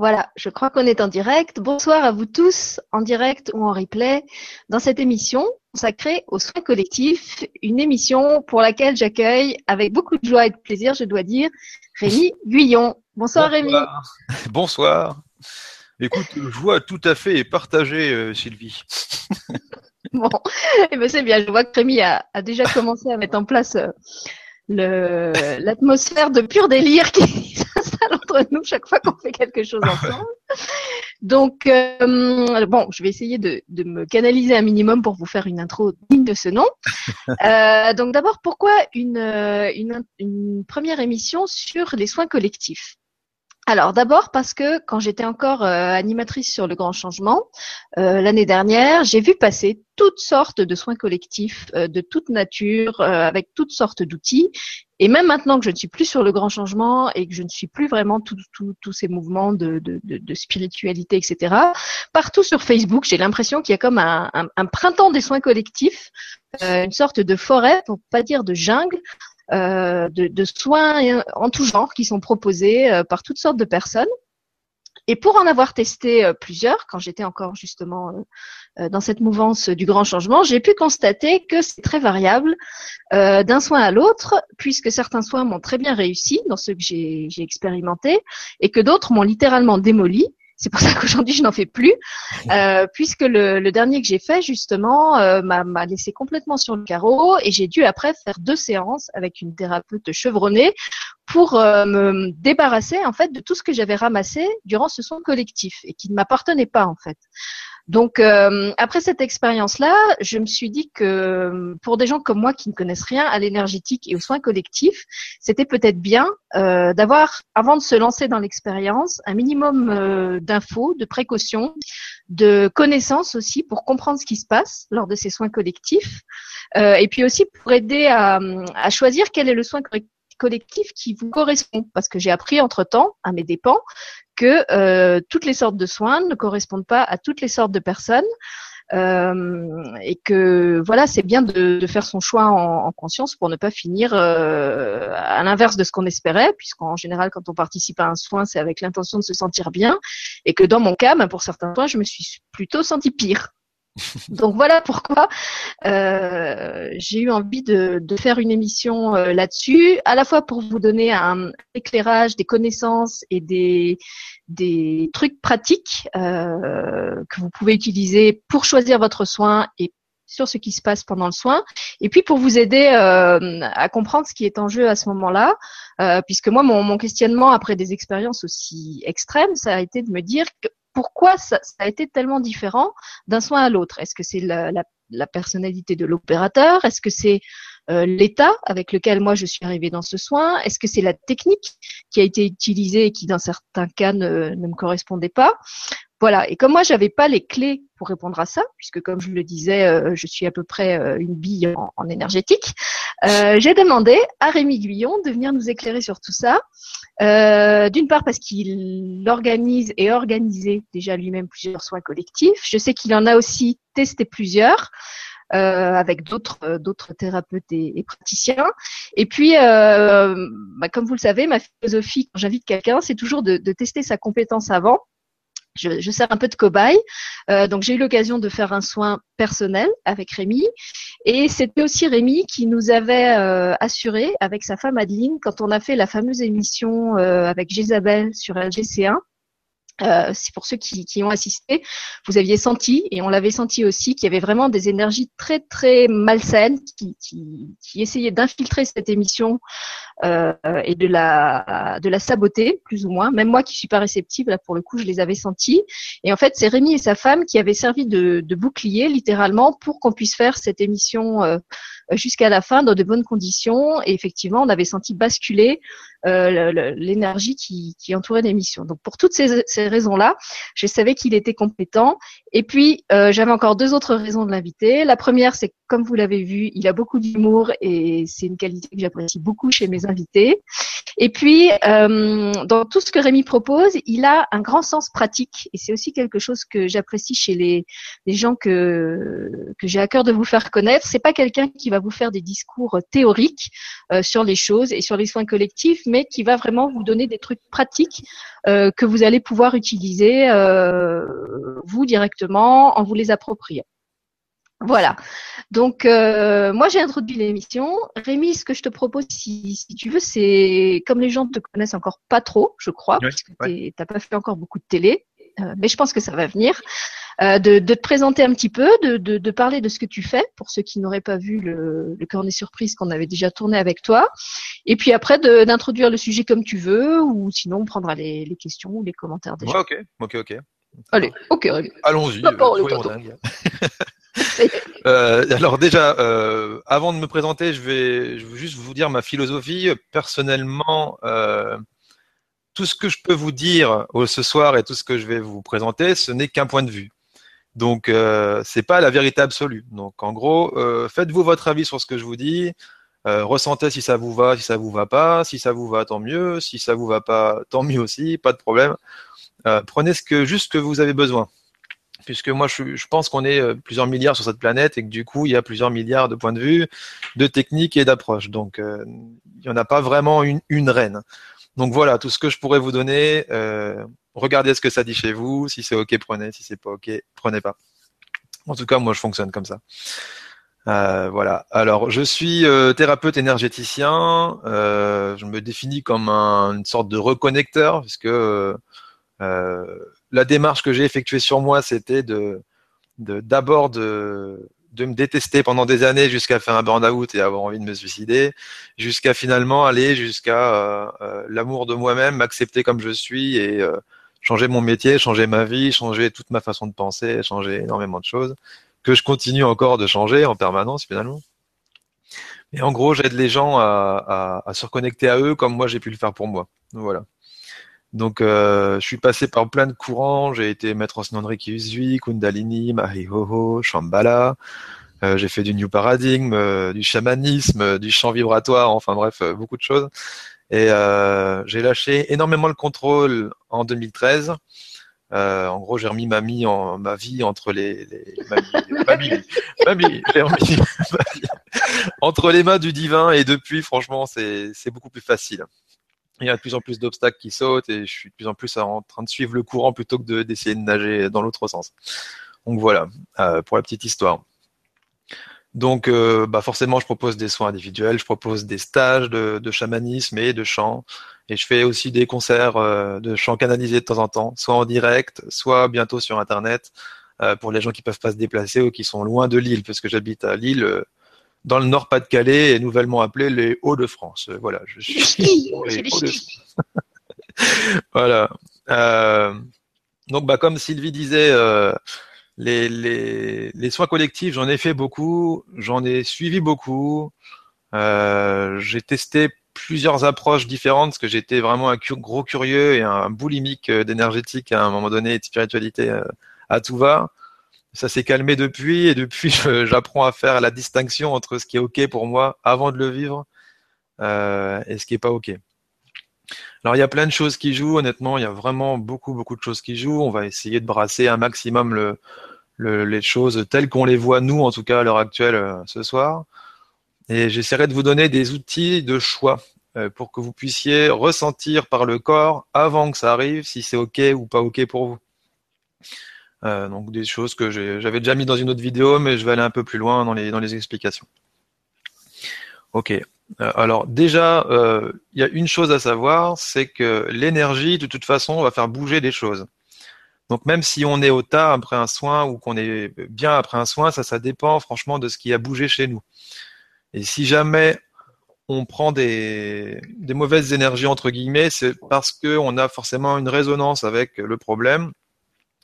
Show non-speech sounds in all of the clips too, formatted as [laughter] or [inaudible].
Voilà, je crois qu'on est en direct. Bonsoir à vous tous, en direct ou en replay, dans cette émission consacrée aux soins collectifs, une émission pour laquelle j'accueille avec beaucoup de joie et de plaisir, je dois dire, Rémi Guyon. Bonsoir, Rémi. Bonsoir. Écoute, joie tout à fait partagée, euh, Sylvie. [laughs] bon, eh ben c'est bien. Je vois que Rémi a, déjà commencé à mettre en place euh, l'atmosphère de pur délire qui entre nous chaque fois qu'on fait quelque chose ensemble. Donc, euh, bon, je vais essayer de, me canaliser un minimum pour vous faire une intro digne de ce nom. [laughs] Euh, donc, d'abord, pourquoi une, une, une première émission sur les soins collectifs? Alors d'abord parce que quand j'étais encore euh, animatrice sur le grand changement euh, l'année dernière, j'ai vu passer toutes sortes de soins collectifs euh, de toute nature, avec toutes sortes d'outils. Et même maintenant que je ne suis plus sur le grand changement et que je ne suis plus vraiment tous ces mouvements de, de, de, spiritualité, etc., partout sur Facebook, j'ai l'impression qu'il y a comme un, un, un, printemps des soins collectifs, une sorte de forêt, pour pas dire de jungle, euh, de, de, soins en tout genre qui sont proposés euh, par toutes sortes de personnes. Et pour en avoir testé euh, plusieurs, quand j'étais encore justement dans cette mouvance du grand changement, j'ai pu constater que c'est très variable d'un soin à l'autre, puisque certains soins m'ont très bien réussi dans ceux que j'ai expérimenté, et que d'autres m'ont littéralement démoli. C'est pour ça qu'aujourd'hui je n'en fais plus, euh, puisque le, le, dernier que j'ai fait justement euh, m'a laissé complètement sur le carreau et j'ai dû après faire deux séances avec une thérapeute chevronnée pour euh, me débarrasser en fait de tout ce que j'avais ramassé durant ce soin collectif et qui ne m'appartenait pas en fait. Donc euh, après cette expérience-là, je me suis dit que pour des gens comme moi qui ne connaissent rien à l'énergétique et aux soins collectifs, c'était peut-être bien euh, d'avoir, avant de se lancer dans l'expérience, un minimum euh, d'infos, de précautions, de connaissances aussi pour comprendre ce qui se passe lors de ces soins collectifs, et puis aussi pour aider à, à choisir quel est le soin collectif qui vous correspond. Parce que j'ai appris entre-temps, à mes dépens, que euh, toutes les sortes de soins ne correspondent pas à toutes les sortes de personnes. Euh, et que voilà, c'est bien de, faire son choix en, conscience pour ne pas finir euh, à l'inverse de ce qu'on espérait, puisqu'en général, quand on participe à un soin, c'est avec l'intention de se sentir bien, et que dans mon cas, ben, pour certains soins, je me suis plutôt senti pire. Donc voilà pourquoi euh, j'ai eu envie de, faire une émission euh, là-dessus, à la fois pour vous donner un éclairage, des connaissances et des, des trucs pratiques euh, que vous pouvez utiliser pour choisir votre soin et sur ce qui se passe pendant le soin, et puis pour vous aider à comprendre ce qui est en jeu à ce moment-là, puisque moi, mon, mon questionnement après des expériences aussi extrêmes, ça a été de me dire que pourquoi ça, a été tellement différent d'un soin à l'autre? Est-ce que c'est la, personnalité de l'opérateur? Est-ce que c'est euh, l'état avec lequel moi je suis arrivée dans ce soin? Est-ce que c'est la technique qui a été utilisée et qui dans certains cas ne me correspondait pas? Voilà. Et comme moi, j'avais pas les clés pour répondre à ça, puisque comme je le disais, euh, je suis à peu près euh, une bille en, énergétique, euh, j'ai demandé à Rémi Guyon de venir nous éclairer sur tout ça. D'une part parce qu'il organise et organisé déjà lui-même plusieurs soins collectifs. Je sais qu'il en a aussi testé plusieurs. avec d'autres thérapeutes et, praticiens. Et puis, bah, comme vous le savez, ma philosophie quand j'invite quelqu'un, c'est toujours de, tester sa compétence avant je, sers un peu de cobaye. Euh, donc j'ai eu l'occasion de faire un soin personnel avec Rémi. Et c'était aussi Rémi qui nous avait euh, assuré avec sa femme Adeline quand on a fait la fameuse émission euh, avec Gisabelle sur LGC1 euh, c'est pour ceux qui, qui, ont assisté, vous aviez senti, et on l'avait senti aussi, qu'il y avait vraiment des énergies très très malsaines qui, qui, qui essayaient d'infiltrer cette émission euh, et de la de la saboter plus ou moins. Même moi qui suis pas réceptive, là pour le coup, je les avais sentis. Et en fait, c'est Rémi et sa femme qui avaient servi de, de bouclier littéralement pour qu'on puisse faire cette émission euh, jusqu'à la fin dans de bonnes conditions. Et effectivement, on avait senti basculer euh, l'énergie qui, qui, entourait l'émission. Donc pour toutes ces, ces raisons-là, je savais qu'il était compétent. Et puis euh, j'avais encore deux autres raisons de l'inviter. La première, c'est comme vous l'avez vu, il a beaucoup d'humour et c'est une qualité que j'apprécie beaucoup chez mes invités. Et puis, euh, dans tout ce que Rémi propose, il a un grand sens pratique. Et c'est aussi quelque chose que j'apprécie chez les, les, gens que, que j'ai à cœur de vous faire connaître. C'est pas quelqu'un qui va vous faire des discours théoriques euh, sur les choses et sur les soins collectifs, mais qui va vraiment vous donner des trucs pratiques euh, que vous allez pouvoir utiliser euh, vous directement en vous les appropriant. Voilà. Donc, euh, moi, j'ai introduit l'émission. Rémi, ce que je te propose, si, si tu veux, c'est comme les gens te connaissent encore pas trop, je crois, parce que tu n'as pas fait encore beaucoup de télé, mais je pense que ça va venir, euh, de, de, te présenter un petit peu, de, de, de, parler de ce que tu fais, pour ceux qui n'auraient pas vu le, le cornet surprise qu'on avait déjà tourné avec toi, et puis après d'introduire le sujet comme tu veux, ou sinon on prendra les, les questions ou les commentaires déjà. Ouais, ok, ok, ok. Allez, ok. Allons-y. [laughs] Euh, alors déjà, euh, avant de me présenter, je vais, je veux juste vous dire ma philosophie. Personnellement, euh, tout ce que je peux vous dire ce soir et tout ce que je vais vous présenter, ce n'est qu'un point de vue. Donc, euh, c'est pas la vérité absolue. Donc, en gros, euh, faites-vous votre avis sur ce que je vous dis. Euh, ressentez si ça vous va, si ça vous va pas. Si ça vous va, tant mieux. Si ça vous va pas, tant mieux aussi. Pas de problème. prenez ce que juste ce que vous avez besoin puisque moi je, je pense qu'on est euh, plusieurs milliards sur cette planète et que du coup il y a plusieurs milliards de points de vue, de techniques et d'approches. Donc euh, il n'y en a pas vraiment une reine. Donc voilà, tout ce que je pourrais vous donner, euh, regardez ce que ça dit chez vous. Si c'est ok, prenez. Si c'est pas ok, prenez pas. En tout cas, moi je fonctionne comme ça. Euh, voilà. Alors, je suis euh, thérapeute énergéticien. Je me définis comme un, une sorte de reconnecteur, puisque la démarche que j'ai effectuée sur moi, c'était de d'abord de, de, me détester pendant des années jusqu'à faire un burn-out et avoir envie de me suicider, jusqu'à finalement aller jusqu'à euh, euh, l'amour de moi-même, m'accepter comme je suis et euh, changer mon métier, changer ma vie, changer toute ma façon de penser, changer énormément de choses que je continue encore de changer en permanence finalement. Et en gros, j'aide les gens à, à, à se reconnecter à eux comme moi j'ai pu le faire pour moi. Voilà. Donc, euh, je suis passé par plein de courants. J'ai été maître en Usui, Kundalini, Marihoho, Shambhala. Euh, j'ai fait du New Paradigm, euh, du chamanisme, du chant vibratoire, enfin bref, beaucoup de choses. Et j'ai lâché énormément le contrôle en 2013. en gros, j'ai remis ma, vie, entre les, j'ai remis ma vie entre les mains du divin. Et depuis, franchement, c'est beaucoup plus facile il y a de plus en plus d'obstacles qui sautent et je suis de plus en plus en train de suivre le courant plutôt que d'essayer de, nager dans l'autre sens. Donc voilà, euh, pour la petite histoire. Donc euh, bah forcément, je propose des soins individuels, je propose des stages de, de chamanisme et de chant, et je fais aussi des concerts euh, de chant canalisé de temps en temps, soit en direct, soit bientôt sur Internet, pour les gens qui peuvent pas se déplacer ou qui sont loin de Lille, parce que j'habite à Lille dans le Nord-Pas-de-Calais et nouvellement appelé les Hauts-de-France. Euh, voilà, je suis [laughs] [laughs] voilà. Euh, donc, bah, comme Sylvie disait, euh, les, les, les, soins collectifs, j'en ai fait beaucoup, j'en ai suivi beaucoup. Euh, j'ai testé plusieurs approches différentes parce que j'étais vraiment un gros curieux et un boulimique d'énergétique à un moment donné et de spiritualité à tout va. Ça s'est calmé depuis et depuis [laughs] j'apprends à faire la distinction entre ce qui est ok pour moi avant de le vivre euh, et ce qui est pas ok. Alors il y a plein de choses qui jouent, honnêtement, il y a vraiment beaucoup beaucoup de choses qui jouent. On va essayer de brasser un maximum le, le, les choses telles qu'on les voit nous, en tout cas à l'heure actuelle euh, ce soir. Et j'essaierai de vous donner des outils de choix euh, pour que vous puissiez ressentir par le corps avant que ça arrive si c'est ok ou pas ok pour vous. Euh, donc des choses que j'avais déjà mis dans une autre vidéo, mais je vais aller un peu plus loin dans les, dans les explications. Ok. Euh, alors déjà, euh, il y a une chose à savoir, c'est que l'énergie, de toute façon, va faire bouger des choses. Donc même si on est au tas après un soin ou qu'on est bien après un soin, ça, ça dépend franchement de ce qui a bougé chez nous. Et si jamais on prend des, des mauvaises énergies entre guillemets, c'est parce qu'on a forcément une résonance avec le problème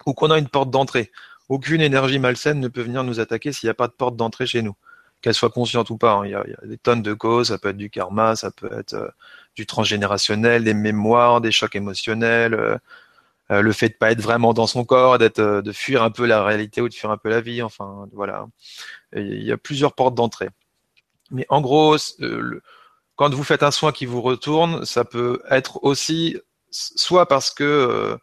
ou qu'on a une porte d'entrée. Aucune énergie malsaine ne peut venir nous attaquer s'il n'y a pas de porte d'entrée chez nous, qu'elle soit consciente ou pas. Hein. Il, y a, des tonnes de causes, ça peut être du karma, ça peut être euh, du transgénérationnel, des mémoires, des chocs émotionnels, euh, euh, le fait de pas être vraiment dans son corps, d'être, de fuir un peu la réalité ou de fuir un peu la vie. Enfin, voilà. il y a plusieurs portes d'entrée. Mais en gros, quand vous faites un soin qui vous retourne, ça peut être aussi soit parce que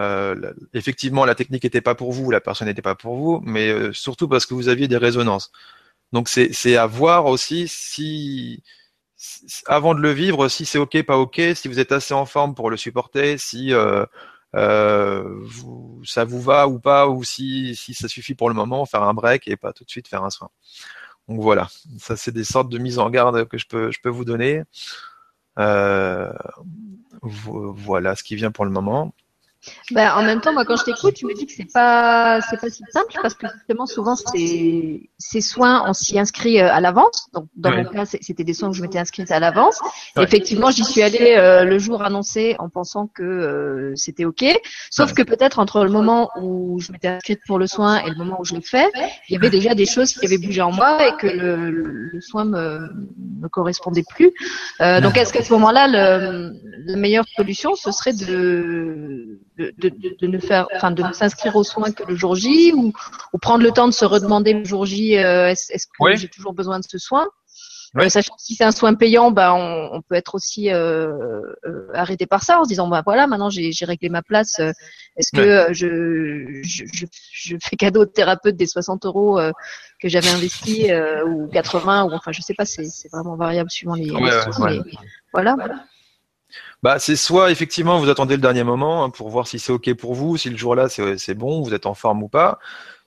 euh, effectivement la technique n'était pas pour vous, la personne n'était pas pour vous, mais surtout parce que vous aviez des résonances. Donc c'est à voir aussi si avant de le vivre, si c'est ok, pas ok, si vous êtes assez en forme pour le supporter, si euh, euh, ça vous va ou pas, ou si, ça suffit pour le moment, faire un break et pas tout de suite faire un soin. Donc voilà, ça c'est des sortes de mises en garde que je peux, vous donner. Euh, voilà ce qui vient pour le moment. Ben, en même temps, moi, quand je t'écoute, tu me dis que c'est pas, c'est pas si simple parce que justement, souvent, ces, ces soins, on s'y inscrit euh, à l'avance. Donc, dans mon cas, c'était des soins où je m'étais inscrite à l'avance. Effectivement, j'y suis allée euh, le jour annoncé en pensant que euh, c'était ok. Sauf que peut-être entre le moment où je m'étais inscrite pour le soin et le moment où je l'ai fait, il y avait déjà des choses qui avaient bougé en moi et que le, le soin me, me correspondait plus. donc, est-ce qu'à ce, moment-là, la meilleure solution, ce serait de de, ne faire, enfin, de s'inscrire aux soins que le jour J ou, prendre le temps de se redemander le jour J, euh, est-ce que j'ai toujours besoin de ce soin? Euh, sachant que si c'est un soin payant, bah, on, peut être aussi euh, arrêté par ça en se disant bah voilà maintenant j'ai réglé ma place. Est-ce que je, je, fais cadeau au thérapeute des 60 euros que j'avais investi ou 80 ou enfin je sais pas c'est vraiment variable suivant les, voilà. voilà. Bah, c'est soit effectivement vous attendez le dernier moment hein, pour voir si c'est ok pour vous, si le jour-là c'est bon, vous êtes en forme ou pas.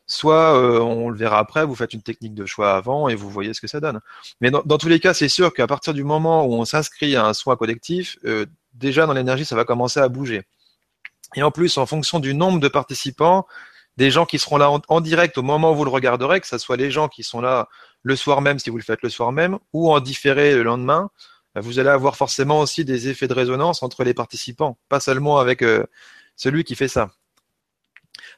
Soit euh, on le verra après, vous faites une technique de choix avant et vous voyez ce que ça donne. Mais dans, tous les cas, c'est sûr qu'à partir du moment où on s'inscrit à un soin collectif, euh, déjà dans l'énergie, ça va commencer à bouger. Et en plus, en fonction du nombre de participants, des gens qui seront là en, direct au moment où vous le regarderez, que ce soit les gens qui sont là le soir même si vous le faites le soir même, ou en différé le lendemain, vous allez avoir forcément aussi des effets de résonance entre les participants, pas seulement avec euh, celui qui fait ça.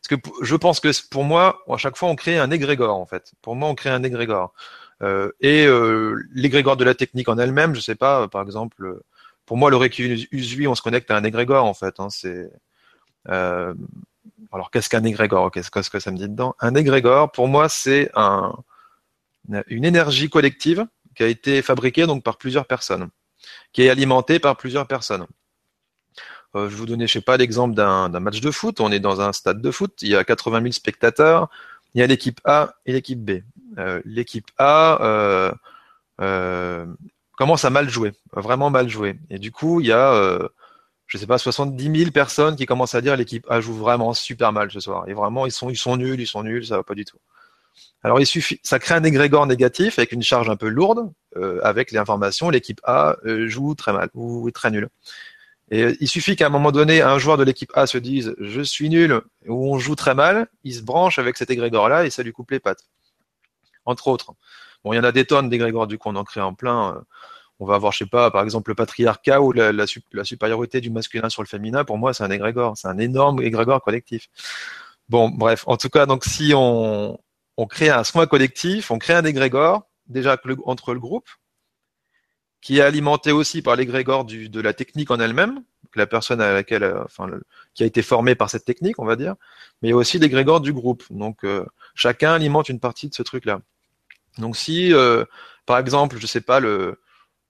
Parce que je pense que pour moi, à chaque fois, on crée un égrégore, en fait. Pour moi, on crée un égrégore. Euh, et euh, l'égrégore de la technique en elle-même, je sais pas, par exemple, pour moi, le Reiki Usui, on se connecte à un égrégore, en fait. Hein, c'est alors, qu'est-ce qu'un égrégore? Qu'est-ce que ça me dit dedans? Un égrégore, pour moi, c'est un, une énergie collective qui a été fabriqué donc par plusieurs personnes, qui est alimenté par plusieurs personnes. Euh, je vous donnais, pas, l'exemple d'un match de foot. On est dans un stade de foot. Il y a 80 000 spectateurs. Il y a l'équipe A et l'équipe B. Euh, l'équipe A euh, commence à mal jouer, vraiment mal jouer. Et du coup, il y a, je sais pas, 70 000 personnes qui commencent à dire l'équipe A joue vraiment super mal ce soir. Et vraiment, ils sont, ils sont nuls, ils sont nuls, ça va pas du tout. Alors il suffit, ça crée un égrégore négatif avec une charge un peu lourde, euh, avec l'information l'équipe A euh, joue très mal ou très nul. Et euh, il suffit qu'à un moment donné, un joueur de l'équipe A se dise je suis nul ou on joue très mal, il se branche avec cet égrégore-là et ça lui coupe les pattes. Entre autres. Bon, il y en a des tonnes d'égrégores, du coup on en crée en plein. On va avoir, je sais pas, par exemple le patriarcat ou la, la, la supériorité du masculin sur le féminin. Pour moi, c'est un égrégore, c'est un énorme égrégore collectif. Bon, bref, en tout cas, donc si on, on crée un soin collectif, on crée un égrégore, déjà entre le groupe, qui est alimenté aussi par l'égrégore de la technique en elle-même, la personne à laquelle, euh, enfin, qui a été formée par cette technique, on va dire, mais aussi l'égrégore du groupe. Donc, euh, chacun alimente une partie de ce truc-là. Donc, si, euh, par exemple, je sais pas, le,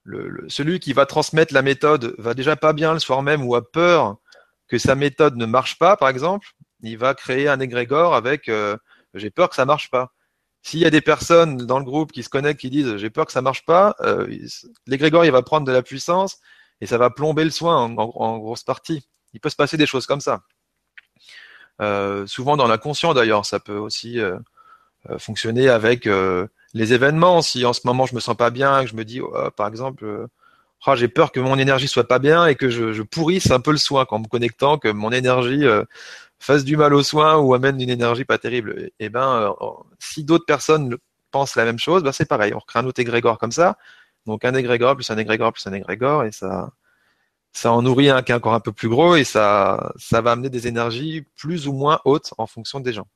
le, celui qui va transmettre la méthode va déjà pas bien le soir même ou a peur que sa méthode ne marche pas, par exemple, il va créer un égrégore avec j'ai peur que ça marche pas. S'il y a des personnes dans le groupe qui se connectent, qui disent j'ai peur que ça marche pas, euh, l'égrégore va prendre de la puissance et ça va plomber le soin en, grosse partie. Il peut se passer des choses comme ça. Euh, souvent dans l'inconscient d'ailleurs, ça peut aussi euh, euh, fonctionner avec les événements. Si en ce moment je me sens pas bien, que je me dis oh, par exemple oh, j'ai peur que mon énergie soit pas bien et que je, pourrisse un peu le soin en me connectant, que mon énergie fasse du mal aux soins ou amène une énergie pas terrible. Eh ben, euh, si d'autres personnes pensent la même chose, ben c'est pareil. On recrée un autre égrégore comme ça. Donc un égrégore plus un égrégore plus un égrégore et ça, ça en nourrit un qui est encore un peu plus gros et ça, ça va amener des énergies plus ou moins hautes en fonction des gens.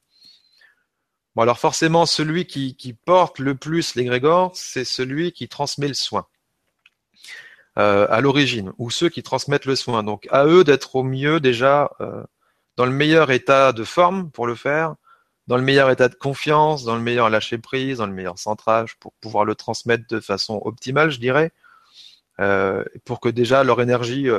Bon alors forcément celui qui, qui porte le plus l'égrégore, c'est celui qui transmet le soin. Euh, à l'origine, ou ceux qui transmettent le soin. Donc à eux d'être au mieux déjà euh, dans le meilleur état de forme pour le faire, dans le meilleur état de confiance, dans le meilleur lâcher prise, dans le meilleur centrage pour pouvoir le transmettre de façon optimale, je dirais. pour que déjà leur énergie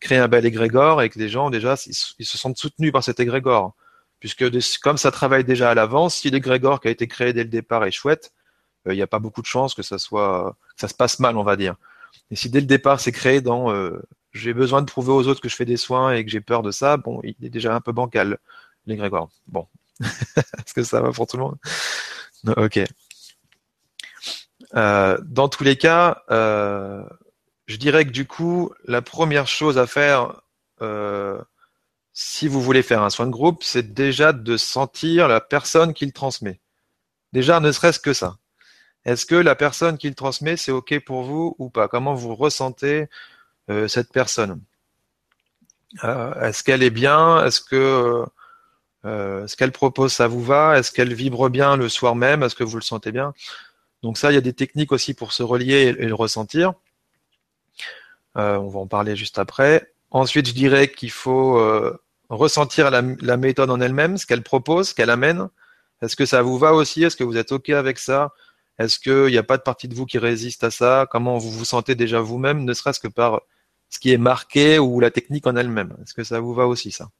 crée un bel égrégore et que les gens déjà ils, se sentent soutenus par cet égrégore. Puisque comme ça travaille déjà à l'avance, si l'égrégore qui a été créé dès le départ est chouette, il n'y a pas beaucoup de chances que ça soit que ça se passe mal, on va dire. Et si dès le départ c'est créé dans j'ai besoin de prouver aux autres que je fais des soins et que j'ai peur de ça, bon, il est déjà un peu bancal, l'égrégore. Bon. [laughs] Est-ce que ça va pour tout le monde? Ok. Euh, dans tous les cas, euh, je dirais que du coup, la première chose à faire, euh, si vous voulez faire un soin de groupe, c'est déjà de sentir la personne qui le transmet. Déjà, ne serait-ce que ça. Est-ce que la personne qui le transmet, c'est OK pour vous ou pas? Comment vous ressentez cette personne. Euh, Est-ce qu'elle est bien? Est-ce que euh, ce qu'elle propose, ça vous va? Est-ce qu'elle vibre bien le soir même? Est-ce que vous le sentez bien? Donc ça, il y a des techniques aussi pour se relier et, le ressentir. on va en parler juste après. Ensuite, je dirais qu'il faut ressentir la, la, méthode en elle-même, ce qu'elle propose, ce qu'elle amène. Est-ce que ça vous va aussi? Est-ce que vous êtes OK avec ça? Est-ce qu'il n'y a pas de partie de vous qui résiste à ça? Comment vous vous sentez déjà vous-même, ne serait-ce que par ce qui est marqué ou la technique en elle-même. Est-ce que ça vous va aussi ça?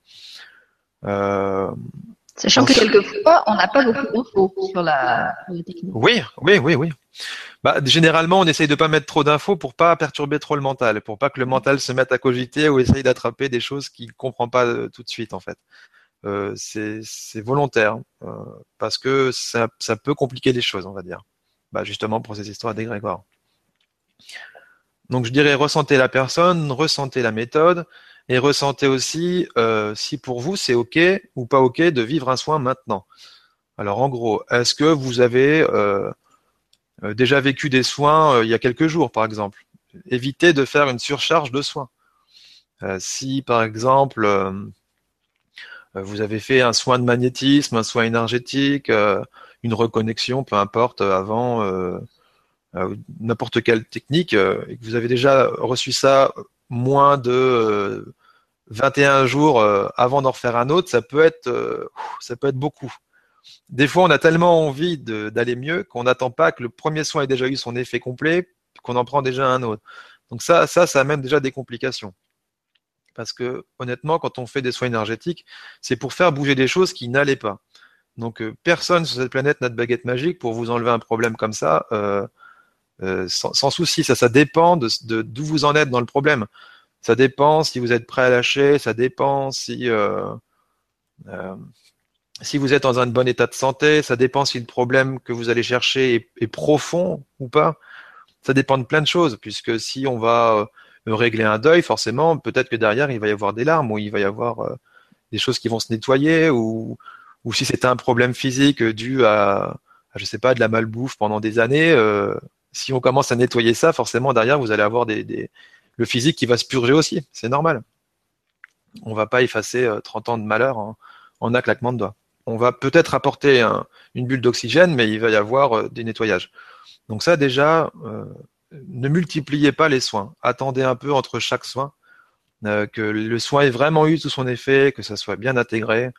Euh, Sachant que quelquefois, on n'a pas beaucoup d'infos sur la, technique. Oui, oui, oui, oui. Bah, généralement, on essaye de pas mettre trop d'infos pour pas perturber trop le mental, pour pas que le mental se mette à cogiter ou essaye d'attraper des choses qu'il comprend pas euh, tout de suite, en fait. Euh, c'est volontaire parce que ça, ça, peut compliquer les choses, on va dire. Bah, justement pour ces histoires d'égrégore. Donc je dirais ressentez la personne, ressentez la méthode et ressentez aussi euh, si pour vous c'est OK ou pas OK de vivre un soin maintenant. Alors en gros, est-ce que vous avez euh, euh, déjà vécu des soins il y a quelques jours par exemple? Évitez de faire une surcharge de soins. si par exemple vous avez fait un soin de magnétisme, un soin énergétique, une reconnexion, peu importe, avant n'importe quelle technique, euh, et que vous avez déjà reçu ça moins de 21 euh, jours avant d'en refaire un autre, ça peut être, ça peut être beaucoup. Des fois, on a tellement envie d'aller mieux qu'on n'attend pas que le premier soin ait déjà eu son effet complet, qu'on en prend déjà un autre. Donc ça, ça, ça amène déjà des complications. Parce que honnêtement, quand on fait des soins énergétiques, c'est pour faire bouger des choses qui n'allaient pas. Donc personne sur cette planète n'a de baguette magique pour vous enlever un problème comme ça. Euh, euh, sans, souci. Ça, ça dépend de d'où vous en êtes dans le problème. Ça dépend si vous êtes prêt à lâcher. Ça dépend si euh, euh, si vous êtes dans un bon état de santé. Ça dépend si le problème que vous allez chercher est, profond ou pas. Ça dépend de plein de choses, puisque si on va régler un deuil, forcément, peut-être que derrière il va y avoir des larmes ou il va y avoir des choses qui vont se nettoyer ou ou si c'était un problème physique dû à, à, je sais pas de la malbouffe pendant des années, euh, si on commence à nettoyer ça, forcément derrière vous allez avoir des, le physique qui va se purger aussi. C'est normal. On va pas effacer 30 euh, ans de malheur en, un claquement de doigts. On va peut-être apporter une bulle d'oxygène, mais il va y avoir euh, des nettoyages. Donc ça déjà, euh, ne multipliez pas les soins. Attendez un peu entre chaque soin, que le soin ait vraiment eu tout son effet, que ça soit bien intégré.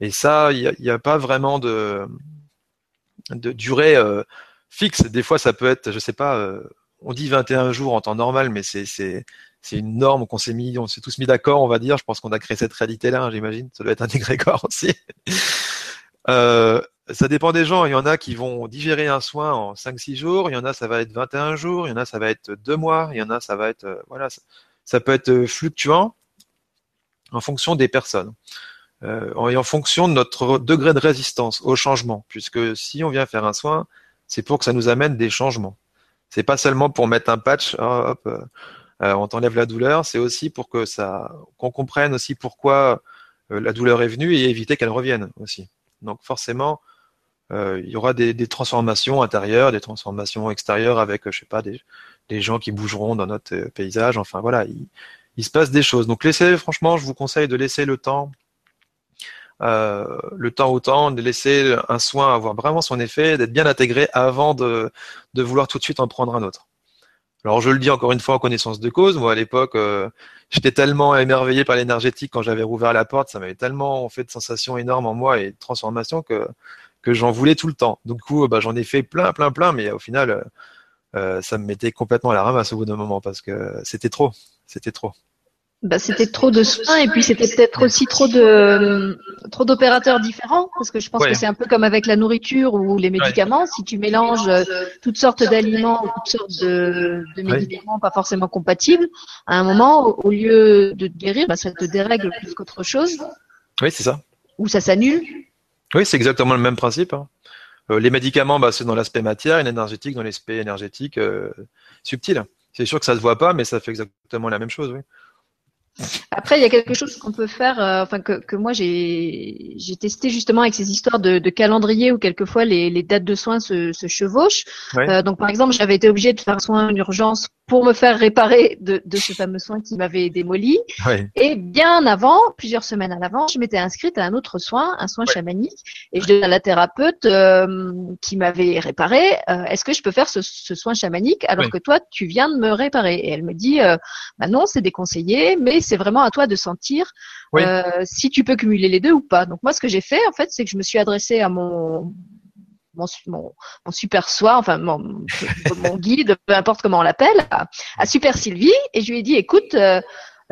Et ça, il n'y a, pas vraiment de, de durée fixe. Des fois, ça peut être, je sais pas, euh, on dit 21 jours en temps normal, mais c'est une norme qu'on s'est mis, on s'est tous mis d'accord, on va dire. Je pense qu'on a créé cette réalité-là, hein, j'imagine. Ça doit être un égrégore [laughs] aussi. euh, ça dépend des gens. Il y en a qui vont digérer un soin en 5-6 jours. Il y en a, ça va être 21 jours. Il y en a, ça va être 2 mois. Il y en a, ça va être, euh, voilà, ça, peut être euh, fluctuant en fonction des personnes. Euh, et en fonction de notre degré de résistance au changement. Puisque si on vient faire un soin, c'est pour que ça nous amène des changements. C'est pas seulement pour mettre un patch, oh, hop, euh, euh, on t'enlève la douleur, c'est aussi pour que ça, qu'on comprenne aussi pourquoi euh, la douleur est venue et éviter qu'elle revienne aussi. Donc forcément, il y aura des, transformations intérieures, des transformations extérieures avec, je sais pas, des, gens qui bougeront dans notre paysage. Enfin voilà, il, il se passe des choses. Donc laissez, franchement, je vous conseille de laisser le temps euh, le temps au temps, de laisser un soin avoir vraiment son effet, d'être bien intégré avant de, vouloir tout de suite en prendre un autre. Alors je le dis encore une fois en connaissance de cause. Moi à l'époque, euh, j'étais tellement émerveillé par l'énergétique quand j'avais rouvert la porte, ça m'avait tellement fait de sensations énormes en moi et de transformations que que j'en voulais tout le temps. Donc du coup, bah, j'en ai fait plein, plein, plein, mais au final, euh, ça me mettait complètement à la ramasse au bout d'un moment parce que c'était trop, c'était trop. Bah, c'était trop de soins et puis c'était peut-être aussi trop de trop d'opérateurs différents parce que je pense que c'est un peu comme avec la nourriture ou les médicaments. Si tu mélanges euh, toutes sortes d'aliments ou toutes sortes de, de médicaments pas forcément compatibles, à un moment, au, lieu de te guérir, bah, ça te dérègle plus qu'autre chose. Oui, c'est ça. Ou ça s'annule. Oui, c'est exactement le même principe. Hein. Euh, les médicaments, bah, c'est dans l'aspect matière, et l'énergétique dans l'aspect énergétique euh, subtil. C'est sûr que ça se voit pas, mais ça fait exactement la même chose, oui. Après, il y a quelque chose qu'on peut faire, euh, enfin que, que moi j'ai j'ai testé justement avec ces histoires de, de calendrier où quelquefois les, les dates de soins se, se chevauchent. Euh, donc par exemple, j'avais été obligée de faire un soin en urgence pour me faire réparer de, de ce fameux soin qui m'avait démoli. Et bien avant, plusieurs semaines à l'avant, je m'étais inscrite à un autre soin, un soin chamanique, et je demandais à la thérapeute euh, qui m'avait réparé, euh, est-ce que je peux faire ce, ce soin chamanique alors que toi, tu viens de me réparer? Et elle me dit, euh, bah non, c'est déconseillé, mais c'est vraiment à toi de sentir si tu peux cumuler les deux ou pas. Donc moi, ce que j'ai fait, en fait, c'est que je me suis adressée à mon mon, mon, mon, super soi, enfin mon, guide, peu importe comment on l'appelle, à, à, Super Sylvie, et je lui ai dit, écoute, euh,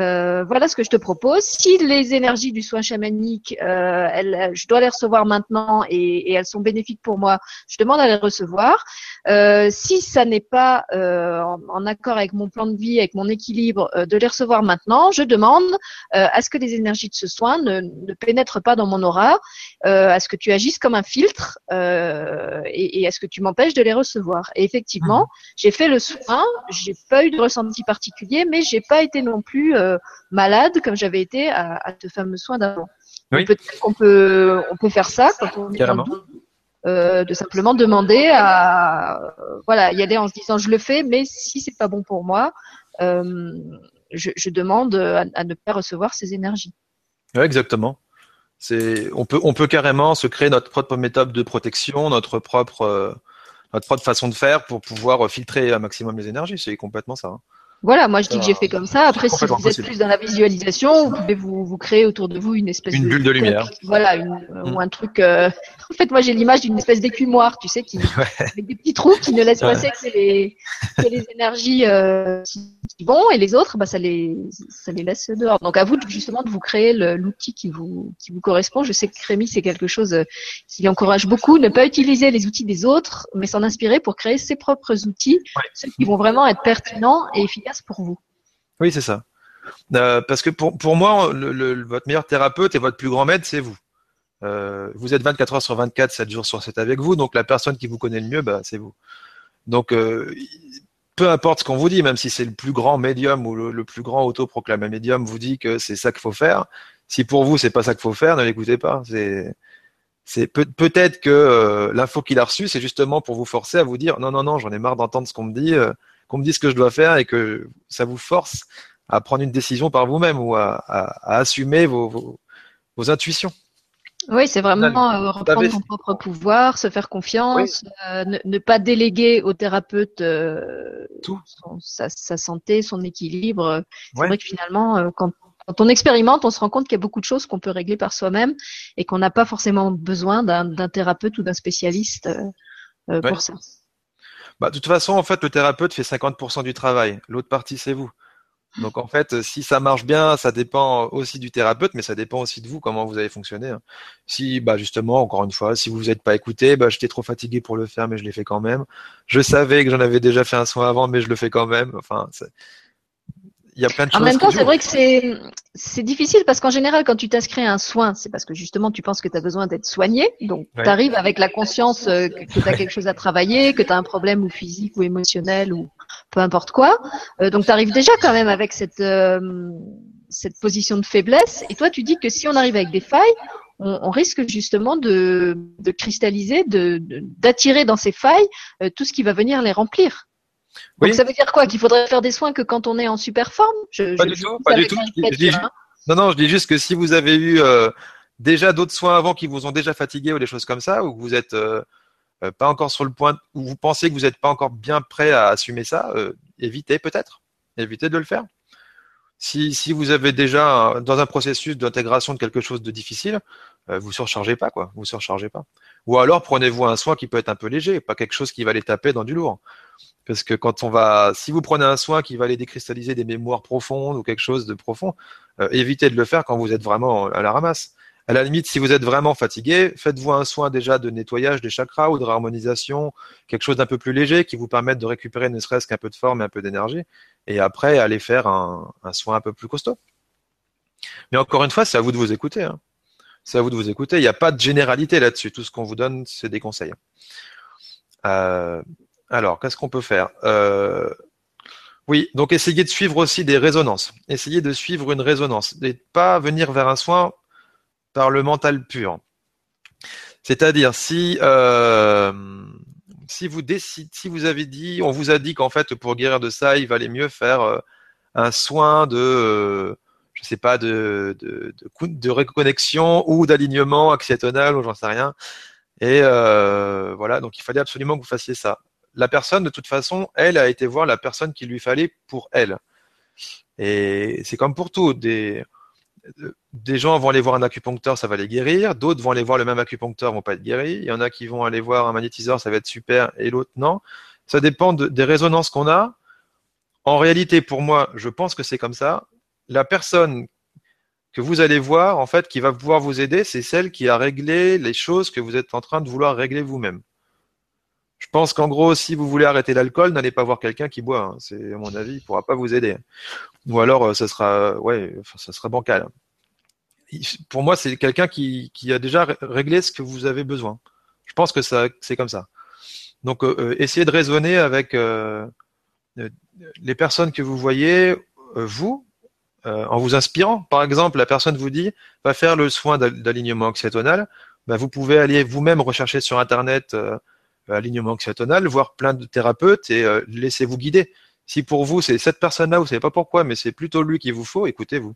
euh, voilà ce que je te propose. Si les énergies du soin chamanique, euh, elles, je dois les recevoir maintenant et, et, elles sont bénéfiques pour moi, je demande à les recevoir. Euh, si ça n'est pas euh, en, en, accord avec mon plan de vie, avec mon équilibre, euh, de les recevoir maintenant, je demande euh, à ce que les énergies de ce soin ne, ne pénètrent pas dans mon aura, à ce que tu agisses comme un filtre et, et, à ce que tu m'empêches de les recevoir. Et effectivement, mmh. j'ai fait le soin, j'ai pas eu de ressenti particulier, mais j'ai pas été non plus euh, malade comme j'avais été à, à ce fameux soin d'avant. Peut-être qu'on peut, on peut faire ça quand on est euh, de simplement demander à voilà y aller en se disant je le fais mais si c'est pas bon pour moi euh, je, je, demande à, à, ne pas recevoir ces énergies. Ouais, exactement. C'est on peut on peut carrément se créer notre propre méthode de protection notre propre euh, notre propre façon de faire pour pouvoir filtrer un maximum les énergies. C'est complètement ça hein. Voilà, moi je dis que j'ai fait comme ça. Après, si vous êtes plus dans la visualisation, vous pouvez vous, vous créer autour de vous une espèce une bulle de lumière. Voilà, une, mm. ou un truc. Euh... En fait, moi j'ai l'image d'une espèce d'écumoire, tu sais, qui [laughs] avec des petits trous qui ne laissent passer que les, que les énergies euh, qui vont et les autres, bah ça les ça les laisse dehors. Donc à vous justement de vous créer l'outil qui vous qui vous correspond. Je sais que Rémi c'est quelque chose euh, qui encourage beaucoup, ne pas utiliser les outils des autres, mais s'en inspirer pour créer ses propres outils, ceux qui vont vraiment être pertinents et efficaces pour vous. Oui, c'est ça. Euh, parce que pour, pour moi, votre meilleur thérapeute et votre plus grand maître, c'est vous. Euh, vous êtes 24 heures sur 24, 7 jours sur 7 avec vous, donc la personne qui vous connaît le mieux, bah, c'est vous. Donc, euh, peu importe ce qu'on vous dit, même si c'est le plus grand médium ou le, plus grand autoproclamé médium vous dit que c'est ça qu'il faut faire, si pour vous c'est pas ça qu'il faut faire, ne l'écoutez pas. C'est c'est peut- peut-être que l'info qu'il a reçue, c'est justement pour vous forcer à vous dire non non non, j'en ai marre d'entendre ce qu'on me dit qu'on me dise ce que je dois faire et que ça vous force à prendre une décision par vous-même ou à, assumer vos, intuitions. Oui, c'est vraiment euh, reprendre son propre pouvoir, se faire confiance, euh, ne, pas déléguer au thérapeute euh, Tout. sa, santé, son équilibre. C'est vrai que finalement, quand, on expérimente, on se rend compte qu'il y a beaucoup de choses qu'on peut régler par soi-même et qu'on n'a pas forcément besoin d'un thérapeute ou d'un spécialiste pour ça. Bah, de toute façon, en fait, le thérapeute fait 50% du travail. L'autre partie, c'est vous. Donc en fait, si ça marche bien, ça dépend aussi du thérapeute, mais ça dépend aussi de vous, comment vous allez fonctionner. Hein. Si, bah justement, encore une fois, si vous n'êtes pas écouté, bah j'étais trop fatigué pour le faire, mais je l'ai fait quand même. Je savais que j'en avais déjà fait un soin avant, mais je le fais quand même. Enfin, il y a plein de choses. En même temps, c'est vrai que c'est c'est difficile parce qu'en général, quand tu t'inscris à un soin, c'est parce que justement tu penses que tu as besoin d'être soigné. Donc, tu arrives avec la conscience euh, que, tu as quelque chose à travailler, que tu as un problème ou physique ou émotionnel ou peu importe quoi. Euh, donc, tu arrives déjà quand même avec cette euh, cette position de faiblesse. Et toi, tu dis que si on arrive avec des failles, on, on risque justement de, de cristalliser, de d'attirer dans ces failles tout ce qui va venir les remplir. Donc ça veut dire quoi? Qu'il faudrait faire des soins que quand on est en super forme? Je, Pas du tout, pas du tout. Hein. non, non, je dis juste que si vous avez eu euh, déjà d'autres soins avant qui vous ont déjà fatigué ou des choses comme ça, ou que vous êtes euh, euh, pas encore sur le point, ou vous pensez que vous n'êtes pas encore bien prêt à assumer ça, évitez peut-être, évitez de le faire. Si, si vous avez déjà dans un processus d'intégration de quelque chose de difficile, vous surchargez pas quoi, vous surchargez pas. Ou alors prenez-vous un soin qui peut être un peu léger, pas quelque chose qui va les taper dans du lourd. Parce que quand on va, si vous prenez un soin qui va aller décristalliser des mémoires profondes ou quelque chose de profond, euh, évitez de le faire quand vous êtes vraiment à la ramasse. À la limite, si vous êtes vraiment fatigué, faites-vous un soin déjà de nettoyage des chakras ou de harmonisation, quelque chose d'un peu plus léger qui vous permette de récupérer ne serait-ce qu'un peu de forme et un peu d'énergie. Et après, allez faire un, soin un peu plus costaud. Mais encore une fois, c'est à vous de vous écouter. Hein. C'est à vous de vous écouter. Il n'y a pas de généralité là-dessus. Tout ce qu'on vous donne, c'est des conseils. Euh, alors, qu'est-ce qu'on peut faire? Euh, Oui, donc essayez de suivre aussi des résonances. Essayez de suivre une résonance. Et pas venir vers un soin par le mental pur. C'est-à-dire si euh, si vous avez dit, on vous a dit qu'en fait pour guérir de ça, il valait mieux faire euh, un soin de, euh, je sais pas, de de, de, reconnexion ou d'alignement acciatonal ou j'en sais rien. Et voilà, donc il fallait absolument que vous fassiez ça. La personne, de toute façon, elle a été voir la personne qu'il lui fallait pour elle. Et c'est comme pour tout. Des, gens vont aller voir un acupuncteur, ça va les guérir. D'autres vont aller voir le même acupuncteur, vont pas être guéris. Il y en a qui vont aller voir un magnétiseur, ça va être super, et l'autre non. Ça dépend des résonances qu'on a. En réalité, pour moi, je pense que c'est comme ça. La personne que vous allez voir, en fait, qui va pouvoir vous aider, c'est celle qui a réglé les choses que vous êtes en train de vouloir régler vous-même. Je pense qu'en gros, si vous voulez arrêter l'alcool, n'allez pas voir quelqu'un qui boit. Hein. C'est à mon avis, il pourra pas vous aider. Ou alors, euh, ça sera, ouais, ça sera bancal. Pour moi, c'est quelqu'un qui, qui a déjà réglé ce que vous avez besoin. Je pense que ça, c'est comme ça. Donc, euh, euh, essayez de raisonner avec les personnes que vous voyez, vous, en vous inspirant. Par exemple, la personne vous dit, va faire le soin d'alignement oxytonal. Ben, vous pouvez aller vous-même rechercher sur Internet euh, alignement oxytonal, voir plein de thérapeutes et euh, laissez-vous guider. Si pour vous c'est cette personne-là, vous savez pas pourquoi, mais c'est plutôt lui qu'il vous faut, écoutez-vous.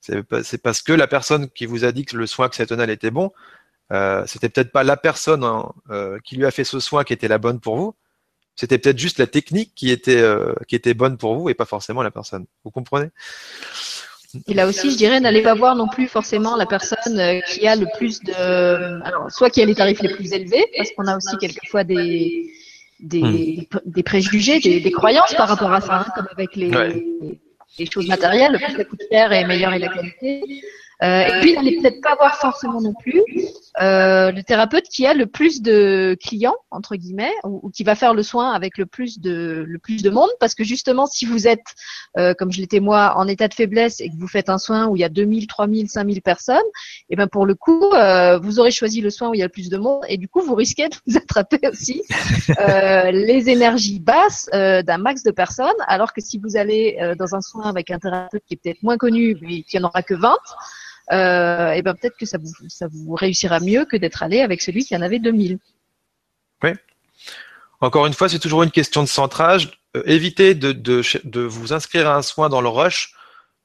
C'est parce que la personne qui vous a dit que le soin oxytonal était bon, euh, c'était peut-être pas la personne hein, euh, qui lui a fait ce soin qui était la bonne pour vous. C'était peut-être juste la technique qui était qui était bonne pour vous et pas forcément la personne. Vous comprenez? Et là aussi, je dirais, n'allez pas voir non plus forcément la personne euh, qui a le plus de, alors, soit qui a les tarifs les plus élevés, parce qu'on a aussi quelquefois des, des, hmm. des préjugés, des, des, croyances par rapport à ça, hein, comme avec les, les choses matérielles, plus ça coûte cher et meilleure est la qualité. Euh, et puis, n'allez peut-être pas voir forcément non plus euh, le thérapeute qui a le plus de clients entre guillemets ou, qui va faire le soin avec le plus de le plus de monde parce que justement si vous êtes euh, comme je l'étais moi en état de faiblesse et que vous faites un soin où il y a 2000, 3000, 5000 personnes et eh ben pour le coup euh, vous aurez choisi le soin où il y a le plus de monde et du coup vous risquez de vous attraper aussi [laughs] euh, les énergies basses euh, d'un max de personnes. Alors que si vous allez dans un soin avec un thérapeute qui est peut-être moins connu mais qui en aura que 20 euh, et ben peut-être que ça vous, réussira mieux que d'être allé avec celui qui en avait 2000. Oui. Encore une fois, c'est toujours une question de centrage. Euh, évitez de, vous inscrire à un soin dans le rush.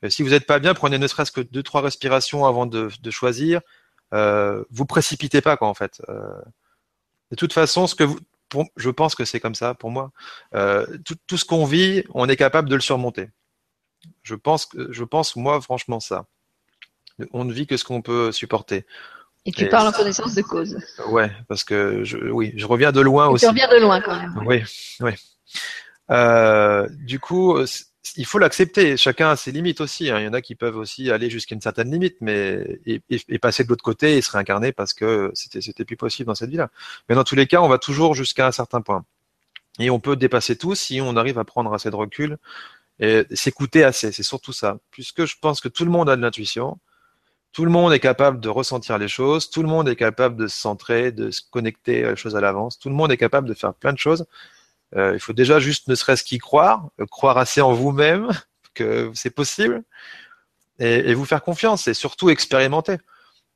Euh, si vous n'êtes pas bien, prenez ne serait-ce que deux trois respirations avant de, choisir. Vous précipitez pas quoi en fait. De toute façon, ce que je pense que c'est comme ça pour moi. Tout, ce qu'on vit, on est capable de le surmonter. Je pense je pense moi franchement ça on ne vit que ce qu'on peut supporter. Et tu parles en connaissance de cause. Ouais, parce que je, oui, je reviens de loin aussi. Tu reviens de loin quand même. Oui, oui. Euh, du coup, il faut l'accepter. Chacun a ses limites aussi. Hein. Il y en a qui peuvent aussi aller jusqu'à une certaine limite, mais et, passer de l'autre côté et se réincarner parce que c'était c'était plus possible dans cette vie-là. Mais dans tous les cas, on va toujours jusqu'à un certain point. Et on peut dépasser tout si on arrive à prendre assez de recul et s'écouter assez. C'est surtout ça. Puisque je pense que tout le monde a de l'intuition tout le monde est capable de ressentir les choses, tout le monde est capable de se centrer, de se connecter à les choses à l'avance, tout le monde est capable de faire plein de choses. Euh, il faut déjà juste ne serait-ce qu'y croire, euh, croire assez en vous-même [laughs] que c'est possible et, vous faire confiance et surtout expérimenter.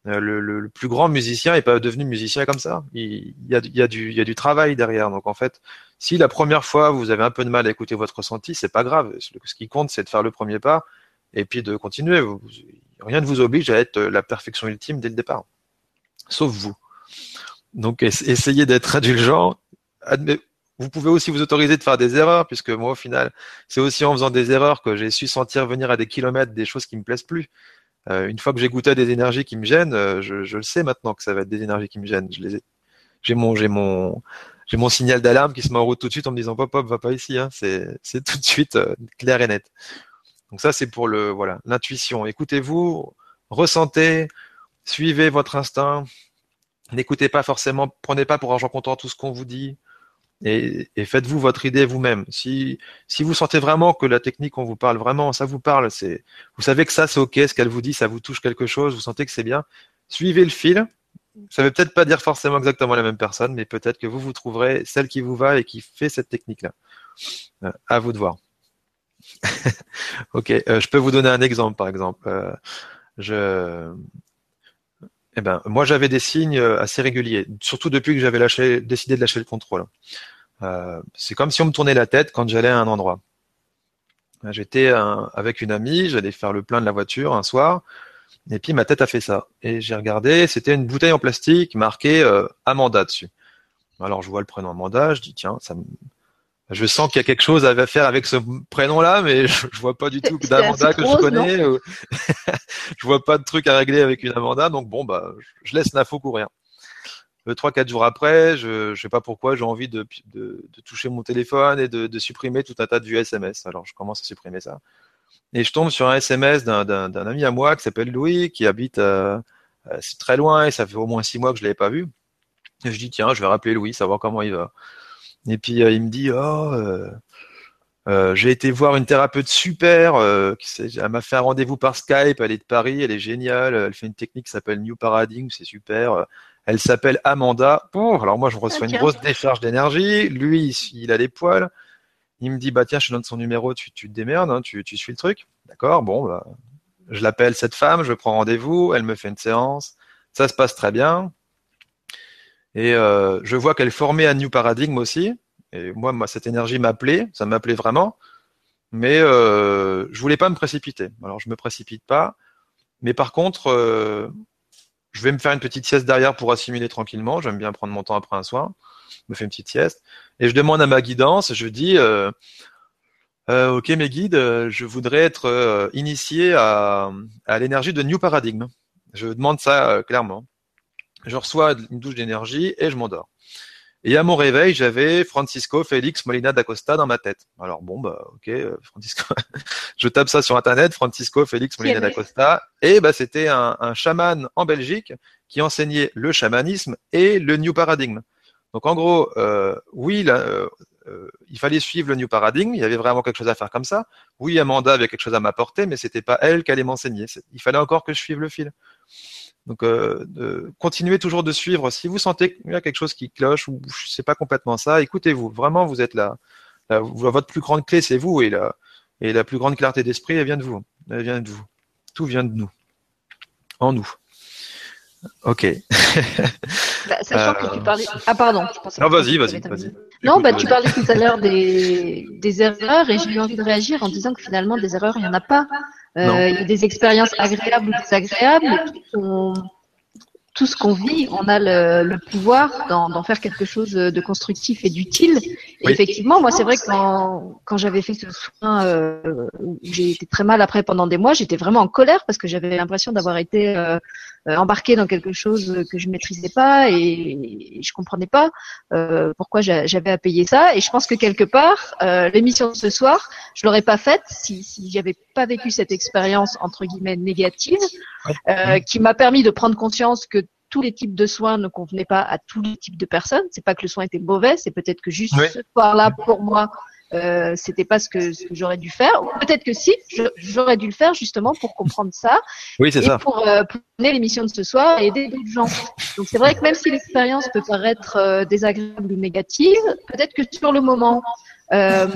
Euh, le, plus grand musicien n'est pas devenu musicien comme ça. Il, y a, du, il y a du travail derrière. Donc en fait, si la première fois vous avez un peu de mal à écouter votre ressenti, c'est pas grave. Ce qui compte, c'est de faire le premier pas et puis de continuer. Rien ne vous oblige à être euh, la perfection ultime dès le départ, sauf vous. Donc essayez d'être indulgent. Vous pouvez aussi vous autoriser de faire des erreurs, puisque moi au final, c'est aussi en faisant des erreurs que j'ai su sentir venir à des kilomètres des choses qui me plaisent plus. Euh, une fois que j'ai goûté à des énergies qui me gênent, euh, je, le sais maintenant que ça va être des énergies qui me gênent. Je les ai, j'ai mon, j'ai mon, signal d'alarme qui se met en route tout de suite en me disant pop pop va pas ici. Hein. C'est tout de suite clair et net. Donc ça c'est pour le voilà l'intuition. Écoutez-vous, ressentez, suivez votre instinct. N'écoutez pas forcément, prenez pas pour argent comptant tout ce qu'on vous dit et, faites-vous votre idée vous-même. Si, si vous sentez vraiment que la technique on vous parle vraiment, ça vous parle, c'est, vous savez que ça c'est ok, ce qu'elle vous dit, ça vous touche quelque chose, vous sentez que c'est bien, suivez le fil. Ça veut peut-être pas dire forcément exactement la même personne, mais peut-être que vous vous trouverez celle qui vous va et qui fait cette technique-là. Euh, à vous de voir. [laughs] ok, euh, je peux vous donner un exemple, par exemple. Euh, je, eh ben, moi, j'avais des signes euh, assez réguliers, surtout depuis que j'avais décidé de lâcher le contrôle. C'est comme si on me tournait la tête quand j'allais à un endroit. J'étais avec une amie, j'allais faire le plein de la voiture un soir, et puis ma tête a fait ça. Et j'ai regardé, c'était une bouteille en plastique marquée Amanda dessus. Alors je vois le prénom Amanda, je dis tiens, ça me, je sens qu'il y a quelque chose à faire avec ce prénom-là, mais je, [laughs] je, vois pas du tout d'Amanda que je connais. [laughs] je vois pas de truc à régler avec une Amanda, donc bon bah je laisse l'info courir. Le 3-4 jours après, je, je sais pas pourquoi, j'ai envie de, de, de, toucher mon téléphone et de, de, supprimer tout un tas de vues SMS. Alors je commence à supprimer ça. Et je tombe sur un SMS d'un ami à moi qui s'appelle Louis, qui habite euh, euh, très loin et ça fait au moins six mois que je l'avais pas vu. Et je dis tiens, je vais rappeler Louis, savoir comment il va. Et puis euh, il me dit oh euh, euh, j'ai été voir une thérapeute super, elle m'a fait un rendez-vous par Skype, elle est de Paris, elle est géniale, elle fait une technique qui s'appelle New Paradigm, c'est super. Elle s'appelle Amanda. Bon, alors moi je reçois une grosse décharge d'énergie, lui il a les poils. Il me dit bah tiens je te donne son numéro, tu, tu te démerdes, hein, tu, tu suis le truc. D'accord, bon bah, je l'appelle cette femme, je prends rendez-vous, elle me fait une séance, ça se passe très bien. Et euh, je vois qu'elle formée à New Paradigm aussi. Et moi, moi cette énergie m'appelait, ça m'appelait vraiment. Mais euh, je voulais pas me précipiter. Alors je me précipite pas. Mais par contre, euh, je vais me faire une petite sieste derrière pour assimiler tranquillement. J'aime bien prendre mon temps après un soin. Je me fais une petite sieste. Et je demande à ma guidance, je dis, euh, ok mes guides, je voudrais être initié à, à l'énergie de New Paradigm. Je demande ça clairement je reçois une douche d'énergie et je m'endors. Et à mon réveil, j'avais Francisco Félix Molina d'Acosta dans ma tête. Alors bon, bah ok, euh, Francisco, [laughs] je tape ça sur internet, Francisco Félix Molina d'Acosta, et bah c'était un, un, chaman en Belgique qui enseignait le chamanisme et le New Paradigm. Donc en gros, euh, oui, là, euh, euh, il fallait suivre le New Paradigm, il y avait vraiment quelque chose à faire comme ça. Oui, Amanda avait quelque chose à m'apporter, mais c'était pas elle qui allait m'enseigner. Il fallait encore que je suive le fil. Donc, euh, de, continuez toujours de suivre. Si vous sentez qu'il y a quelque chose qui cloche ou je sais pas complètement ça, écoutez-vous. Vraiment, vous êtes là. votre plus grande clé, c'est vous et la, et la plus grande clarté d'esprit, elle vient de vous. Elle vient de vous. Tout vient de nous. En nous. Ok. bah, sachant que tu parlais. Ah, pardon. Je non, vas-y, vas-y, vas-y. Non, bah, tu parlais tout à l'heure des, des erreurs et j'ai eu envie de réagir en disant que finalement, des erreurs, il n'y en a pas. Euh, il y a des expériences agréables ou désagréables. On, tout ce qu'on vit, on a le, le pouvoir d'en faire quelque chose de constructif et d'utile. Oui. Effectivement, moi, c'est vrai que quand, quand j'avais fait ce soin, euh, j'ai été très mal après pendant des mois, j'étais vraiment en colère parce que j'avais l'impression d'avoir été euh, embarqué dans quelque chose que je maîtrisais pas et, je comprenais pas euh, pourquoi j'avais à payer ça. Et je pense que quelque part, euh, l'émission de ce soir, je l'aurais pas faite si, si j'avais pas vécu cette expérience entre guillemets négative, euh, qui m'a permis de prendre conscience que tous les types de soins ne convenaient pas à tous les types de personnes. C'est pas que le soin était mauvais, c'est peut-être que juste oui. ce soir-là, pour moi, euh, c'était pas ce que, ce que j'aurais dû faire. Peut-être que si, j'aurais dû le faire justement pour comprendre ça. Oui, c'est ça. Pour, euh, pour mener l'émission de ce soir et aider d'autres gens. Donc c'est vrai que même si l'expérience peut paraître euh, désagréable ou négative, peut-être que sur le moment, euh,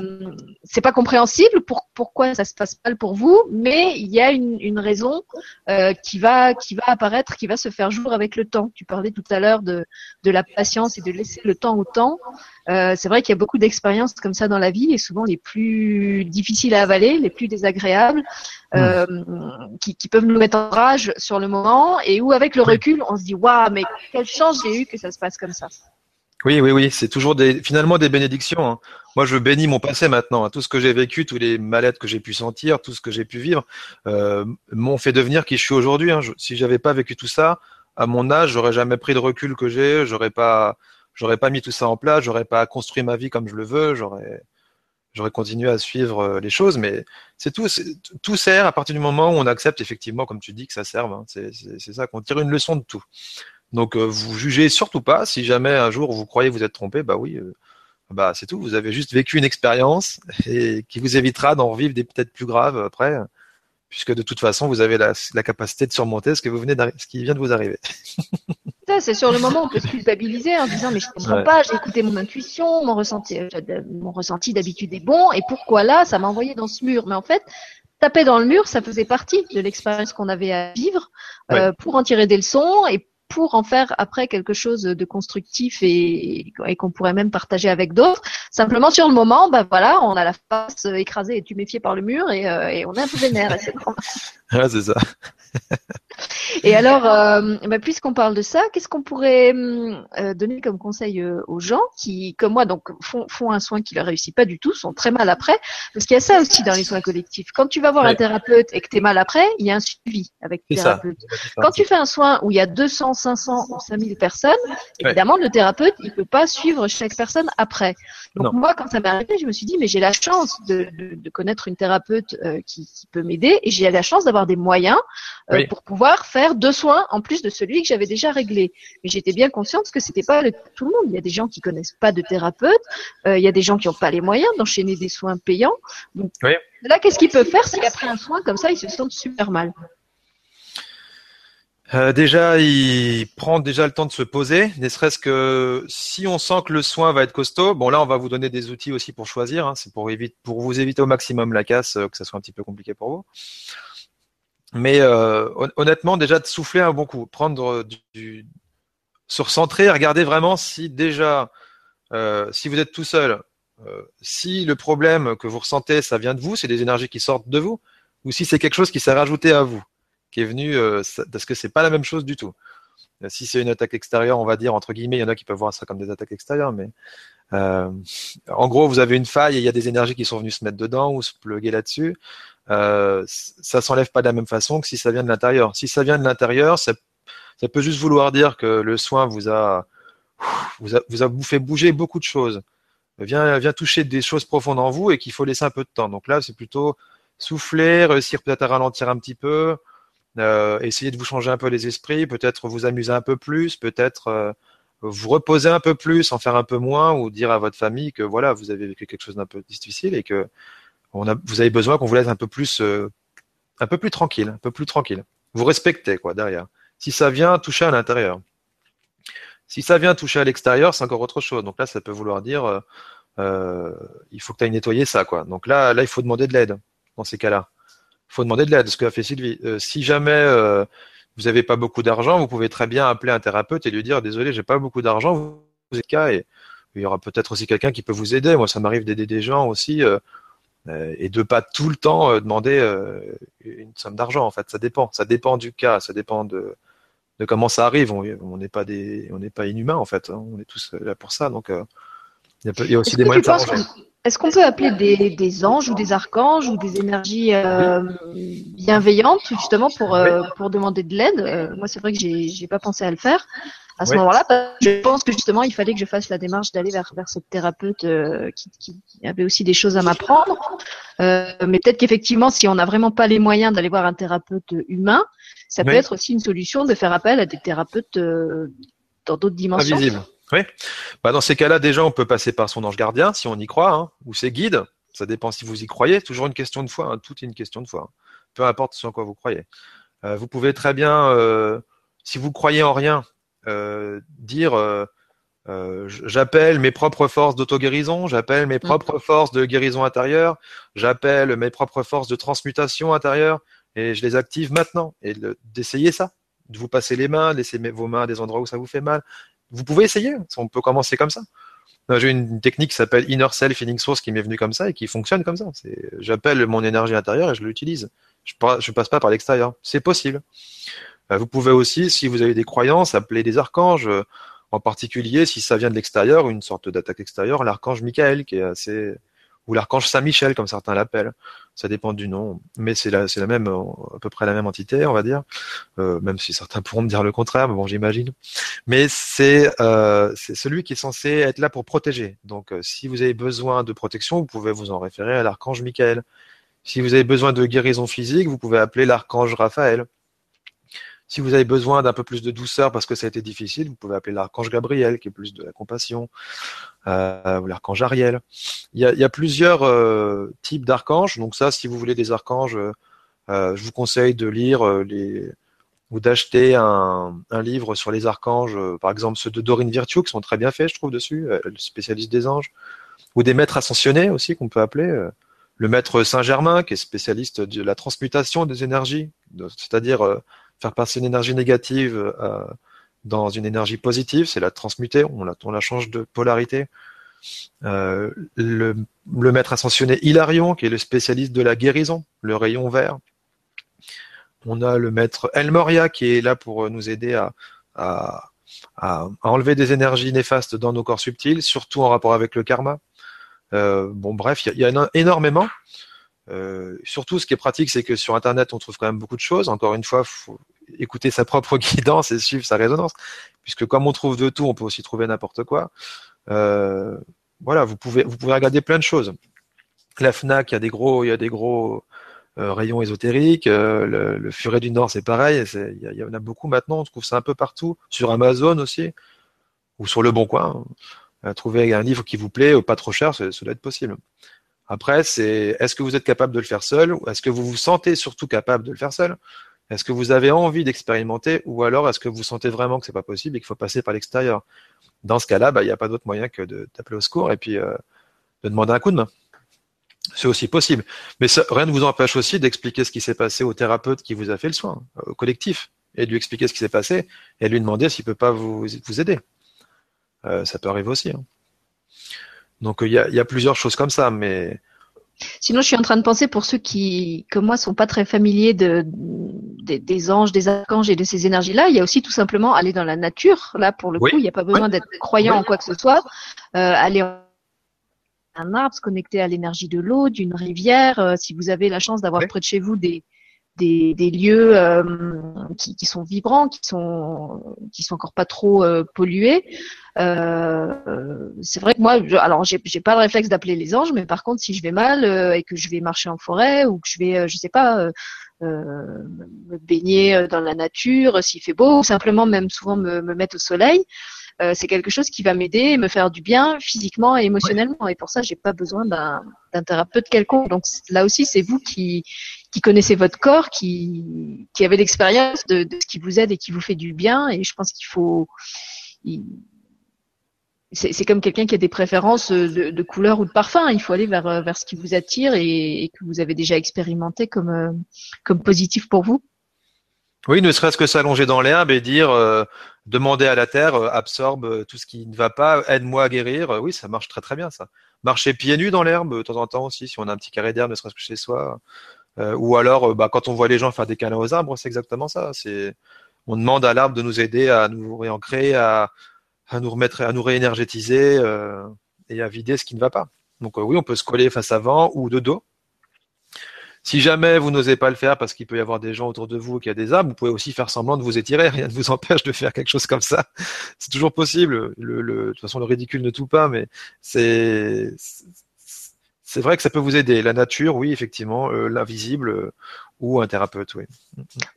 c'est pas compréhensible pour, pourquoi ça se passe mal pour vous, mais il y a une, une raison euh, qui va qui va apparaître, qui va se faire jour avec le temps. Tu parlais tout à l'heure de de la patience et de laisser le temps au temps. Euh, c'est vrai qu'il y a beaucoup d'expériences comme ça dans la vie et souvent les plus difficiles à avaler, les plus désagréables, euh, qui, qui, peuvent nous mettre en rage sur le moment et où avec le recul on se dit waouh mais quelle chance j'ai eu que ça se passe comme ça. Oui, oui, oui, c'est toujours des, finalement des bénédictions. Hein. Moi, je bénis mon passé maintenant. Hein. Tout ce que j'ai vécu, tous les mal que j'ai pu sentir, tout ce que j'ai pu vivre, euh, m'ont fait devenir qui je suis aujourd'hui. Hein. Si j'avais pas vécu tout ça, à mon âge, j'aurais jamais pris de recul que j'ai. J'aurais pas, j'aurais pas mis tout ça en place, j'aurais pas construit ma vie comme je le veux, j'aurais j'aurais continué à suivre euh, les choses, mais c'est tout, tout sert à partir du moment où on accepte effectivement, comme tu dis, que ça serve. Hein. C'est ça qu'on tire une leçon de tout. Donc euh, vous jugez surtout pas. Si jamais un jour vous croyez vous êtes trompé, bah oui, euh, bah c'est tout. Vous avez juste vécu une expérience et qui vous évitera d'en vivre des peut-être plus graves après, puisque de toute façon vous avez la, la capacité de surmonter ce que vous venez ce qui vient de vous arriver. [laughs] c'est sur le moment on peut se culpabiliser en disant mais je comprends pas, j'ai écouté mon intuition, mon ressenti, euh, mon ressenti d'habitude est bon et pourquoi là ça m'a envoyé dans ce mur. Mais en fait, taper dans le mur, ça faisait partie de l'expérience qu'on avait à vivre euh, pour en tirer des leçons et pour en faire après quelque chose de constructif et, et qu'on pourrait même partager avec d'autres. Simplement sur le moment, ben voilà, on a la face écrasée et tuméfiée par le mur et, euh, et on est un peu vénère. [laughs] c'est c'est ça. [laughs] Et alors, euh, bah, puisqu'on parle de ça, qu'est-ce qu'on pourrait hum, euh, donner comme conseil euh, aux gens qui, comme moi, donc font, font un soin qui leur réussit pas du tout, sont très mal après? Parce qu'il y a ça aussi dans les soins collectifs. Quand tu vas voir un thérapeute et que tu es mal après, il y a un suivi avec le thérapeute. Quand tu fais un soin où il y a 200, 500 ou 5000 personnes, évidemment, le thérapeute, il peut pas suivre chaque personne après. Donc moi, quand ça m'est arrivé, je me suis dit, mais j'ai la chance de, de, de, connaître une thérapeute qui, qui peut m'aider et j'ai la chance d'avoir des moyens pour pouvoir faire deux soins en plus de celui que j'avais déjà réglé. Mais j'étais bien consciente que c'était pas le, tout le monde. Il y a des gens qui connaissent pas de thérapeute, euh, il y a des gens qui n'ont pas les moyens d'enchaîner des soins payants. Donc, Là, qu'est-ce qu'ils peuvent faire si après un soin comme ça, ils se sentent super mal? Euh, déjà, il prend déjà le temps de se poser, ne serait-ce que si on sent que le soin va être costaud. Bon, là, on va vous donner des outils aussi pour choisir. Hein. c'est pour, éviter, pour vous éviter au maximum la casse, euh, que ça soit un petit peu compliqué pour vous. Mais euh, honnêtement, déjà de souffler un bon coup, prendre du, se recentrer, regarder vraiment si déjà, euh, si vous êtes tout seul, euh, si le problème que vous ressentez, ça vient de vous, c'est des énergies qui sortent de vous, ou si c'est quelque chose qui s'est rajouté à vous, qui est venu, parce que c'est pas la même chose du tout. Si c'est une attaque extérieure, on va dire entre guillemets, il y en a qui peuvent voir ça comme des attaques extérieures, mais en gros, vous avez une faille et il y a des énergies qui sont venues se mettre dedans ou se pluguer là-dessus euh, ça s'enlève pas de la même façon que si ça vient de l'intérieur. Si ça vient de l'intérieur, ça, ça, peut juste vouloir dire que le soin vous a, vous a, vous a fait bouger beaucoup de choses. Vient, vient toucher des choses profondes en vous et qu'il faut laisser un peu de temps. Donc là, c'est plutôt souffler, réussir peut-être à ralentir un petit peu, euh, essayer de vous changer un peu les esprits, peut-être vous amuser un peu plus, peut-être euh, vous reposer un peu plus, en faire un peu moins, ou dire à votre famille que voilà, vous avez vécu quelque chose d'un peu difficile et que vous avez besoin qu'on vous laisse un peu plus, euh, un peu plus tranquille, un peu plus tranquille. Vous respectez quoi derrière. Si ça vient toucher à l'intérieur, si ça vient toucher à l'extérieur, c'est encore autre chose. Donc là, ça peut vouloir dire, euh, euh il faut que tu ailles nettoyer ça quoi. Donc là, là, il faut demander de l'aide dans ces cas-là. Il faut demander de l'aide, ce qu'a fait Sylvie. Euh, si jamais vous n'avez pas beaucoup d'argent, vous pouvez très bien appeler un thérapeute et lui dire désolé, j'ai pas beaucoup d'argent, vous êtes cas et il y aura peut-être aussi quelqu'un qui peut vous aider. Moi, ça m'arrive d'aider des gens aussi. Euh, et de pas tout le temps euh, demander euh, une somme d'argent. En fait, ça dépend. Ça dépend du cas. Ça dépend de, de comment ça arrive. On n'est pas des, on n'est pas inhumains en fait. Hein. On est tous là pour ça. Donc, il y, y, a aussi des moyens de s'arranger. Est-ce qu'on peut appeler des, des, anges ou des archanges ou des énergies euh, bienveillantes justement pour euh, pour demander de l'aide? Euh, Moi, c'est vrai que j'ai j'ai pas pensé à le faire à ce moment-là. Je pense que justement, il fallait que je fasse la démarche d'aller vers vers cette thérapeute euh, qui, qui, avait aussi des choses à m'apprendre. Euh, mais peut-être qu'effectivement, si on n'a vraiment pas les moyens d'aller voir un thérapeute humain, ça peut être aussi une solution de faire appel à des thérapeutes dans d'autres dimensions. Invisibles. Oui. Bah dans ces cas-là, déjà, on peut passer par son ange gardien, si on y croit, hein, ou ses guides. Ça dépend si vous y croyez. Toujours une question de foi. Hein. Tout est une question de foi. Hein. Peu importe sur quoi vous croyez. Euh, vous pouvez très bien, euh, si vous croyez en rien, euh, dire j'appelle mes propres forces d'auto-guérison, j'appelle mes mm. propres forces de guérison intérieure, j'appelle mes propres forces de transmutation intérieure, et je les active maintenant. Et d'essayer ça, de vous passer les mains, laisser vos mains à des endroits où ça vous fait mal, vous pouvez essayer. On peut commencer comme ça. J'ai une technique qui s'appelle Inner Self Feeling Source qui m'est venue comme ça et qui fonctionne comme ça. J'appelle mon énergie intérieure et je l'utilise. Je, ne passe pas par l'extérieur. C'est possible. Euh, vous pouvez aussi, si vous avez des croyances, appeler des archanges. En particulier, si ça vient de l'extérieur, une sorte d'attaque extérieure, l'archange Michael, qui est assez, ou l'archange Saint-Michel, comme certains l'appellent. Ça dépend du nom, mais c'est la, c'est la même, à peu près la même entité, on va dire. Euh, même si certains [laughs] pourront me dire le contraire, mais bon, j'imagine. Mais c'est, euh, c'est celui qui est censé être là pour protéger. Donc, euh, si vous avez besoin de protection, vous pouvez vous en référer à l'archange Michael. Si vous avez besoin de guérison physique, vous pouvez appeler l'archange Raphaël. Si vous avez besoin d'un peu plus de douceur parce que ça a été difficile, vous pouvez appeler l'archange Gabriel, qui est plus de la compassion, euh, ou l'archange Ariel. Il y a, il y a plusieurs euh, types d'archanges. Donc ça, si vous voulez des archanges, euh, je vous conseille de lire euh, les ou d'acheter un, un, livre sur les archanges, euh, par exemple ceux de Dorine Virtue, qui sont très bien faits, je trouve, dessus, spécialiste des anges, ou des maîtres ascensionnés aussi, qu'on peut appeler. le maître Saint-Germain, qui est spécialiste de la transmutation des énergies, c'est-à-dire faire passer une énergie négative euh, dans une énergie positive, c'est la transmuter, on la, change de polarité. Euh, le, maître ascensionné Hilarion, qui est le spécialiste de la guérison, le rayon vert. On a le maître Elmoria, qui est là pour nous aider à, enlever des énergies néfastes dans nos corps subtils, surtout en rapport avec le karma. Euh, bon, bref, il y, y, a énormément. Euh, surtout, ce qui est pratique, c'est que sur Internet, on trouve quand même beaucoup de choses. Encore une fois, faut écouter sa propre [laughs] guidance et suivre sa résonance, puisque comme on trouve de tout, on peut aussi trouver n'importe quoi. Euh, voilà, vous pouvez vous pouvez regarder plein de choses. La Fnac, il y a des gros, il y a des gros euh, rayons ésotériques. Euh, le, le, Furet du Nord, c'est pareil. Il y, en a beaucoup maintenant. On trouve ça un peu partout. Sur Amazon aussi, ou sur Le Bon Coin. Trouver un livre qui vous plaît, pas trop cher, ça doit être possible. Après, c'est est-ce que vous êtes capable de le faire seul ou est-ce que vous vous sentez surtout capable de le faire seul? Est-ce que vous avez envie d'expérimenter ou alors est-ce que vous sentez vraiment que c'est pas possible et qu'il faut passer par l'extérieur? Dans ce cas-là, bah, il n'y a pas d'autre moyen que d'appeler au secours et puis euh, de demander un coup de main. C'est aussi possible. Mais rien ne vous empêche aussi d'expliquer ce qui s'est passé au thérapeute qui vous a fait le soin, euh, au collectif, et de lui expliquer ce qui s'est passé et de lui demander s'il peut pas vous, vous aider. Euh, ça peut arriver aussi. Hein. Donc il y a, y a, plusieurs choses comme ça, mais Sinon, je suis en train de penser pour ceux qui, comme moi, sont pas très familiers de, des, des anges, des archanges et de ces énergies-là. Il y a aussi tout simplement aller dans la nature. Là, pour le oui. coup, il n'y a pas besoin oui. d'être croyant oui. en quoi que ce soit. Euh, aller en un arbre, se connecter à l'énergie de l'eau, d'une rivière. Euh, si vous avez la chance d'avoir près de chez vous des, des, lieux euh, qui, sont vibrants, qui sont qui sont encore pas trop euh, pollués. Euh, c'est vrai que moi, alors j'ai pas le réflexe d'appeler les anges, mais par contre, si je vais mal et que je vais marcher en forêt ou que je vais, je sais pas, me baigner dans la nature, s'il fait beau, ou simplement même souvent me mettre au soleil. Euh, c'est quelque chose qui va m'aider, me faire du bien physiquement et émotionnellement. Ouais. Et pour ça, j'ai pas besoin d'un thérapeute quelconque. Donc là aussi, c'est vous qui, qui connaissez votre corps, qui, qui avez l'expérience de, de, ce qui vous aide et qui vous fait du bien. Et je pense qu'il faut. C'est comme quelqu'un qui a des préférences de, de, couleur ou de parfum. Il faut aller vers, vers ce qui vous attire et, et que vous avez déjà expérimenté comme, comme positif pour vous. Oui, ne serait-ce que s'allonger dans l'herbe et dire euh, demander à la terre euh, absorbe euh, tout ce qui ne va pas, aide-moi à guérir. Euh, oui, ça marche très très bien ça. Marcher pieds nus dans l'herbe de temps en temps aussi, si on a un petit carré d'herbe, ne serait-ce que chez soi. Ou alors, bah, quand on voit les gens faire des câlins aux arbres, c'est exactement ça. C'est on demande à l'arbre de nous aider à nous réancrer, à, à nous remettre, à nous réénergétiser et à vider ce qui ne va pas. Donc oui, on peut se coller face avant ou de dos si jamais vous n'osez pas le faire parce qu'il peut y avoir des gens autour de vous qui a des arbres, vous pouvez aussi faire semblant de vous étirer. Rien ne vous [laughs] empêche de faire quelque chose comme ça. C'est toujours possible. Le, le, de toute façon, le ridicule ne tout pas, mais c'est c'est vrai que ça peut vous aider. La nature, oui, effectivement, euh, l'invisible, euh, ou un thérapeute, oui.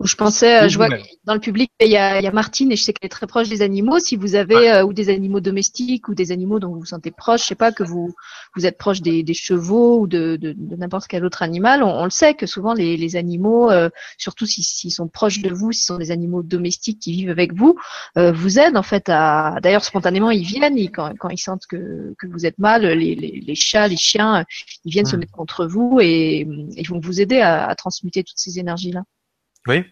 Je pensais, euh, je vois que dans le public, il y, a, il y a Martine et je sais qu'elle est très proche des animaux. Si vous avez ouais. euh, ou des animaux domestiques ou des animaux dont vous vous sentez proche, je sais pas que vous vous êtes proche des, des chevaux ou de, de, de n'importe quel autre animal, on, on, le sait que souvent les, les animaux, euh, surtout s'ils si, sont proches de vous, s'ils sont des animaux domestiques qui vivent avec vous, euh, vous aident en fait à. D'ailleurs, spontanément, ils viennent ils, quand, quand ils sentent que, que vous êtes mal, les, les, les chats, les chiens, ils viennent mmh. se mettre contre vous et ils vont vous aider à, à transmuter toutes ces énergies-là. Oui.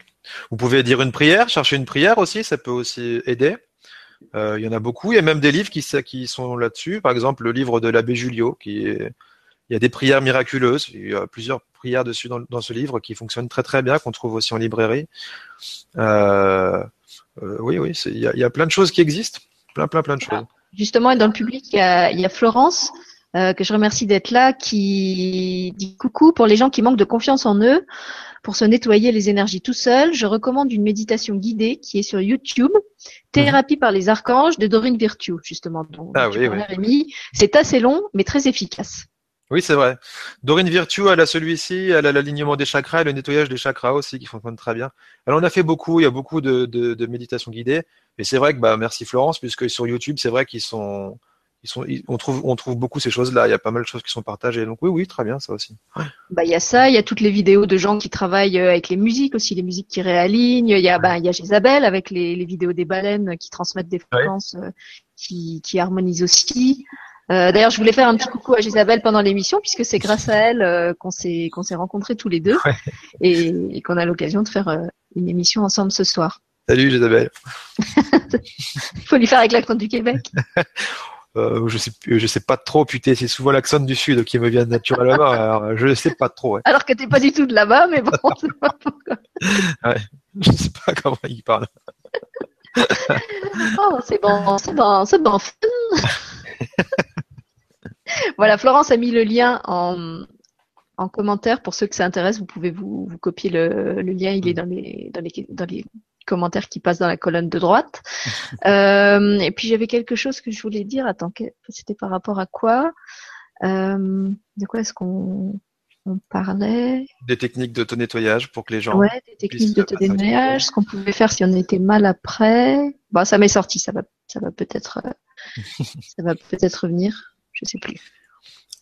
Vous pouvez dire une prière, chercher une prière aussi, ça peut aussi aider. Euh, il y en a beaucoup. Il y a même des livres qui, qui sont là-dessus. Par exemple, le livre de l'abbé Julio, qui est, il y a des prières miraculeuses. Il y a plusieurs prières dessus dans, dans ce livre qui fonctionnent très très bien, qu'on trouve aussi en librairie. Euh, euh, oui, oui, il y, a, il y, a, plein de choses qui existent. Plein, plein, plein de choses. Justement, dans le public, il y a, il y a Florence euh, que je remercie d'être là, qui dit coucou pour les gens qui manquent de confiance en eux, pour se nettoyer les énergies tout seul. Je recommande une méditation guidée qui est sur YouTube, Thérapie par les archanges de Dorine Virtue, justement. Dont Ah oui, Rémi. C'est assez long, mais très efficace. Oui, c'est vrai. Dorine Virtue, elle a celui-ci, elle a l'alignement des chakras et le nettoyage des chakras aussi qui fonctionne très bien. Elle en a fait beaucoup, il y a beaucoup de, de, de méditations guidées. Et c'est vrai que, bah, merci Florence, puisque sur YouTube, c'est vrai qu'ils sont, ils sont, ils- on trouve, on trouve beaucoup ces choses-là. Il y a pas mal de choses qui sont partagées. Donc oui, oui, très bien, ça aussi. Bah, il y a ça, il y a toutes les vidéos de gens qui travaillent euh, avec les musiques aussi, les musiques qui réalignent. Il y a, bah, il y a Isabelle avec les, les vidéos des baleines qui transmettent des fréquences, euh, qui, qui harmonisent aussi. Euh, D'ailleurs, je voulais faire un petit coucou à Isabelle pendant l'émission puisque c'est grâce à elle euh, qu'on s'est qu'on s'est rencontrés tous les deux Ouais. et, et qu'on a l'occasion de faire euh, une émission ensemble ce soir. Salut Isabelle. [laughs] Il faut lui faire avec l'accent du Québec. [laughs] Euh, je sais, je sais pas trop, putain, c'est souvent l'accent du sud qui me vient naturellement. [laughs] alors, je ne sais pas trop. ouais. Alors que t'es pas du tout de là-bas, mais bon. [laughs] c'est pas pourquoi. Je sais pas comment il parle. [laughs] Oh, c'est bon, c'est bon, c'est bon. voilà, Florence a mis le lien en, en commentaire. Pour ceux que ça intéresse, vous pouvez vous, vous copier le, le lien. Il est dans les, dans, les, dans les commentaires qui passent dans la colonne de droite. [laughs] Euh, et puis j'avais quelque chose que je voulais dire. Attends, que- c'était par rapport à quoi? Euh, De quoi est-ce qu'on on parlait? Des techniques d'auto-nettoyage pour que les gens. Ouais, des techniques de puissent passer un petit nettoyage, ce qu'on pouvait faire si on était mal après. Bon, ça m'est sorti, ça va, ça va peut-être, euh, [laughs] ça va peut-être revenir. Je sais plus.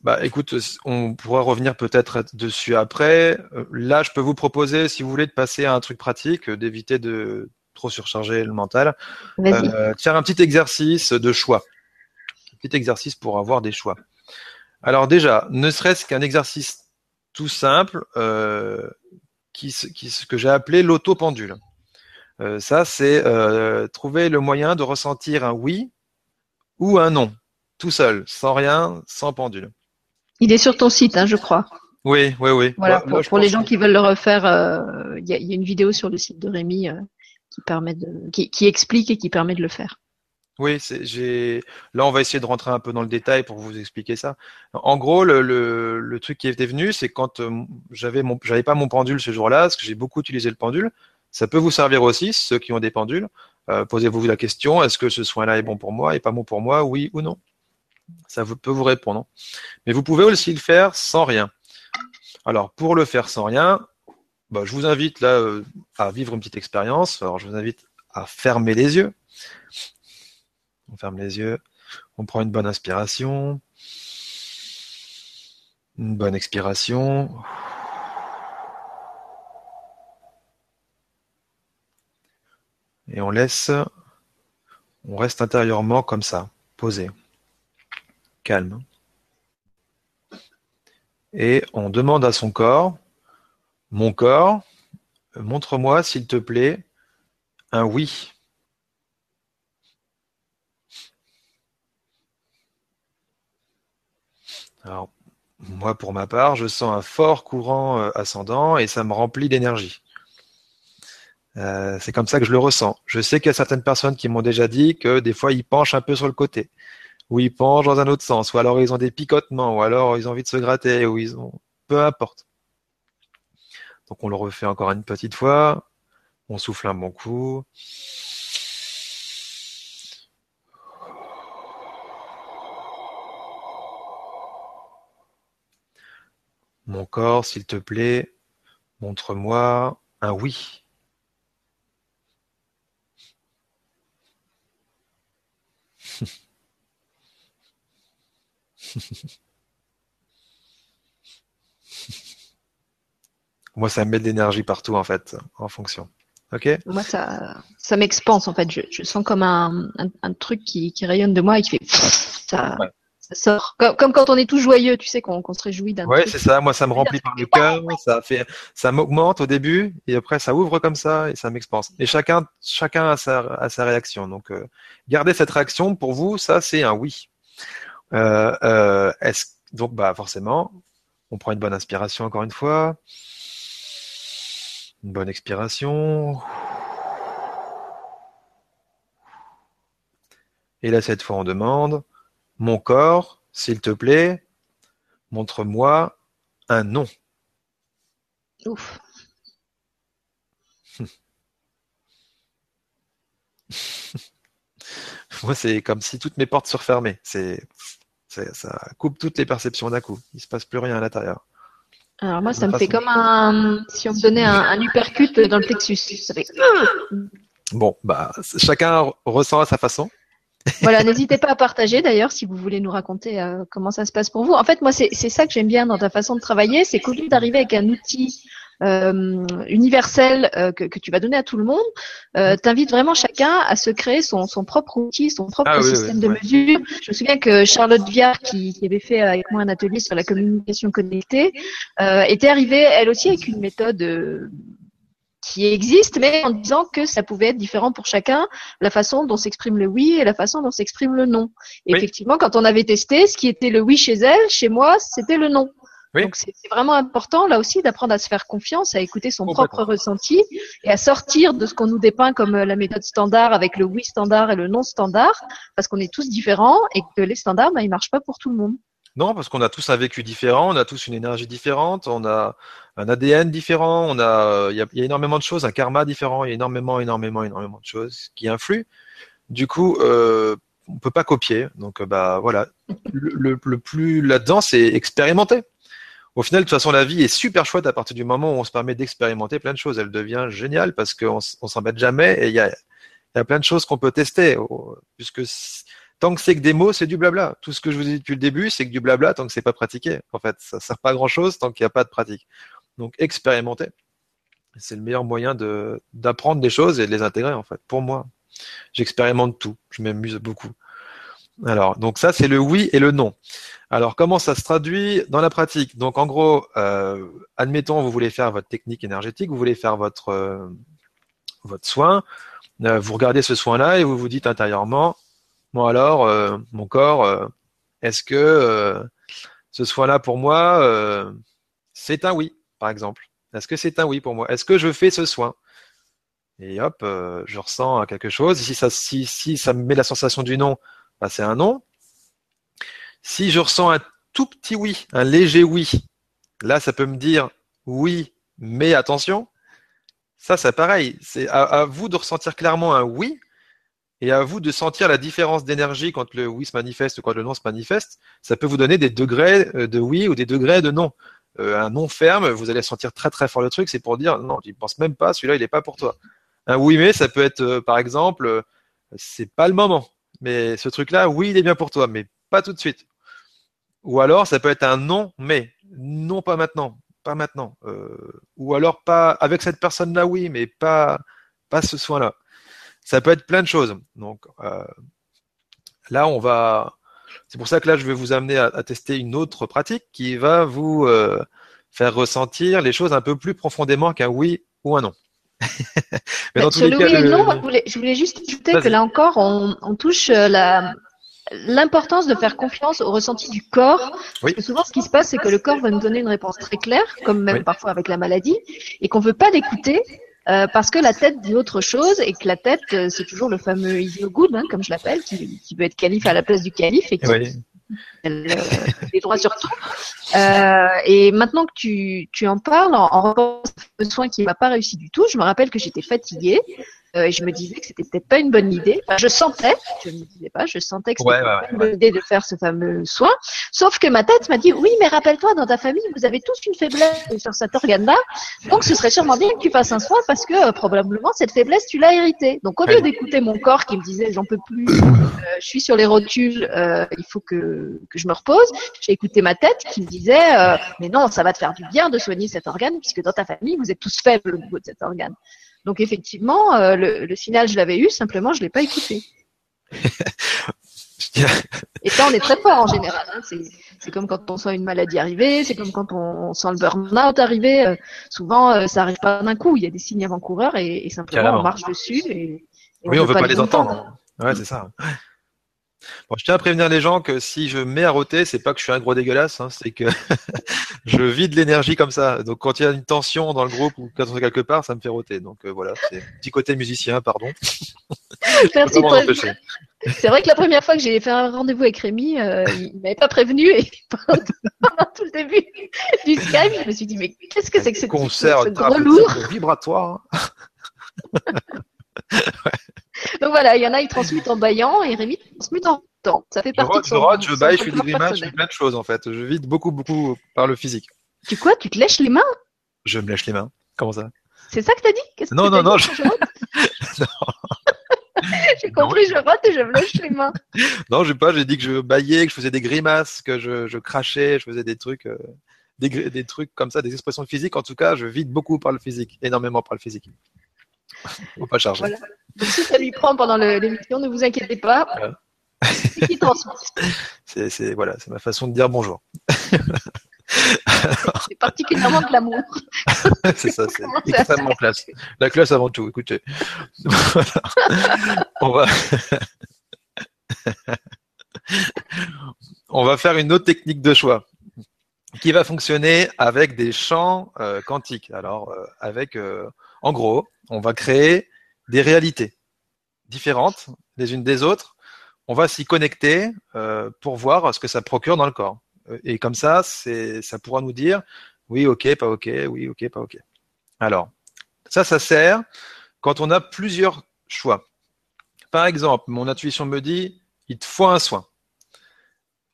Bah, écoute, on pourra revenir peut-être dessus après. Euh, Là, je peux vous proposer, si vous voulez, de passer à un truc pratique, euh, d'éviter de trop surcharger le mental. Euh, faire un petit exercice de choix. Un petit exercice pour avoir des choix. Alors déjà, ne serait-ce qu'un exercice tout simple euh, qui, qui, se- que j'ai appelé l'auto-pendule. Euh, ça, c'est euh, trouver le moyen de ressentir un oui ou un non, tout seul, sans rien, sans pendule. Il est sur ton site, hein, je crois. Oui, oui, oui. Voilà, Là- pour, là, je pour les gens que- qui veulent le refaire, euh, il y, a, il y a une vidéo sur le site de Rémi euh, qui permet de, qui, qui explique et qui permet de le faire. Oui, c'est, j'ai. Là, on va essayer de rentrer un peu dans le détail pour vous expliquer ça. En gros, le, le, le truc qui était venu, c'est quand euh, j'avais mon, j'avais pas mon pendule ce jour-là, parce que j'ai beaucoup utilisé le pendule. Ça peut vous servir aussi, ceux qui ont des pendules. Euh, posez-vous la question est-ce que ce soin-là est bon pour moi et pas bon pour moi, oui ou non? Ça peut vous répondre. Mais vous pouvez aussi le faire sans rien. Alors, pour le faire sans rien, bah, je vous invite là euh, à vivre une petite expérience. Alors, je vous invite à fermer les yeux. On ferme les yeux. On prend une bonne inspiration. Une bonne expiration. Et on laisse, on reste intérieurement comme ça, posé, calme. Et on demande à son corps, mon corps, montre-moi s'il te plaît un oui. Alors, moi, pour ma part, je sens un fort courant euh, ascendant et ça me remplit d'énergie. Euh, c'est comme ça que je le ressens. Je sais qu'il y a certaines personnes qui m'ont déjà dit que des fois ils penchent un peu sur le côté, ou ils penchent dans un autre sens, ou alors ils ont des picotements, ou alors ils ont envie de se gratter, ou ils ont... Peu importe. Donc on le refait encore une petite fois. On souffle un bon coup. Mon corps, s'il te plaît, montre-moi un oui. [laughs] [laughs] Moi, ça me met de l'énergie partout, en fait, en fonction. Ok? Moi, ça, ça m'expanse en fait. Je, je sens comme un, un, un truc qui, qui rayonne de moi et qui fait ça, Ouais. ça sort. Comme, comme quand on est tout joyeux, tu sais, qu'on qu'on se réjouit d'un Ouais, truc. c'est ça. Moi, ça me remplit par le cœur. Ça fait, ça m'augmente au début et après, ça ouvre comme ça et ça m'expanse. Et chacun, chacun a sa, a sa réaction. Donc, euh, gardez cette réaction. Pour vous, ça, c'est un oui. Euh, euh, est-ce, donc, bah, forcément, on prend une bonne inspiration encore une fois. Une bonne expiration. Et là, cette fois, on demande, mon corps, s'il te plaît, montre-moi un nom. Ouf. [laughs] Moi, c'est comme si toutes mes portes se refermaient. C'est, ça coupe toutes les perceptions d'un coup. Il se passe plus rien à l'intérieur. Alors moi, ça me fait comme un, si on me donnait un, un uppercut dans le plexus. Ça fait... Bon, bah, chacun ressent à sa façon. voilà, n'hésitez pas à partager d'ailleurs si vous voulez nous raconter euh, comment ça se passe pour vous. En fait, moi, c'est ça que j'aime bien dans ta façon de travailler, c'est qu'au lieu d'arriver avec un outil euh, universel euh, que, que, tu vas donner à tout le monde, euh, t'invites vraiment chacun à se créer son, son propre outil, son propre Ah système oui, de ouais. mesure. Je me souviens que Charlotte Viard, qui, qui avait fait avec moi un atelier sur la communication connectée, euh, était arrivée elle aussi avec une méthode euh, qui existe, mais en disant que ça pouvait être différent pour chacun, la façon dont s'exprime le oui et la façon dont s'exprime le non. Et Oui. effectivement, quand on avait testé, ce qui était le oui chez elle, chez moi, c'était le non. Oui. Donc c'est vraiment important là aussi d'apprendre à se faire confiance, à écouter son propre ressenti et à sortir de ce qu'on nous dépeint comme euh, la méthode standard avec le oui standard et le non standard, parce qu'on est tous différents et que les standards, ben, ils marchent pas pour tout le monde. Non, parce qu'on a tous un vécu différent, on a tous une énergie différente, on a un ADN différent, on a, il y a, il y a énormément de choses, un karma différent, il y a énormément, énormément, énormément de choses qui influent. Du coup, euh, on peut pas copier. Donc, euh, bah voilà. Le, le, le plus là-dedans, c'est expérimenter. Au final, de toute façon, la vie est super chouette à partir du moment où on se permet d'expérimenter plein de choses. Elle devient géniale parce qu'on s'embête jamais et il y a, y a plein de choses qu'on peut tester. Puisque tant que c'est que des mots, c'est du blabla. Tout ce que je vous ai dit depuis le début, c'est que du blabla tant que c'est pas pratiqué. En fait, ça sert pas à grand chose tant qu'il n'y a pas de pratique. Donc, expérimenter. C'est le meilleur moyen de, d'apprendre des choses et de les intégrer, en fait. Pour moi, j'expérimente tout. Je m'amuse beaucoup. Alors, donc ça, c'est le oui et le non. Alors, comment ça se traduit dans la pratique? Donc, en gros, euh, admettons, vous voulez faire votre technique énergétique, vous voulez faire votre, euh, votre soin, euh, vous regardez ce soin-là et vous vous dites intérieurement, Bon alors, euh, mon corps, est-ce que ce soin-là pour moi, c'est un oui, par exemple? Est-ce que c'est un oui pour moi? Est-ce que je fais ce soin? Et hop, je ressens quelque chose. Si ça, si, si ça me met la sensation du non, bah, c'est un non. Si je ressens un tout petit oui, un léger oui, là, ça peut me dire oui, mais attention. Ça, c'est pareil. C'est à, vous de ressentir clairement un oui et à vous de sentir la différence d'énergie quand le oui se manifeste ou quand le non se manifeste. Ça peut vous donner des degrés euh, de oui ou des degrés de non. Euh, un non ferme, vous allez sentir très très fort le truc, c'est pour dire non, tu ne penses même pas, celui-là il n'est pas pour toi. Un oui mais, ça peut être euh, par exemple, c'est pas le moment, mais ce truc-là, oui, il est bien pour toi, mais pas tout de suite. Ou alors ça peut être un non mais, non pas maintenant, pas maintenant. Euh, ou alors pas avec cette personne-là, oui, mais pas pas ce soin-là. Ça peut être plein de choses. Donc euh, là, on va. C'est pour ça que là, je vais vous amener à, à tester une autre pratique qui va vous euh, faire ressentir les choses un peu plus profondément qu'un oui ou un non. [laughs] Mais dans tous Sur les le cas, oui et le- le non, moi, je voulais, je voulais juste ajouter que là encore, on, on touche euh, la l'importance de faire confiance au ressenti du corps. Oui. Parce que souvent, ce qui se passe, c'est que le corps va nous donner une réponse très claire, comme même Oui. parfois avec la maladie, et qu'on veut pas l'écouter. euh, parce que la tête dit autre chose et que la tête, euh, c'est toujours le fameux idiot good, hein, comme je l'appelle, qui, qui veut être calife à la place du calife et qui Oui. elle, euh, les droits sur tout. Euh, et maintenant que tu, tu en parles, en, en au soin qui m'a pas réussi du tout, je me rappelle que j'étais fatiguée euh, et je me disais que c'était peut-être pas une bonne idée. Enfin, je sentais, je ne me disais pas, je sentais que c'était Ouais, ouais, pas une bonne idée de faire ce fameux soin. Sauf que ma tête m'a dit oui, mais rappelle-toi, dans ta famille, vous avez tous une faiblesse sur cet organe-là, donc ce serait sûrement bien que tu fasses un soin parce que euh, probablement cette faiblesse tu l'as héritée. Donc au lieu d'écouter mon corps qui me disait j'en peux plus, euh, je suis sur les rotules, euh, il faut que, que je me repose. J'ai écouté ma tête qui me disait euh, mais non, ça va te faire du bien de soigner cet organe puisque dans ta famille vous êtes tous faibles au niveau de cet organe. Donc effectivement, euh, le, le signal je l'avais eu, simplement je l'ai pas écouté. [laughs] Et ça, on est très fort en général. Hein. C'est, c'est comme quand on sent une maladie arriver, c'est comme quand on, on sent le burn-out arriver. Euh, souvent, euh, ça arrive pas d'un coup. Il y a des signes avant-coureurs et, et simplement Carrément. on marche dessus. Et, et Oui, on veut pas les entendre. entendre. Ouais, c'est ça. Bon, je tiens à prévenir les gens que si je mets à roter, c'est pas que je suis un gros dégueulasse, hein, c'est que [laughs] je vide l'énergie comme ça. Donc quand il y a une tension dans le groupe ou quand on est quelque part, ça me fait roter. Donc euh, voilà, c'est un petit côté musicien, pardon. [laughs] Merci pour, C'est vrai que la première fois que j'ai fait un rendez-vous avec Rémi, euh, il m'avait pas prévenu et pendant, [laughs] pendant tout le début du Skype, je me suis dit mais qu'est-ce que c'est que ce, concert ce gros lourd? vibratoire. Donc voilà, il y en a ils transmettent en baillant et Rémi transmet en temps. Ça fait Je partie rote, de je rote, je baille, je fais des grimaces, je fais plein de choses en fait. Je vide beaucoup, beaucoup par le physique. Tu quoi Tu te lèches les mains? Je me lèche les mains. Comment ça? C'est ça que t'as dit? Qu'est-ce Non, que non, non, dit je [laughs] [laughs] J'ai compris, je rote et je me lèche les mains. [laughs] Non, j'ai pas. J'ai dit que je baillais, que je faisais des grimaces, que je, je crachais, je faisais des trucs, euh, des trucs comme ça, des expressions physiques. En tout cas, je vide beaucoup par le physique, énormément par le physique. [laughs] Faut pas charger. Voilà. Donc si ça lui prend pendant l'émission, ne vous inquiétez pas. Voilà. C'est [laughs] voilà, ma façon de dire bonjour. [laughs] C'est particulièrement de l'amour. c'est ça, c'est extrêmement classe. La classe avant tout. Écoutez, on va. on va faire une autre technique de choix qui va fonctionner avec des champs euh, quantiques. Alors, euh, avec, euh, en gros, on va créer des réalités différentes les unes des autres. On va s'y connecter euh, pour voir ce que ça procure dans le corps. Euh, Et comme ça, ça pourra nous dire oui, ok, pas ok, oui, ok, pas ok. Alors, ça, ça sert quand on a plusieurs choix. Par exemple, mon intuition me dit, il te faut un soin.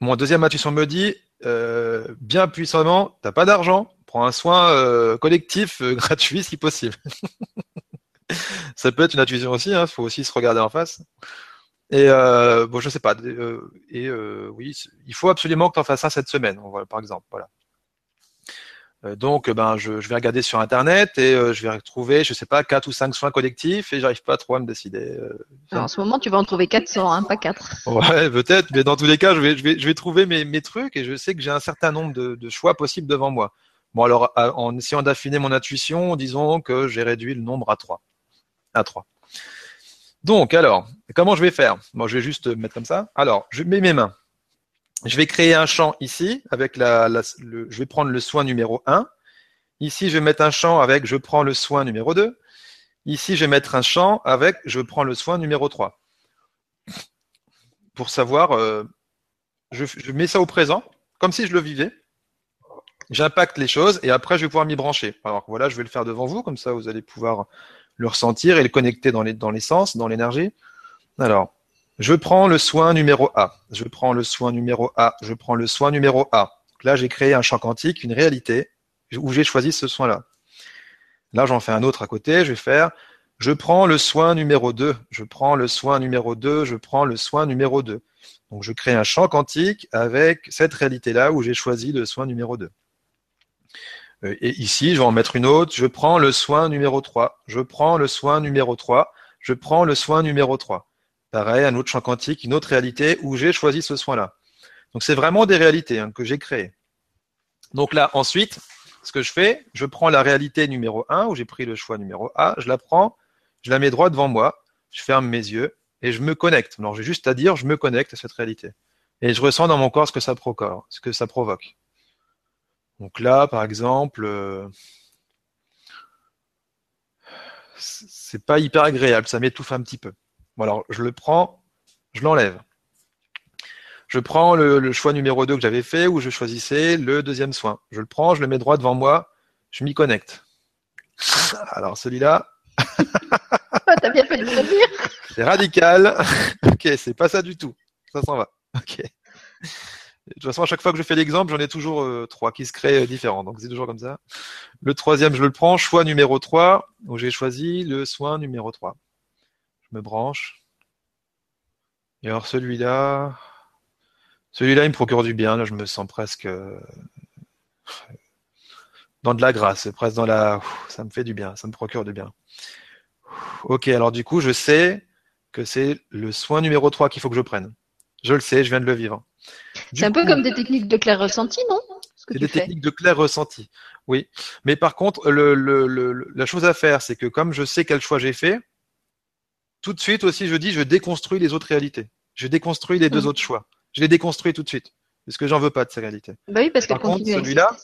Mon deuxième intuition me dit, euh, bien puissamment, t'as pas d'argent, prends un soin collectif [laughs] gratuit si possible. Ça peut être une intuition aussi, il faut aussi se regarder en face. Et euh, bon, je sais pas. euh, et euh, oui, il faut absolument que tu en fasses un cette semaine, par exemple. Voilà. Euh, donc, ben, je, je vais regarder sur Internet et euh, je vais retrouver, je sais pas, quatre ou cinq soins collectifs et j'arrive pas trop à me décider. Alors, en ce moment, tu vas en trouver 400, hein, pas 4. Ouais, peut-être, mais dans tous les cas, je vais, je vais, je vais trouver mes, mes trucs et je sais que j'ai un certain nombre de, de choix possibles devant moi. Bon, alors, en essayant d'affiner mon intuition, disons que j'ai réduit le nombre à 3. À 3. Donc, alors, comment je vais faire? Moi, je vais juste mettre comme ça. Alors, je mets mes mains. Je vais créer un champ ici avec la, je vais prendre le soin numéro 1. Ici, je vais mettre un champ avec je prends le soin numéro 2. Ici, je vais mettre un champ avec je prends le soin numéro 3 pour savoir, euh, je mets ça au présent, comme si je le vivais. J'impacte les choses et après je vais pouvoir m'y brancher. Alors voilà, je vais le faire devant vous, comme ça vous allez pouvoir le ressentir et le connecter dans les dans l'essence, dans l'énergie. Alors, je prends le soin numéro A. Je prends le soin numéro A. Je prends le soin numéro A. Là, j'ai créé un champ quantique, une réalité où j'ai choisi ce soin-là. Là, j'en fais un autre à côté. Je vais faire je prends le soin numéro 2, je prends le soin numéro 2, je prends le soin numéro 2. Donc je crée un champ quantique avec cette réalité-là où j'ai choisi le soin numéro 2. Euh, Et ici, je vais en mettre une autre, je prends le soin numéro 3, je prends le soin numéro 3, je prends le soin numéro 3. Pareil, un autre champ quantique, une autre réalité où j'ai choisi ce soin-là. Donc c'est vraiment des réalités hein, que j'ai créées. Donc là, ensuite, ce que je fais, je prends la réalité numéro 1 où j'ai pris le choix numéro A, je la prends, je la mets droit devant moi, je ferme mes yeux et je me connecte. Alors j'ai juste à dire, je me connecte à cette réalité. Et je ressens dans mon corps ce que ça provoque. Ce que ça provoque. Donc là, par exemple, euh, c'est pas hyper agréable, ça m'étouffe un petit peu. Bon alors, je le prends, je l'enlève. Je prends le, le choix numéro 2 que j'avais fait où je choisissais le deuxième soin. Je le prends, je le mets droit devant moi, je m'y connecte. Alors celui-là, [laughs] Ah, T'as bien fait de le dire. c'est radical. ok, c'est pas ça du tout. Ça s'en va. Ok. De toute façon, à chaque fois que je fais l'exemple, j'en ai toujours euh, trois qui se créent euh, différents. Donc c'est toujours comme ça. Le troisième, je le prends, choix numéro 3, où j'ai choisi le soin numéro 3. Je me branche. Et alors celui-là, celui-là, il me procure du bien. Là, je me sens presque euh, dans de la grâce, presque dans la. Ça me fait du bien, ça me procure du bien. Ok, alors du coup, je sais que c'est le soin numéro 3 qu'il faut que je prenne. Je le sais, je viens de le vivre. C'est un peu comme des techniques de clair ressenti, non? Ce que c'est des fais. techniques de clair ressenti. Oui. Mais par contre, le, le, le- la chose à faire, c'est que comme je sais quel choix j'ai fait, tout de suite aussi, je dis, je déconstruis les autres réalités. Je déconstruis les deux Mhm. autres choix. Je les déconstruis tout de suite. Parce que j'en veux pas de ces réalités. Bah oui, parce Par contre, continue à celui-là.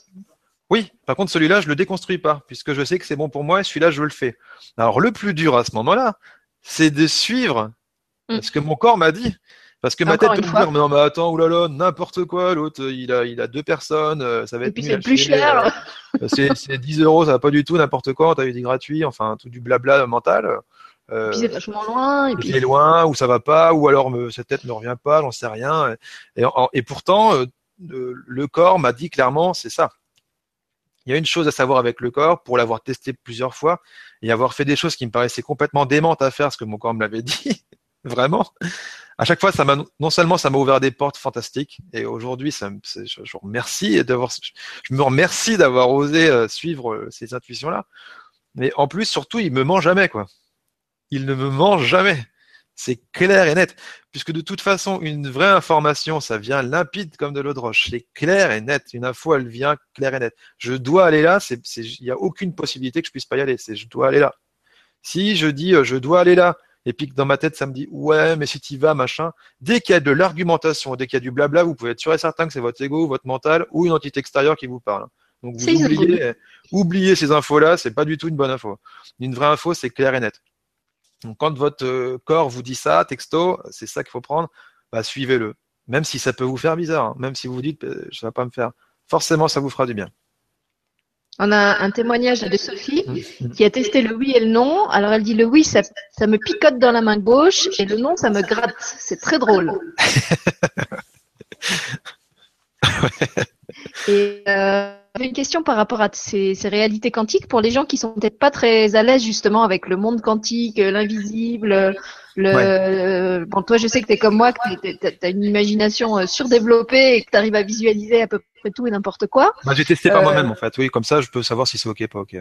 Oui, par contre, celui-là, je le déconstruis pas, puisque je sais que c'est bon pour moi et celui-là, je le fais. Alors, le plus dur à ce moment-là, c'est de suivre Mm. Ce que mon corps m'a dit. Parce que ma tête peut dire, mais non, mais attends, oulala, n'importe quoi, l'autre, il a, il a deux personnes, euh, ça va Et être puis nul c'est plus chier, cher. euh, c'est, c'est 10 euros, ça va pas du tout, n'importe quoi, t'as eu des gratuits, enfin, tout du blabla mental. Euh, Et puis c'est vachement loin. Et et puis puis loin, ou ça va pas, ou alors me, cette tête ne revient pas, j'en sais rien. Et, en- et pourtant, euh, le, le corps m'a dit clairement, c'est ça. Il y a une chose à savoir avec le corps, pour l'avoir testé plusieurs fois, et avoir fait des choses qui me paraissaient complètement démentes à faire, ce que mon corps me l'avait [laughs] dit, vraiment. À chaque fois, ça m'a non seulement ça m'a ouvert des portes fantastiques, et aujourd'hui, ça je, je remercie d'avoir, je me remercie d'avoir osé euh, suivre euh, ces intuitions-là. Mais en plus, surtout, il me ment jamais, quoi. Il ne me ment jamais. C'est clair et net. Puisque de toute façon, une vraie information, ça vient limpide comme de l'eau de roche. C'est clair et net. Une info, elle vient claire et nette. Je dois aller là. Il n'y a aucune possibilité que je puisse pas y aller. C'est, je dois aller là. Si je dis, euh, je dois aller là, et puis que dans ma tête, ça me dit, ouais, mais si tu vas, machin. Dès qu'il y a de l'argumentation, dès qu'il y a du blabla, vous pouvez être sûr et certain que c'est votre ego, votre mental ou une entité extérieure qui vous parle. Donc, vous oubliez, oubliez ces infos-là. C'est pas du tout une bonne info. Une vraie info, c'est clair et net. Donc, quand votre euh, corps vous dit ça, texto, c'est ça qu'il faut prendre, bah, suivez-le. Même si ça peut vous faire bizarre, hein. même si vous vous dites, euh, ça va pas me faire. Forcément, ça vous fera du bien. On a un témoignage de Sophie qui a testé le oui et le non. Alors elle dit le oui, ça, ça me picote dans la main gauche et le non, ça me gratte. C'est très drôle. [laughs] et euh, j'avais une question par rapport à ces, ces réalités quantiques pour les gens qui sont peut-être pas très à l'aise justement avec le monde quantique, l'invisible. Le bon, toi, je sais que t'es comme moi, que t'es- t'as une imagination euh, surdéveloppée et que t'arrives à visualiser à peu près tout et n'importe quoi. Bah, j'ai testé par Euh, moi-même, en fait. Oui, comme ça, je peux savoir si c'est OK, pas OK.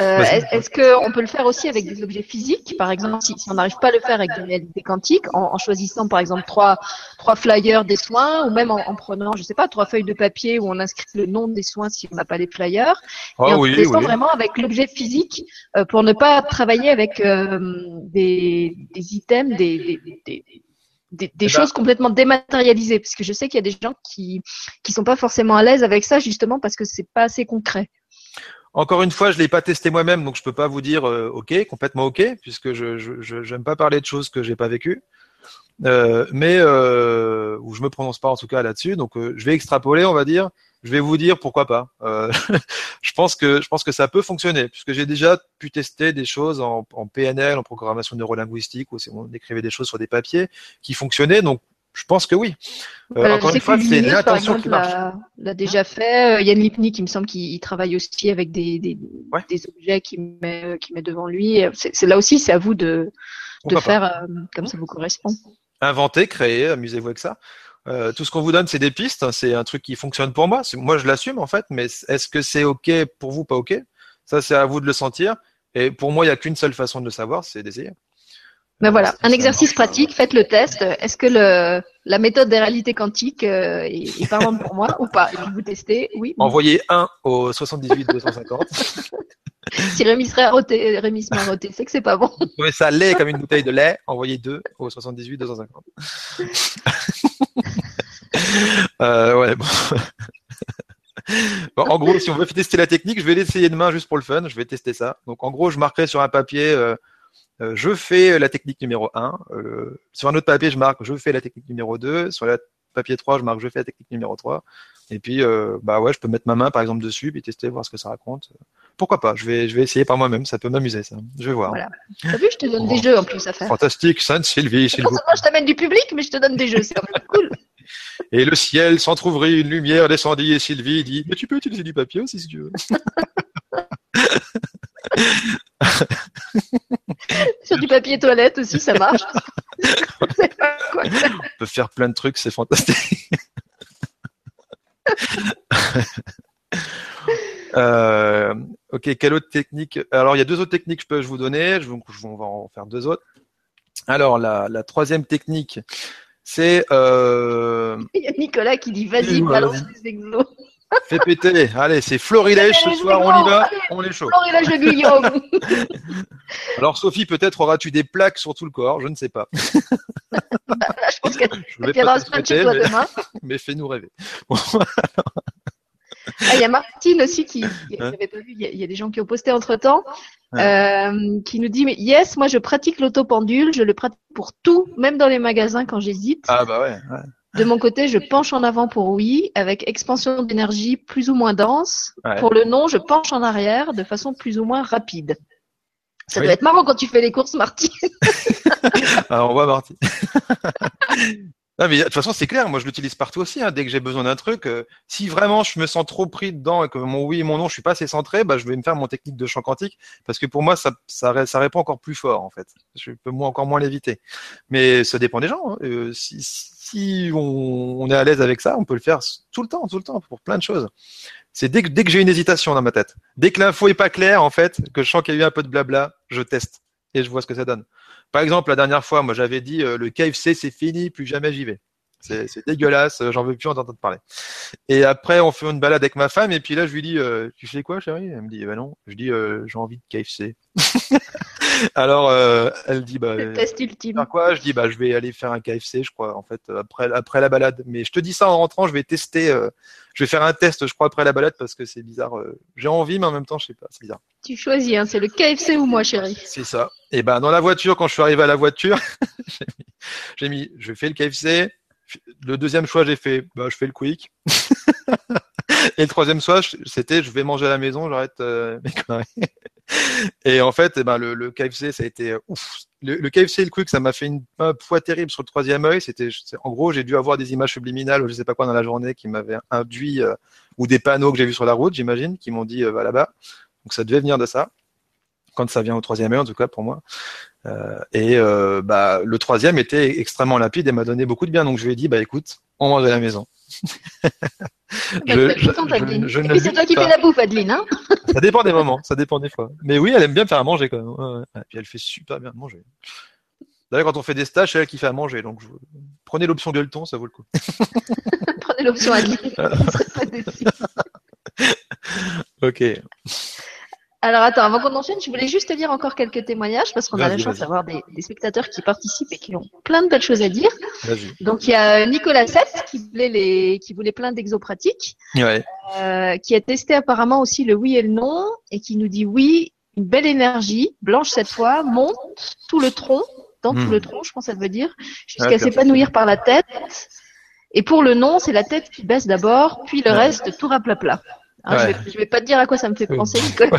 Euh, est- Est-ce qu'on peut le faire aussi avec des objets physiques? Par exemple, si, si on n'arrive pas à le faire avec des réalités quantiques, en, en choisissant par exemple trois, trois flyers des soins, ou même en, en prenant, je sais pas, trois feuilles de papier où on inscrit le nom des soins si on n'a pas les flyers, et Ah en oui, testant oui. vraiment avec l'objet physique euh, pour ne pas travailler avec euh, des, des items, des, des, des, des- Eh ben- choses complètement dématérialisées, parce que je sais qu'il y a des gens qui qui sont pas forcément à l'aise avec ça, justement parce que c'est pas assez concret. Encore une fois, je l'ai pas testé moi-même, donc je peux pas vous dire euh, OK, complètement OK, puisque je je je- j'aime pas parler de choses que j'ai pas vécues. Euh, mais euh, ou je me prononce pas en tout cas là-dessus, donc euh, je vais extrapoler, on va dire. Je vais vous dire pourquoi pas. Euh, [laughs] je pense que je pense que ça peut fonctionner, puisque j'ai déjà pu tester des choses en, en PNL, en programmation neurolinguistique, où on écrivait des choses sur des papiers qui fonctionnaient. Donc je pense que oui. Euh, Euh, encore une fois, c'est exemple, qui marche. l'a- déjà fait. Euh, Yann Lipnik, il me semble qu'il il travaille aussi avec des, des, Ouais. des objets qu'il met, qu'il met devant lui. C'est c'est là aussi, c'est à vous de, de faire euh, comme ça vous correspond. inventez, créez, amusez-vous avec ça. Euh, tout ce qu'on vous donne, c'est des pistes, hein, c'est un truc qui fonctionne pour moi. Moi, je l'assume en fait, mais est-ce que c'est ok pour vous, pas ok Ça, c'est à vous de le sentir. Et pour moi, il n'y a qu'une seule façon de le savoir, c'est d'essayer. Ben voilà, un exercice pratique, faites le test. Est-ce que le, la méthode des réalités quantiques euh, est, est parlante pour moi ou pas? Et puis vous testez, oui. Envoyez un au 78 250. [laughs] Si Rémi serait roté, Rémi se roter, c'est que c'est pas bon. Vous trouvez ça laid comme une bouteille de lait? Envoyez deux au 78 250. [laughs] euh, ouais, bon. [laughs] Bon, en gros, si on veut tester la technique, je vais l'essayer demain juste pour le fun. Je vais tester ça. Donc, en gros, je marquerai sur un papier, euh, euh, je fais la technique numéro 1. Euh, sur un autre papier, je marque, je fais la technique numéro 2. Sur le papier 3, je marque, je fais la technique numéro 3. Et puis, euh, bah ouais, je peux mettre ma main, par exemple, dessus, puis tester, voir ce que ça raconte. Pourquoi pas Je vais, je vais essayer par moi-même. Ça peut m'amuser, ça. Je vais voir. Voilà. T'as vu, je te donne des jeux en plus à faire. Fantastique, Sainte Sylvie, s'il Non vous seulement je t'amène du public, mais je te donne des jeux, c'est quand même cool. [laughs] Et le ciel s'entr'ouvrit, une lumière descendit, et Sylvie dit Mais tu peux utiliser du papier aussi si tu veux. [laughs] [laughs] Sur du papier toilette aussi, ça marche. [laughs] C'est pas quoi faire. On peut faire plein de trucs, c'est fantastique. [laughs] Euh, ok, quelle autre technique? Alors, il y a deux autres techniques que je peux je vous donner. Je, vous- je- on va en faire deux autres. Alors, la, la troisième technique, c'est euh, Il y a Nicolas qui dit vas-y, balance les exos. Fait péter. Allez, c'est florilège ce soir, on y va, on est chaud. Florilège de Guillaume. [laughs] Alors, Sophie, peut-être auras-tu des plaques sur tout le corps, je ne sais pas. Là, je pense qu'elle Je vais viendra se te prendre chez toi mais, demain. mais fais-nous rêver. [laughs] Bon, Ah, il y a Martine aussi qui, qui pas vu, il y, a, des gens qui ont posté entre temps, euh, qui nous dit mais yes, moi je pratique l'autopendule, je le pratique pour tout, même dans les magasins quand j'hésite. Ah bah ouais. De mon côté, je penche en avant pour oui, avec expansion d'énergie plus ou moins dense. Pour le non, je penche en arrière de façon plus ou moins rapide. Ça doit être marrant quand tu fais les courses, Martine. [laughs] Alors, on voit. [laughs] Non, mais de toute façon, c'est clair. Moi, je l'utilise partout aussi. Hein. Dès que j'ai besoin d'un truc, euh, si vraiment je me sens trop pris dedans et que mon oui et mon non, je suis pas assez centré, bah, je vais me faire mon technique de chant quantique parce que pour moi, ça, ça, ça répond encore plus fort en fait. Je peux moi encore moins l'éviter. Mais ça dépend des gens. Hein. Euh, si, si on, on, est à l'aise avec ça, on peut le faire tout le temps, tout le temps pour plein de choses. C'est dès que j'ai une hésitation dans ma tête, dès que l'info est pas claire en fait, que je sens qu'il y a eu un peu de blabla, je teste et je vois ce que ça donne. Par exemple, la dernière fois, moi j'avais dit euh, le KFC c'est fini, plus jamais j'y vais. C'est dégueulasse, euh, j'en veux plus en entendre parler. Et après, on fait une balade avec ma femme, et puis là, je lui dis, euh, tu fais quoi, chérie? Elle me dit, bah non. Je dis, j'ai envie de KFC. [laughs] Alors, elle dit, bah, test ultime. quoi? Je dis, bah, je vais aller faire un KFC, je crois, en fait, après, après la balade. Mais je te dis ça en rentrant, je vais tester, je vais faire un test, je crois, après la balade, parce que c'est bizarre. j'ai envie, mais en même temps, je sais pas, c'est bizarre. Tu choisis, hein, c'est le KFC ou moi, chérie. C'est ça. Et ben dans la voiture, quand je suis arrivé à la voiture, [laughs] j'ai mis, je fais le KFC. Le deuxième choix, j'ai fait, bah, je fais le quick. [laughs] et le troisième choix, c'était, je vais manger à la maison, j'arrête euh, mes conneries. [laughs] et en fait, eh ben, le, KFC, ça a été euh, ouf. Le, KFC le quick, ça m'a fait une, un poids terrible sur le troisième œil. C'était, en gros, j'ai dû avoir des images subliminales ou je sais pas quoi dans la journée qui m'avaient induit, euh, ou des panneaux que j'ai vus sur la route, j'imagine, qui m'ont dit, va là-bas. Donc ça devait venir de ça, quand ça vient au troisième œil en tout cas pour moi. Euh, et euh, bah, le troisième était extrêmement limpide et m'a donné beaucoup de bien. Donc je lui ai dit, bah écoute, on mange à la maison. [laughs] [laughs] je, je, et puis c'est toi qui fais la bouffe, Adeline. Hein [laughs] ça dépend des moments, ça dépend des fois. Mais oui, elle aime bien faire à manger quand même. Et puis elle fait super bien manger. D'ailleurs, quand on fait des stages, c'est elle qui fait à manger. Donc, je... prenez l'option gueuleton, ça vaut le coup. [laughs] prenez l'option Adeline. ok. Alors attends, avant qu'on enchaîne, je voulais juste te lire encore quelques témoignages parce qu'on a la chance d'avoir des, spectateurs qui participent et qui ont plein de belles choses à dire. Donc il y a Nicolas Seth qui voulait les, qui voulait plein d'exopratiques, euh, qui a testé apparemment aussi le oui et le non et qui nous dit oui, une belle énergie, blanche cette fois, monte tout le tronc, dans tout hmm. le tronc, je pense que ça veut dire, jusqu'à s'épanouir par la tête. Et pour le non, c'est la tête qui baisse d'abord, puis le reste tout raplapla. Hein, je, vais, vais pas te dire à quoi ça me fait penser, [laughs] Nicolas. [laughs]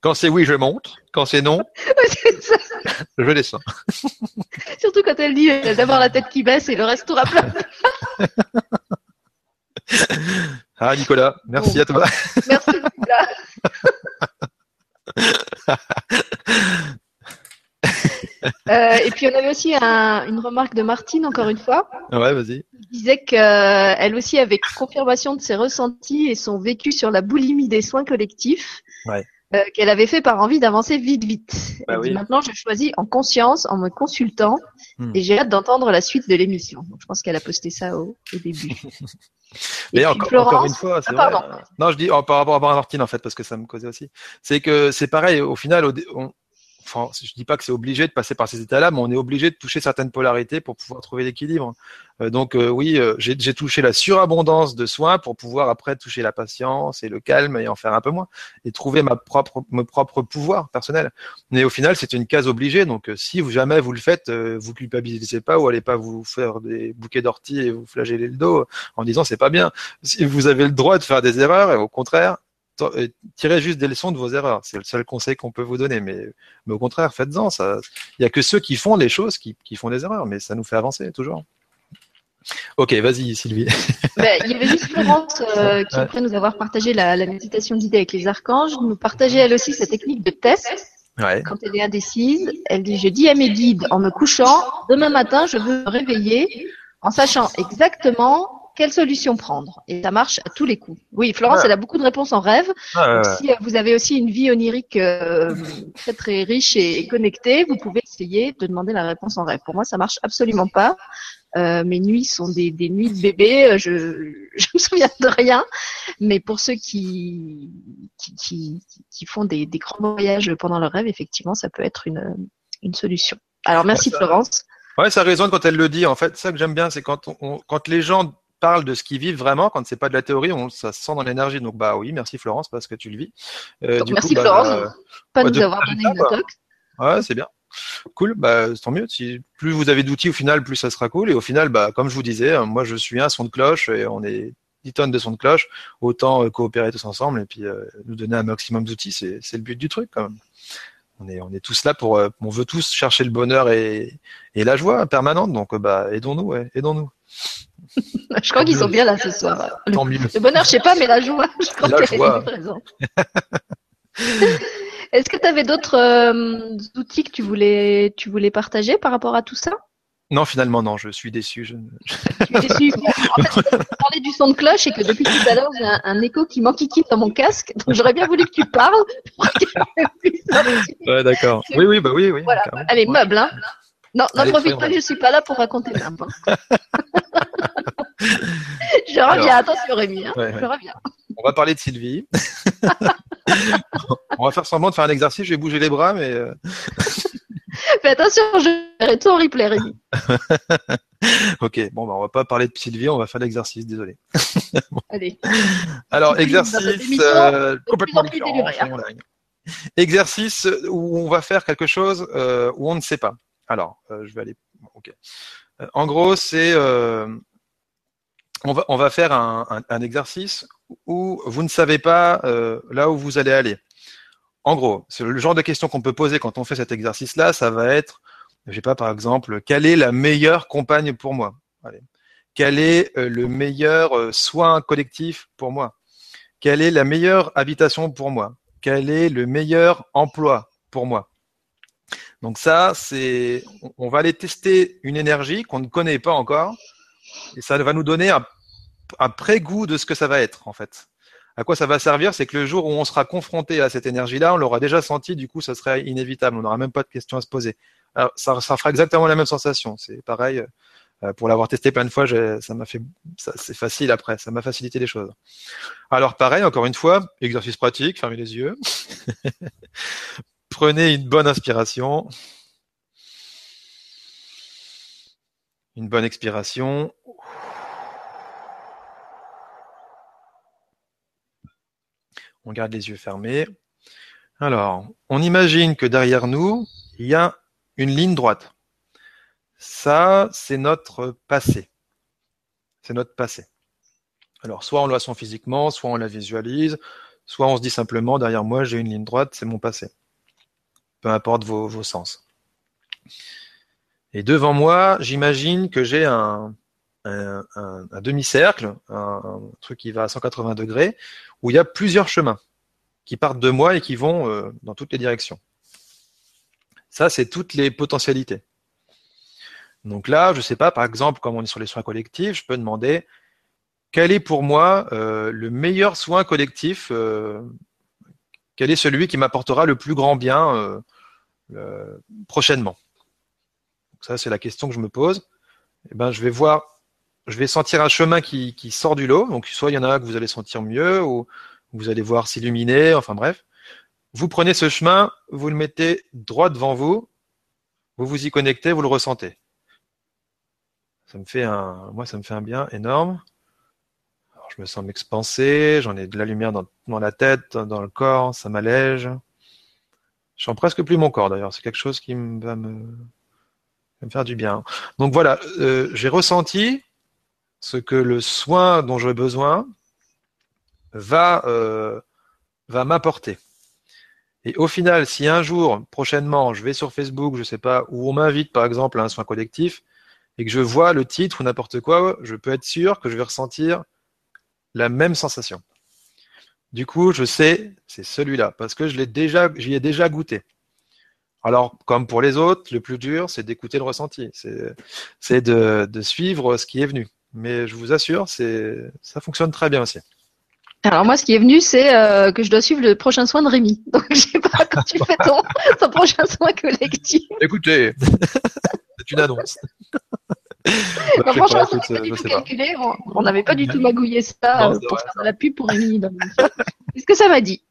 quand c'est oui, je monte. Quand c'est non, je descends. [laughs] Surtout quand elle dit euh, d'abord la tête qui baisse et le reste tout plat. ah Nicolas, merci à toi. Merci Nicolas. [laughs] Euh, et puis on avait aussi une remarque de Martine, encore une fois. Ouais, vas-y. Elle disait qu'elle aussi avait confirmation de ses ressentis et son vécu sur la boulimie des soins collectifs. Euh, qu'elle avait fait par envie d'avancer vite, vite. Bah maintenant, je choisis en conscience, en me consultant, hmm. et j'ai hâte d'entendre la suite de l'émission. Donc, je pense qu'elle a posté ça au, début. [laughs] Mais encore, une fois, c'est ah, vrai. Non, je dis par rapport à Martine en fait, parce que ça me causait aussi. C'est que c'est pareil. Au final, on, enfin, je dis pas que c'est obligé de passer par ces états-là, mais on est obligé de toucher certaines polarités pour pouvoir trouver l'équilibre. Euh, donc euh, oui, euh, j'ai touché la surabondance de soins pour pouvoir après toucher la patience et le calme et en faire un peu moins et trouver ma propre, mon propre pouvoir personnel. Mais au final, c'est une case obligée. Donc si jamais vous le faites, vous culpabilisez pas ou allez pas vous faire des bouquets d'orties et vous flageller le dos en disant c'est pas bien. Si vous avez le droit de faire des erreurs et au contraire, tirez juste des leçons de vos erreurs. C'est le seul conseil qu'on peut vous donner. Mais, mais au contraire, faites-en. Il n'y a que ceux qui font les choses qui, qui, font des erreurs, mais ça nous fait avancer toujours. Ok, vas-y Sylvie. [laughs] Ben, il y avait juste Florence euh, qui, après nous avoir partagé la, la méditation d'idées avec les archanges, nous partageait elle aussi sa technique de test. Ouais. Quand elle est indécise, elle dit, je dis à mes guides en me couchant, demain matin, je veux me réveiller en sachant exactement quelle solution prendre? Et ça marche à tous les coups. Oui, Florence, elle a beaucoup de réponses en rêve. si euh, vous avez aussi une vie onirique euh, très très riche et, connectée, vous pouvez essayer de demander la réponse en rêve. Pour moi, ça marche absolument pas. Euh, mes nuits sont des, des, nuits de bébé. Je, [laughs] je me souviens de rien. Mais pour ceux qui qui, qui, qui font des, des, grands voyages pendant leur rêve, effectivement, ça peut être une, une solution. Alors merci Florence. Ouais, ça résonne quand elle le dit. En fait, ça que j'aime bien, c'est quand on, quand les gens parlent de ce qu'ils vivent vraiment, quand c'est pas de la théorie, on, ça se sent dans l'énergie. Donc bah oui, merci Florence parce que tu le vis. Euh, du merci coup, bah, Florence, bah, pas nous avoir donné une. Ouais, c'est bien. Cool, bah tant mieux. Si plus vous avez d'outils au final, plus ça sera cool. Et au final, bah comme je vous disais, hein, moi je suis un son de cloche et on est 10 tonnes de son de cloche. Autant euh, coopérer tous ensemble et puis euh, nous donner un maximum d'outils. C'est c'est le but du truc quand même. On est on est tous là pour euh, on veut tous chercher le bonheur et et la joie permanente. Donc bah aidons-nous, ouais, aidons-nous. Je crois qu'ils sont bien là ce soir. Le, le bonheur, je sais pas, mais la joie, je crois qu'elle est présente. [laughs] Est-ce que tu avais d'autres euh, outils que tu voulais, tu voulais partager par rapport à tout ça? Non, finalement, non, je suis déçu. Je, je suis déçu. [laughs] En fait, tu parlais du son de cloche et que depuis tout à l'heure, j'ai un, écho qui m'enquiquine dans mon casque. Donc, j'aurais bien voulu que tu parles. [laughs] ouais, d'accord. Oui, oui, bah oui, oui. Voilà. Allez, meuble, hein. Non, n'en profite pas, je suis pas là pour raconter n'importe. [laughs] Je reviens, attention Rémi, hein. je reviens. On va parler de Sylvie. [laughs] on va faire semblant de faire un exercice, je vais bouger les bras, mais. Euh, [laughs] Fais attention, je verrai tout en replay, Rémi. ok, bon, bah, on va pas parler de Sylvie, on va faire l'exercice, désolé. Allez. Alors, exercice euh, complètement différent. Exercice où on va faire quelque chose euh, où on ne sait pas. Alors, je vais aller. Ok. En gros, c'est on va, on va faire un, un, exercice où vous ne savez pas euh, là où vous allez aller. En gros, c'est le genre de question qu'on peut poser quand on fait cet exercice-là, ça va être, je sais pas, par exemple, quelle est la meilleure compagne pour moi? Allez. Quel est euh, le meilleur euh, soin collectif pour moi? Quelle est la meilleure habitation pour moi? Quel est le meilleur emploi pour moi? Donc ça, c'est, on va aller tester une énergie qu'on ne connaît pas encore et ça va nous donner un, un pré-goût de ce que ça va être, en fait. À quoi ça va servir C'est que le jour où on sera confronté à cette énergie-là, on l'aura déjà senti, du coup, ça serait inévitable. On n'aura même pas de questions à se poser. Alors, ça, ça fera exactement la même sensation. C'est pareil. Euh, pour l'avoir testé plein de fois, ça m'a fait, c'est facile après, ça m'a facilité les choses. Alors pareil, encore une fois, exercice pratique, fermez les yeux. [laughs] Prenez une bonne inspiration. Une bonne expiration. On garde les yeux fermés. Alors, on imagine que derrière nous, il y a une ligne droite. Ça, c'est notre passé. C'est notre passé. Alors, soit on la sent physiquement, soit on la visualise, soit on se dit simplement, derrière moi, j'ai une ligne droite, c'est mon passé. Peu importe vos, sens. Et devant moi, j'imagine que j'ai un, demi-cercle, un, truc qui va à 180 degrés, où il y a plusieurs chemins qui partent de moi et qui vont euh, dans toutes les directions. Ça, c'est toutes les potentialités. Donc là, je ne sais pas, par exemple, comme on est sur les soins collectifs, je peux demander quel est pour moi euh, le meilleur soin collectif, euh, quel est celui qui m'apportera le plus grand bien prochainement ça, c'est la question que je me pose. Eh ben, je vais voir, je vais sentir un chemin qui, qui sort du lot. Donc, soit il y en a un que vous allez sentir mieux, ou vous allez voir s'illuminer, enfin bref. Vous prenez ce chemin, vous le mettez droit devant vous, vous vous y connectez, vous le ressentez. Ça me fait un, moi, ça me fait un bien énorme. Je me sens m'expanser, j'en ai de la lumière dans, la tête, dans le corps, ça m'allège. Je sens presque plus mon corps d'ailleurs. C'est quelque chose qui va me, me faire du bien. Donc voilà, euh, j'ai ressenti ce que le soin dont j'ai besoin va, euh, va m'apporter. Et au final, si un jour, prochainement, je vais sur Facebook, je sais pas, où on m'invite par exemple à un soin collectif, et que je vois le titre ou n'importe quoi, je peux être sûr que je vais ressentir la même sensation. Du coup, je sais, c'est celui-là, parce que je l'ai déjà, j'y ai déjà goûté. Alors, comme pour les autres, le plus dur, c'est d'écouter le ressenti, c'est de, de, suivre ce qui est venu. Mais je vous assure, c'est ça fonctionne très bien aussi. Alors moi, ce qui est venu, c'est euh, que je dois suivre le prochain soin de Rémi. [laughs] Donc, je sais pas quand tu fais ton, ton prochain soin collectif. Écoutez, [laughs] c'est une annonce. Franchement, on n'avait pas du tout calculé. On n'avait pas du tout magouillé ça euh, pour faire de la pub pour Rémi. Est-ce que ça m'a dit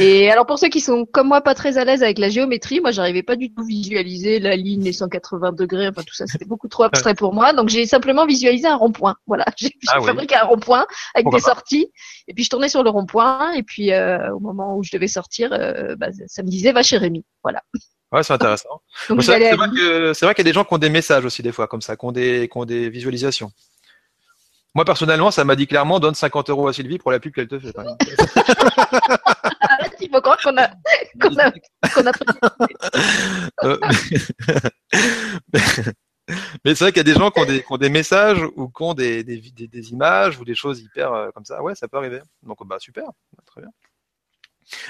Et alors pour ceux qui sont comme moi pas très à l'aise avec la géométrie, moi j'arrivais pas du tout à visualiser la ligne, les 180 degrés, enfin tout ça, c'était beaucoup trop abstrait pour moi. Donc j'ai simplement visualisé un rond-point. Voilà, [laughs] j'ai Ah oui. fabriqué un rond-point avec Pourquoi des sorties. Et puis je tournais sur le rond-point. Et puis euh, au moment où je devais sortir, euh, bah, ça me disait va chez Rémi. Voilà. Ouais, c'est intéressant. Bon, c'est vrai qu'il y a des gens qui ont des messages aussi des fois comme ça, qui ont des, qui ont des visualisations. Moi personnellement, ça m'a dit clairement donne 50 euros à Sylvie pour la pub qu'elle te fait. Arrête, il faut croire [laughs] qu'on a qu'on a qu'on a pris Euh, [laughs] mais c'est vrai qu'il y a des gens qui ont des, qui ont des messages ou qui ont des, des, des- des images ou des choses hyper euh, comme ça. Ouais, ça peut arriver. Donc bah super, très bien.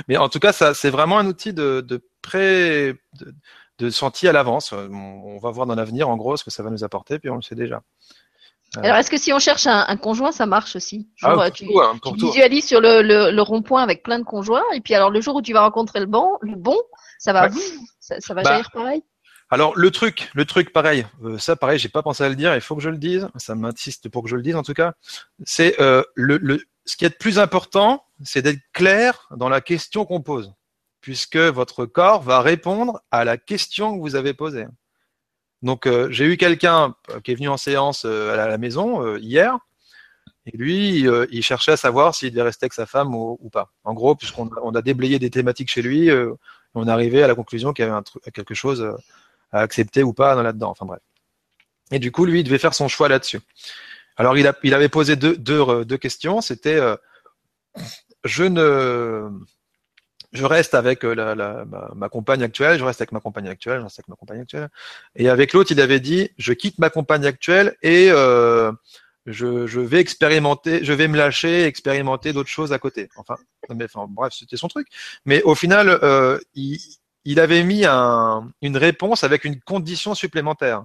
Mais en tout cas, ça c'est vraiment un outil de, de de, de senti à l'avance. On, on va voir dans l'avenir en gros ce que ça va nous apporter, puis on le sait déjà. Alors, est-ce que si on cherche un, un conjoint, ça marche aussi? Genre, Ah, euh, pour tu, tout, hein, pour tu visualises sur le, le, le rond-point avec plein de conjoints, et puis alors le jour où tu vas rencontrer le bon, le bon, ça va, Ouais. ça, ça va Bah, jaillir pareil? Alors le truc, le truc pareil, euh, ça pareil, j'ai pas pensé à le dire, il faut que je le dise, ça m'insiste pour que je le dise en tout cas. C'est euh, le, le, ce qui est de plus important, c'est d'être clair dans la question qu'on pose, puisque votre corps va répondre à la question que vous avez posée. Donc euh, j'ai eu quelqu'un euh, qui est venu en séance euh, à la- maison hier, et lui, il cherchait à savoir s'il devait rester avec sa femme ou, pas. En gros, puisqu'on a- déblayé des thématiques chez lui, on est arrivé à la conclusion qu'il y avait quelque chose. à accepter ou pas dans là-dedans. Enfin bref. Et du coup, lui, il devait faire son choix là-dessus. Alors, il, avait posé deux, questions. C'était, je ne, je reste avec euh, ma, compagne actuelle, je reste avec ma compagne actuelle, je reste avec ma compagne actuelle. Et avec l'autre, il avait dit, je quitte ma compagne actuelle et euh, je, vais expérimenter, je vais me lâcher, expérimenter d'autres choses à côté. Enfin, mais, bref, c'était son truc. Mais au final, euh, il, avait mis un, une réponse avec une condition supplémentaire.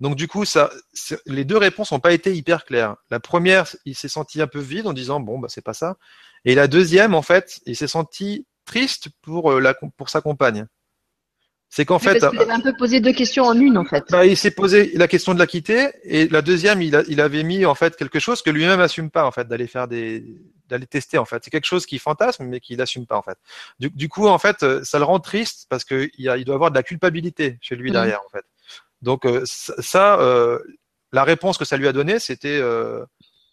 Donc du coup, les deux réponses n'ont pas été hyper claires. La première, il s'est senti un peu vide en disant bon bah c'est pas ça. Et la deuxième, en fait, il s'est senti triste pour euh, la pour sa compagne. C'est qu'en Oui, fait, parce qu'il avait un peu posé deux questions en une en fait. bah, il s'est posé la question de la quitter et la deuxième, il, a- il avait mis en fait quelque chose que lui-même assume pas en fait d'aller faire des d'aller tester en fait. C'est quelque chose qui fantasme mais qu'il assume pas en fait. Du, du coup en fait, euh, ça le rend triste parce que il, doit avoir de la culpabilité chez lui Mhm. derrière en fait. Donc euh, ça, ça, euh, la réponse que ça lui a donnée, c'était euh,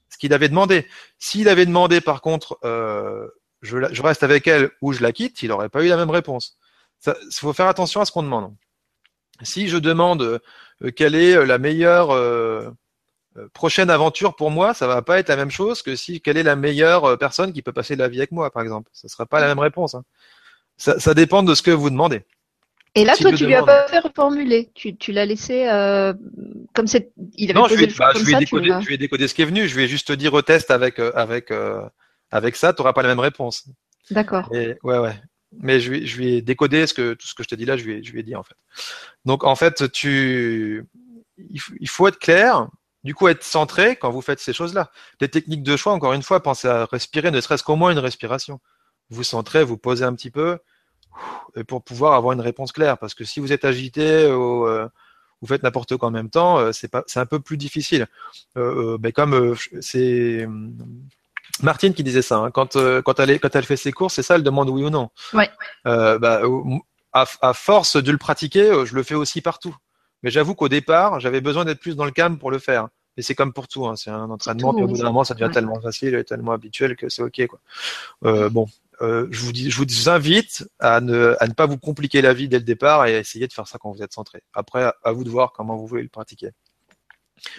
ce qu'il avait demandé. S'il avait demandé par contre, euh, je, reste avec elle ou je la quitte, il n'aurait pas eu la même réponse. Il faut faire attention à ce qu'on demande. Si je demande euh, quelle est euh, la meilleure euh, prochaine aventure pour moi, ça va pas être la même chose que si quelle est la meilleure personne qui peut passer la vie avec moi, par exemple. Ce sera pas la même réponse. hein. Ça, ça dépend de ce que vous demandez. Et là, toi, tu lui as pas fait reformuler. Tu, tu l'as laissé euh, comme c'est. Il avait Non, je vais, bah, comme je vais ça. tu décoder, l'as- je vais décoder ce qui est venu. Je vais juste te dire au test avec euh, avec euh, avec ça, tu n'auras pas la même réponse. D'accord. Ouais, ouais. Mais je vais, je vais décoder ce que, tout ce que je te dis là, je vais, je vais dire en fait. Donc en fait, tu, il, faut- il faut être clair, du coup être centré quand vous faites ces choses-là. Les techniques de choix, encore une fois, pensez à respirer, ne serait-ce qu'au moins une respiration. Vous centrez, vous posez un petit peu, pour pouvoir avoir une réponse claire. Parce que si vous êtes agité ou euh, vous faites n'importe quoi en même temps, euh, c'est pas, c'est un peu plus difficile. Euh, ben comme c'est Martine qui disait ça, hein, quand, quand, elle est, quand elle fait ses courses, c'est ça, elle demande oui ou non. Ouais. Bah, euh, à, à force de le pratiquer, je le fais aussi partout. Mais j'avoue qu'au départ, j'avais besoin d'être plus dans le calme pour le faire. Mais c'est comme pour tout, hein, c'est un entraînement, puis au bout d'un moment, ça devient ouais. tellement facile et tellement habituel que c'est ok. Quoi. Euh, bon, euh, je, vous je vous invite à ne, à ne pas vous compliquer la vie dès le départ et à essayer de faire ça quand vous êtes centré. Après, à vous de voir comment vous voulez le pratiquer.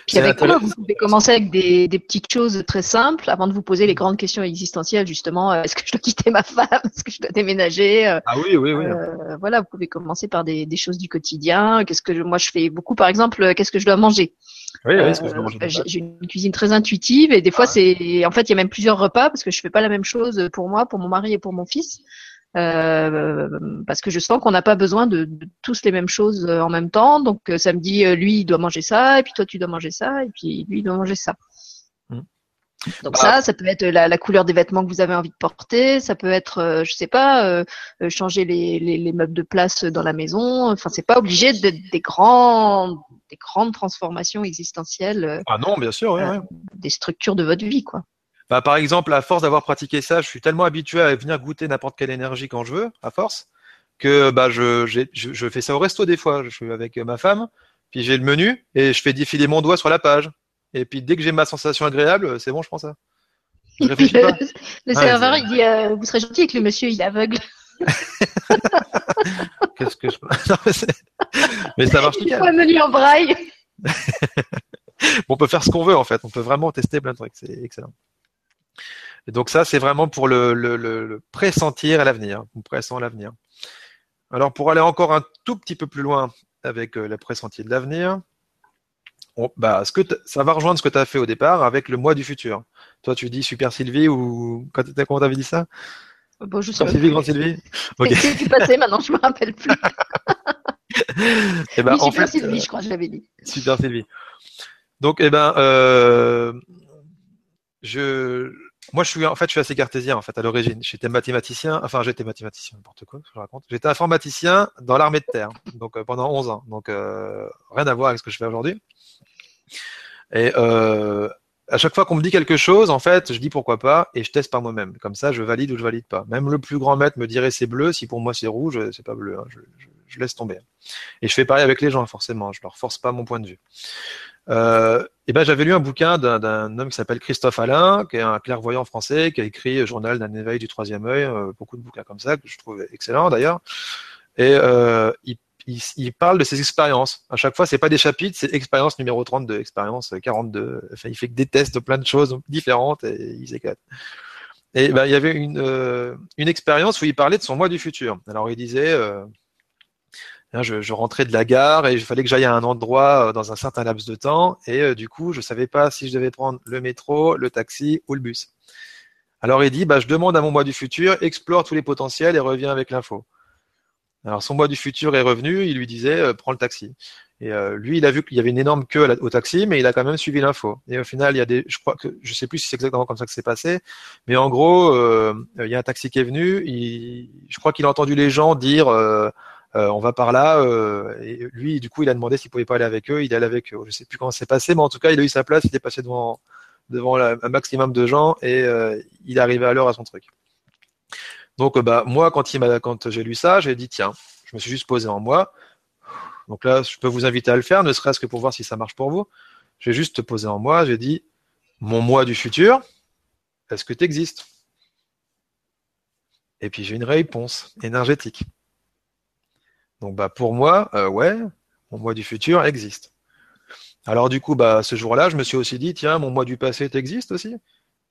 Puis avec intéressant. vous pouvez commencer avec des, des petites choses très simples avant de vous poser les grandes questions existentielles, justement. euh, Est-ce que je dois [laughs] quitter ma femme? Est-ce que je dois déménager? Euh, Ah oui, oui, oui. euh, Voilà, vous pouvez commencer par des, des choses du quotidien. Qu'est-ce que je- moi je fais beaucoup, par exemple, euh, qu'est-ce que je dois manger? Oui, oui, Euh, ce que je dois manger J'ai une cuisine très intuitive et des fois c'est, en fait, il y a même plusieurs repas parce que je fais pas la même chose pour moi, pour mon mari et pour mon fils. Euh, parce que je sens qu'on n'a pas besoin de, de tous les mêmes choses euh, en même temps. Donc euh, ça me dit, lui il doit manger ça, et puis toi tu dois manger ça, et puis lui il doit manger ça. Mm. Donc Bah. ça, ça peut être la, la couleur des vêtements que vous avez envie de porter, ça peut être, euh, je sais pas, euh, changer les, les, les meubles de place dans la maison. Enfin, c'est pas obligé d'être des grands, des grandes transformations existentielles, Ah non, bien sûr, Euh, oui. des structures de votre vie, quoi. Bah, par exemple, à force d'avoir pratiqué ça, je suis tellement habitué à venir goûter n'importe quelle énergie quand je veux, à force, que bah, je, je, fais ça au resto des fois. Je suis avec ma femme, puis j'ai le menu et je fais défiler mon doigt sur la page. Et puis dès que j'ai ma sensation agréable, c'est bon, je prends ça. Je réfléchis pas. [laughs] Le serveur, il dit euh, Vous serez gentil avec le monsieur, il est aveugle. [laughs] Qu'est-ce que je. [laughs] mais, ça marche Il faut un menu en braille. on peut faire ce qu'on veut en fait. On peut vraiment tester plein de trucs. C'est excellent. Et donc ça, c'est vraiment pour le, le, le, pressentir à l'avenir. On pressent à l'avenir. Alors pour aller encore un tout petit peu plus loin avec euh, le pressenti de l'avenir, bah, ce que ça va rejoindre ce que tu as fait au départ avec le mois du futur. Toi, tu dis Super Sylvie ou comment t'avais dit ça? Bon, je Super Sylvie, Grand Sylvie. [laughs] Ok. C'est du passé maintenant, je me rappelle plus. eh ben, oui, Super Sylvie, euh, je crois, je l'avais dit. Super Sylvie. Donc, eh ben, euh, je, moi, je suis en fait, je suis assez cartésien en fait à l'origine. J'étais mathématicien, enfin, j'étais mathématicien, n'importe quoi, je raconte. J'étais informaticien dans l'armée de terre, donc euh, pendant 11 ans. Donc, euh, rien à voir avec ce que je fais aujourd'hui. Et euh, à chaque fois qu'on me dit quelque chose, en fait, je dis pourquoi pas et je teste par moi-même. Comme ça, je valide ou je valide pas. Même le plus grand maître me dirait c'est bleu, si pour moi c'est rouge, c'est pas bleu. Hein. Je, laisse tomber. Et je fais pareil avec les gens, forcément. Je leur force pas mon point de vue. Euh, et ben j'avais lu un bouquin d'un homme qui s'appelle Christophe Alain, qui est un clairvoyant français, qui a écrit Journal d'un éveil du troisième œil, euh, beaucoup de bouquins comme ça que je trouve excellents d'ailleurs. Et euh, il, il, il, parle de ses expériences. À chaque fois, c'est pas des chapitres, c'est expérience numéro 32, expérience 42. Enfin, il fait que des tests de plein de choses différentes et il s'éclate. Et ben, il y avait une, euh, une expérience où il parlait de son mois du futur. Alors il disait, euh, je, je, rentrais de la gare et il fallait que j'aille à un endroit euh, dans un certain laps de temps et euh, du coup je savais pas si je devais prendre le métro, le taxi ou le bus. Alors il dit bah je demande à mon moi du futur, explore tous les potentiels et reviens avec l'info. Alors son moi du futur est revenu, il lui disait euh, prends le taxi. Et lui, il a vu qu'il y avait une énorme queue au taxi, mais il a quand même suivi l'info. Et au final, il y a des, je crois que, je sais plus si c'est exactement comme ça que c'est passé, mais en gros, il y a un taxi qui est venu. Il, je crois qu'il a entendu les gens dire euh, on va par là. Euh, lui, du coup, il a demandé s'il pouvait pas aller avec eux. Il est allé avec eux. Je sais plus comment c'est passé, mais en tout cas, il a eu sa place. Il est passé devant devant un maximum de gens et euh, il arrivé à l'heure à son truc. Donc, bah moi, quand il m'a, quand j'ai lu ça, j'ai dit tiens, je me suis juste posé en moi. Donc là, je peux vous inviter à le faire, ne serait-ce que pour voir si ça marche pour vous. J'ai juste posé en moi. J'ai dit mon moi du futur, est-ce que tu existes Et puis j'ai une réponse énergétique. Donc bah pour moi, euh, ouais, mon moi du futur existe. Alors du coup, bah ce jour-là, je me suis aussi dit, tiens, mon moi du passé existe aussi.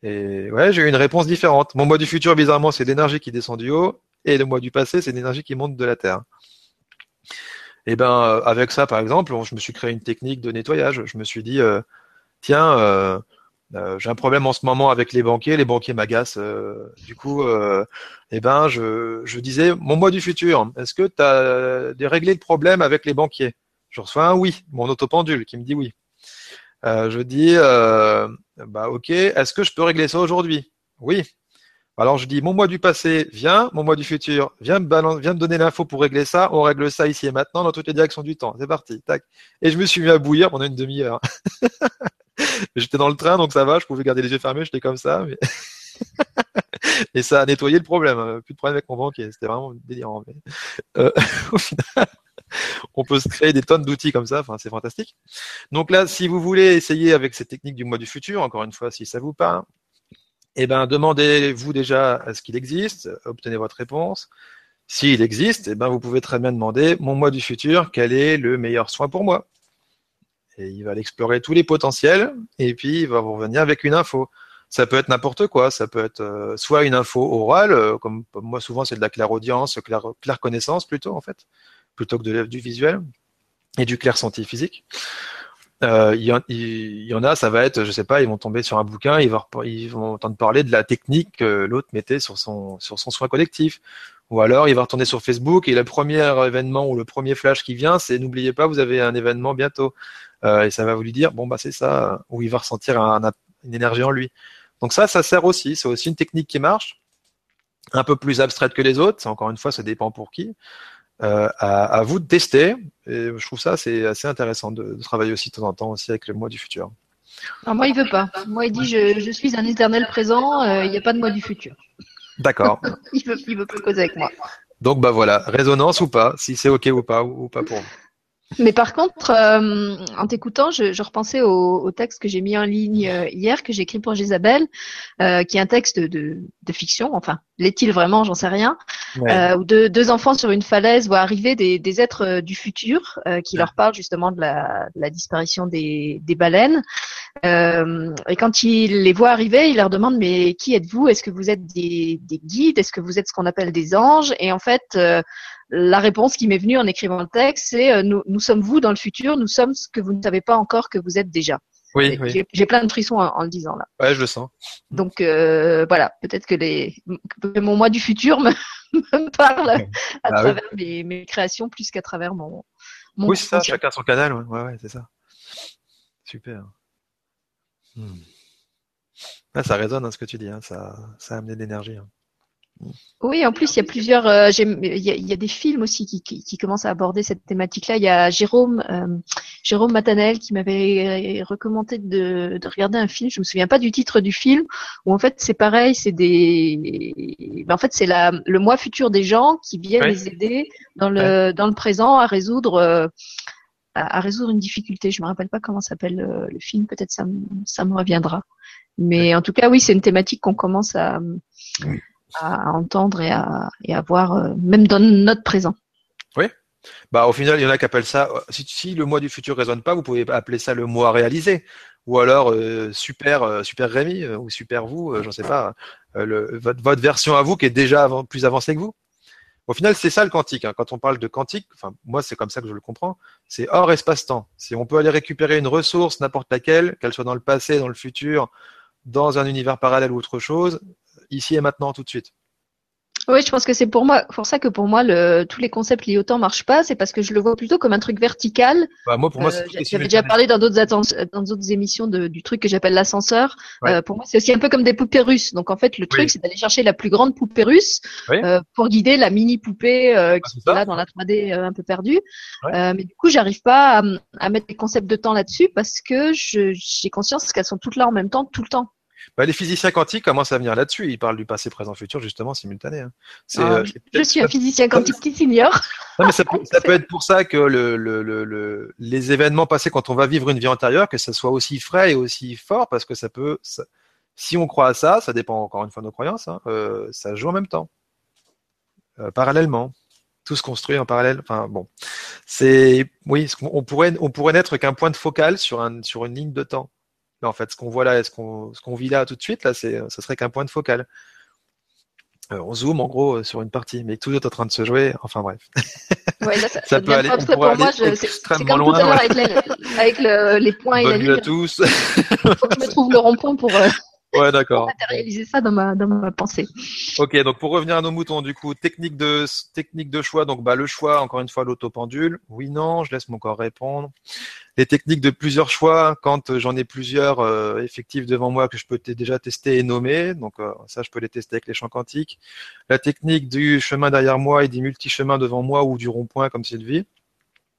Et ouais, j'ai eu une réponse différente. Mon moi du futur, bizarrement, c'est l'énergie qui descend du haut, et le moi du passé, c'est l'énergie qui monte de la terre. Et ben euh, avec ça, par exemple, je me suis créé une technique de nettoyage. Je me suis dit, euh, tiens, euh, j'ai un problème en ce moment avec les banquiers, les banquiers m'agacent. Euh, du coup, euh, eh ben, je, je disais, mon moi du futur, est-ce que tu as réglé le problème avec les banquiers? Je reçois un oui, mon autopendule qui me dit oui. Euh, je dis, bah ok, est-ce que je peux régler ça aujourd'hui? Oui. Alors je dis, mon moi du passé, viens, mon moi du futur, viens me, viens me donner l'info pour régler ça, on règle ça ici et maintenant dans toutes les directions du temps. C'est parti, tac. Et je me suis mis à bouillir pendant une demi-heure. [laughs] [laughs] j'étais dans le train, donc ça va, je pouvais garder les yeux fermés, j'étais comme ça. Mais... [laughs] et ça a nettoyé le problème. Hein. Plus de problème avec mon banquier. C'était vraiment délirant. Mais, euh, [laughs] au final, on peut se créer des tonnes d'outils comme ça. C'est fantastique. Donc là, si vous voulez essayer avec cette technique du mois du futur, encore une fois, si ça vous parle, eh ben, demandez-vous déjà à ce qu'il existe, obtenez votre réponse. S'il existe, eh ben, vous pouvez très bien demander, mon mois du futur, quel est le meilleur soin pour moi? Et il va explorer tous les potentiels et puis il va vous revenir avec une info. Ça peut être n'importe quoi, ça peut être euh, soit une info orale, euh, comme moi souvent c'est de la clairaudience, claire, claire connaissance plutôt en fait, plutôt que du visuel et du clair senti physique. Euh, il, y en, a, ça va être, je sais pas, ils vont tomber sur un bouquin, ils vont, entendre parler de la technique que l'autre mettait sur son soin collectif. Ou alors, il va retourner sur Facebook et le premier événement ou le premier flash qui vient, c'est n'oubliez pas, vous avez un événement bientôt. Euh, et ça va vous lui dire, bon, bah, c'est ça, où il va ressentir une énergie en lui. Donc ça, ça sert aussi. C'est aussi une technique qui marche, un peu plus abstraite que les autres. Encore une fois, ça dépend pour qui. Euh, à, à, vous de tester. Et je trouve ça c'est assez intéressant de, de, travailler aussi de temps en temps aussi avec le mois du futur. Non, moi, il veut pas. Moi, il dit je, je suis un éternel présent, euh, il n'y a pas de moi du futur. D'accord. [laughs] il veut, il veut pas causer avec moi. Donc bah voilà, résonance ou pas, si c'est ok ou pas ou pas pour vous. Mais par contre, euh, en t'écoutant, je, je, repensais au, au, texte que j'ai mis en ligne euh, hier, que j'ai écrit pour Isabelle, euh, qui est un texte de, de fiction. Enfin, l'est-il vraiment? J'en sais rien. Ouais. Euh, deux, deux enfants sur une falaise voient arriver des, des êtres euh, du futur euh, qui leur parlent justement de la, de la disparition des, des baleines. et quand ils les voient arriver, ils leur demandent mais qui êtes-vous? Est-ce que vous êtes des, des guides? Est-ce que vous êtes ce qu'on appelle des anges? Et en fait la réponse qui m'est venue en écrivant le texte, c'est euh, nous, nous sommes vous dans le futur, nous sommes ce que vous ne savez pas encore que vous êtes déjà. Oui, oui. J'ai plein de frissons en, en, le disant là. Ouais, je le sens. Donc euh, voilà, peut-être que les que mon moi du futur [laughs] me, me parle à Ah oui. travers mes, mes créations plus qu'à travers mon. mon Oui, c'est ça, chacun son canal, ouais, ouais, ouais, c'est ça. Super. Hmm. Ça résonne hein, ce que tu dis, hein, ça, ça a amené de l'énergie. hein. Oui, en plus, il y a plusieurs. euh, il, y a, il y a des films aussi qui, qui, qui commencent à aborder cette thématique-là. Il y a Jérôme, euh, Jérôme Matanel qui m'avait recommandé de, de regarder un film. Je me souviens pas du titre du film. Où en fait, c'est pareil. C'est des. ben, en fait, c'est la le moi futur des gens qui viennent Ouais. les aider dans le dans le présent à résoudre. euh, à, à résoudre une difficulté. Je me rappelle pas comment s'appelle le film. Peut-être ça, me- ça me reviendra. Mais en tout cas, oui, c'est une thématique qu'on commence à, à entendre et à, et voir, euh, même dans notre présent. Bah, au final, il y en a qui appellent ça, si, si le mois du futur résonne pas, vous pouvez appeler ça le mois réalisé. Ou alors, euh, super, euh, super Rémi, euh, ou super vous, euh, j'en sais pas, euh, votre, votre version à vous qui est déjà plus avancée que vous. Au final, c'est ça le quantique. hein. Quand on parle de quantique, moi, c'est comme ça que je le comprends. C'est hors espace-temps. Si on peut aller récupérer une ressource, n'importe laquelle, qu'elle soit dans le passé, dans le futur, dans un univers parallèle ou autre chose, ici et maintenant, tout de suite. Oui, je pense que c'est pour moi, pour ça que pour moi, le, tous les concepts liés au temps marchent pas. C'est parce que je le vois plutôt comme un truc vertical. Bah, moi, pour moi, Euh, J'avais déjà parlé dans d'autres atten- dans d'autres émissions de- du truc que j'appelle l'ascenseur. Ouais. Euh, pour moi, c'est aussi un peu comme des poupées russes. Donc en fait, le truc, c'est d'aller chercher la plus grande poupée russe Oui. euh, pour guider la mini poupée euh, qui c'est est là dans la 3D euh, un peu perdue. Ouais. Euh, mais du coup, j'arrive pas à, à mettre des concepts de temps là-dessus parce que j'ai conscience qu'elles sont toutes là en même temps, tout le temps. Bah, les physiciens quantiques commencent à venir là-dessus. Ils parlent du passé, présent, futur, justement, simultané. hein. Ah, euh, Je suis un physicien quantique qui s'ignore. Non, mais ça peut, ça peut [laughs] être pour ça que le, le, le, le- les événements passés quand on va vivre une vie antérieure, que ça soit aussi frais et aussi fort, parce que ça peut, ça- si on croit à ça, ça dépend encore une fois de nos croyances, hein, euh, ça joue en même temps, Euh, parallèlement. Tout se construit en parallèle. Enfin bon, c'est oui, on pourrait on pourrait n'être qu'un point de focal sur un sur une ligne de temps. Mais en fait, ce qu'on voit là, ce qu'on ce qu'on vit là tout de suite là, c'est ça serait qu'un point de focal. Euh, on zoome en gros euh, sur une partie, mais tout est en train de se jouer. Enfin bref. Ouais, là, ça, [laughs] peut aller- on pour moi. aller extrêmement comme tout loin, à l'heure ouais. avec, le- les points et la Bonne nuit à tous. Faut que je me trouve le rond-point pour euh, ouais, d'accord. matérialiser ça dans ma, dans ma pensée. Ok, donc pour revenir à nos moutons, du coup, technique de technique de choix. Donc, bah, le choix, encore une fois, l'autopendule. Oui, non, je laisse mon corps répondre. Les techniques de plusieurs choix, quand euh, j'en ai plusieurs euh, effectifs devant moi que je peux déjà tester et nommer. Donc, euh, ça, je peux les tester avec les champs quantiques. La technique du chemin derrière moi et des multi-chemins devant moi ou du rond-point comme Sylvie.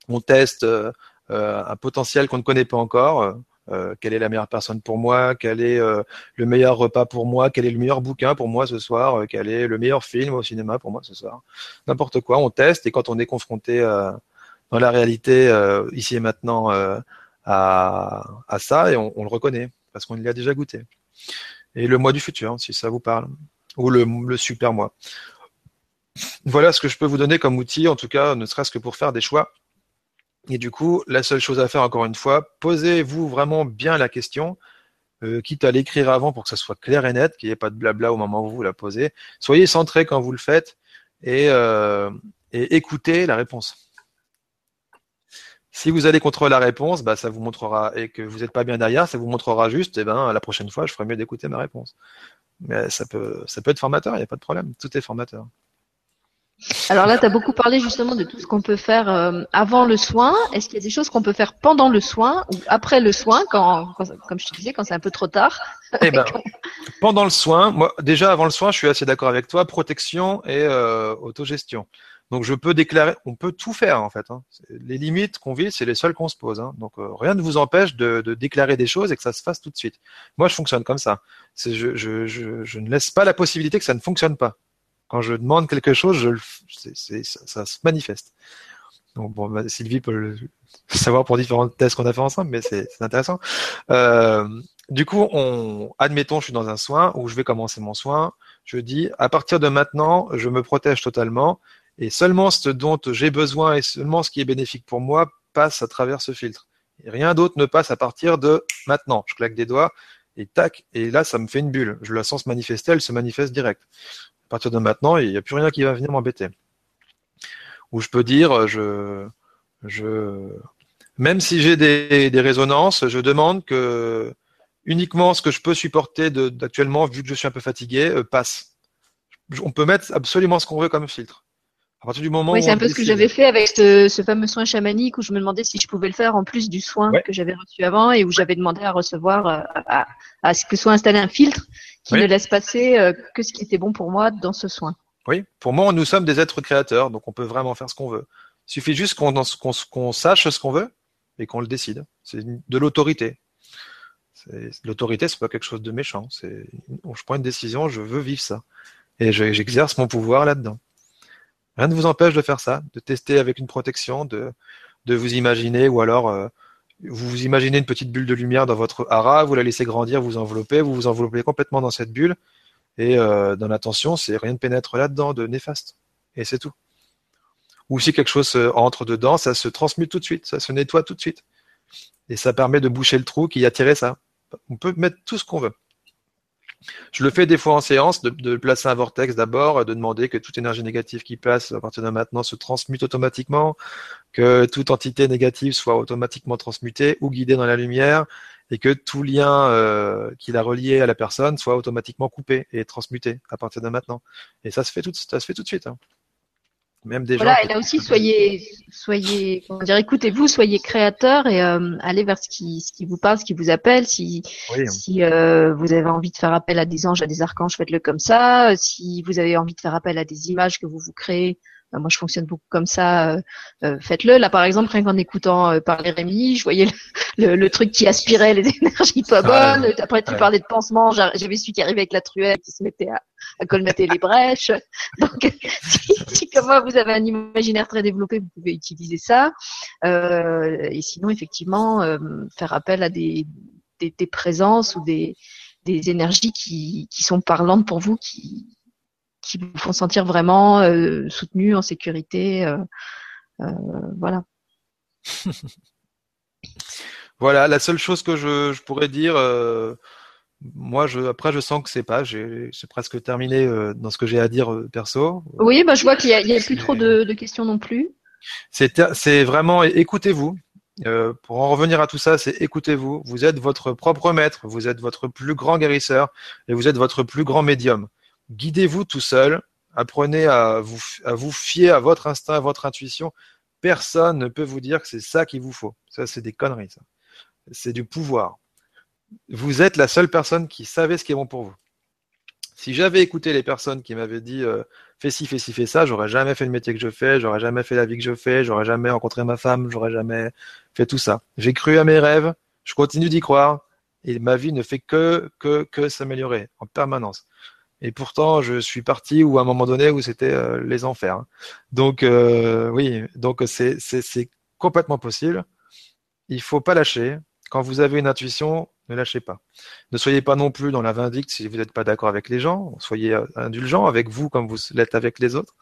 On teste euh, euh, un potentiel qu'on ne connaît pas encore. Euh, quelle est la meilleure personne pour moi? Quel est euh, le meilleur repas pour moi? Quel est le meilleur bouquin pour moi ce soir? Euh, Quel est le meilleur film au cinéma pour moi ce soir? N'importe quoi, on teste et quand on est confronté dans la réalité ici et maintenant à, ça, et on, le reconnaît parce qu'on y a déjà goûté. Et le mois du futur, si ça vous parle, ou le, le super mois. Voilà ce que je peux vous donner comme outil, en tout cas, ne serait-ce que pour faire des choix. Et du coup, la seule chose à faire, encore une fois, posez-vous vraiment bien la question, euh, quitte à l'écrire avant pour que ça soit clair et net, qu'il n'y ait pas de blabla au moment où vous la posez. Soyez centré quand vous le faites et, euh, écoutez la réponse. Si vous allez contre la réponse, bah, ça vous montrera, et que vous n'êtes pas bien derrière, ça vous montrera juste, et ben, la prochaine fois, je ferai mieux d'écouter ma réponse. Mais ça peut, ça peut être formateur, il n'y a pas de problème. Tout est formateur. Alors là, tu as beaucoup parlé justement de tout ce qu'on peut faire euh, avant le soin. Est-ce qu'il y a des choses qu'on peut faire pendant le soin ou après le soin, quand, comme je te disais, quand c'est un peu trop tard Eh ben, pendant le soin, moi, déjà avant le soin, je suis assez d'accord avec toi, protection et euh, autogestion. Donc je peux déclarer, on peut tout faire en fait. Hein. Les limites qu'on vit, c'est les seules qu'on se pose. Hein. Donc euh, rien ne vous empêche de, déclarer des choses et que ça se fasse tout de suite. Moi, je fonctionne comme ça. Je, je, ne laisse pas la possibilité que ça ne fonctionne pas. Quand je demande quelque chose, ça, se manifeste. Donc bon, bah, Sylvie peut le [laughs] savoir pour différents tests qu'on a fait ensemble, mais c'est, intéressant. Euh, du coup, on, admettons, je suis dans un soin où je vais commencer mon soin. Je dis, à partir de maintenant, je me protège totalement et seulement ce dont j'ai besoin et seulement ce qui est bénéfique pour moi passe à travers ce filtre. Rien d'autre ne passe à partir de maintenant. Je claque des doigts et tac, et là, ça me fait une bulle. Je la sens se manifester, elle se manifeste direct. À partir de maintenant, il n'y a plus rien qui va venir m'embêter. Ou je peux dire, je, je, même si j'ai des, des résonances, je demande que uniquement ce que je peux supporter d'actuellement, vu que je suis un peu fatigué, euh, passe. On peut mettre absolument ce qu'on veut comme filtre. À partir du moment oui, c'est un peu ce que j'avais fait avec ce, fameux soin chamanique où je me demandais si je pouvais le faire en plus du soin que j'avais reçu avant et où j'avais demandé à recevoir, euh, à, ce que soit installé un filtre qui ne laisse passer euh, que ce qui était bon pour moi dans ce soin. Oui, pour moi, nous sommes des êtres créateurs, donc on peut vraiment faire ce qu'on veut. Il suffit juste qu'on sache ce qu'on veut et qu'on le décide. C'est de l'autorité. L'autorité, c'est pas quelque chose de méchant. Je prends une décision, je veux vivre ça, et j'exerce mon pouvoir là-dedans. Rien ne vous empêche de faire ça, de tester avec une protection, de, de vous imaginer, ou alors euh, vous imaginez une petite bulle de lumière dans votre hara, vous la laissez grandir, vous enveloppez, vous vous enveloppez complètement dans cette bulle, et euh, dans l'attention, c'est rien ne pénètre là-dedans de néfaste. Et c'est tout. Ou si quelque chose euh, entre dedans, ça se transmute tout de suite, ça se nettoie tout de suite. Et ça permet de boucher le trou qui a tiré ça. On peut mettre tout ce qu'on veut. Je le fais des fois en séance, de, placer un vortex d'abord, de demander que toute énergie négative qui passe à partir de maintenant se transmute automatiquement, que toute entité négative soit automatiquement transmutée ou guidée dans la lumière, et que tout lien euh, qui l'a relié à la personne soit automatiquement coupé et transmuté à partir de maintenant. Et ça se fait tout, ça se fait tout de suite. Hein. Même des voilà, et là aussi, soyez, soyez, comment dire, écoutez-vous, soyez créateur et euh, allez vers ce qui, ce qui vous parle, ce qui vous appelle. Si, si euh, vous avez envie de faire appel à des anges, à des archanges, faites-le comme ça. Si vous avez envie de faire appel à des images que vous vous créez, ben, moi, je fonctionne beaucoup comme ça. Euh, euh, faites-le. Là, par exemple, rien qu'en écoutant euh, parler Rémi, je voyais le, le, truc qui aspirait les [laughs] énergies pas bonnes. Après, tu parlais de pansement. J'avais celui qui arrivait avec la truelle qui se mettait à, à colmater les brèches. Donc, [laughs] si, vous avez un imaginaire très développé, vous pouvez utiliser ça. et sinon, effectivement, faire appel à des, présences ou des, énergies qui, sont parlantes pour vous, qui, vous font sentir vraiment euh, soutenu, en sécurité. Euh, euh, voilà. [laughs] voilà, la seule chose que je, pourrais dire, moi, je, après, je sens que c'est pas. J'ai presque terminé dans ce que j'ai à dire perso. Oui, bah, je vois qu'il n'y a, plus trop de, questions non plus. C'est vraiment écoutez-vous. pour en revenir à tout ça, c'est écoutez-vous. Vous êtes votre propre maître, vous êtes votre plus grand guérisseur et vous êtes votre plus grand médium guidez-vous tout seul, apprenez à vous, à vous fier à votre instinct, à votre intuition. Personne ne peut vous dire que c'est ça qu'il vous faut. Ça, c'est des conneries. C'est du pouvoir. Vous êtes la seule personne qui savait ce qui est bon pour vous. Si j'avais écouté les personnes qui m'avaient dit euh, fais ci, fais ci, fais ça, j'aurais jamais fait le métier que je fais, j'aurais jamais fait la vie que je fais, j'aurais jamais rencontré ma femme, j'aurais jamais fait tout ça. J'ai cru à mes rêves, je continue d'y croire, et ma vie ne fait que que que s'améliorer en permanence. Et pourtant, je suis parti où à un moment donné où c'était euh, les enfers. Hein. Donc euh, oui, donc c'est c'est complètement possible. Il faut pas lâcher. Quand vous avez une intuition, ne lâchez pas. Ne soyez pas non plus dans la vindicte si vous n'êtes pas d'accord avec les gens. Soyez euh, indulgent avec vous comme vous l'êtes avec les autres.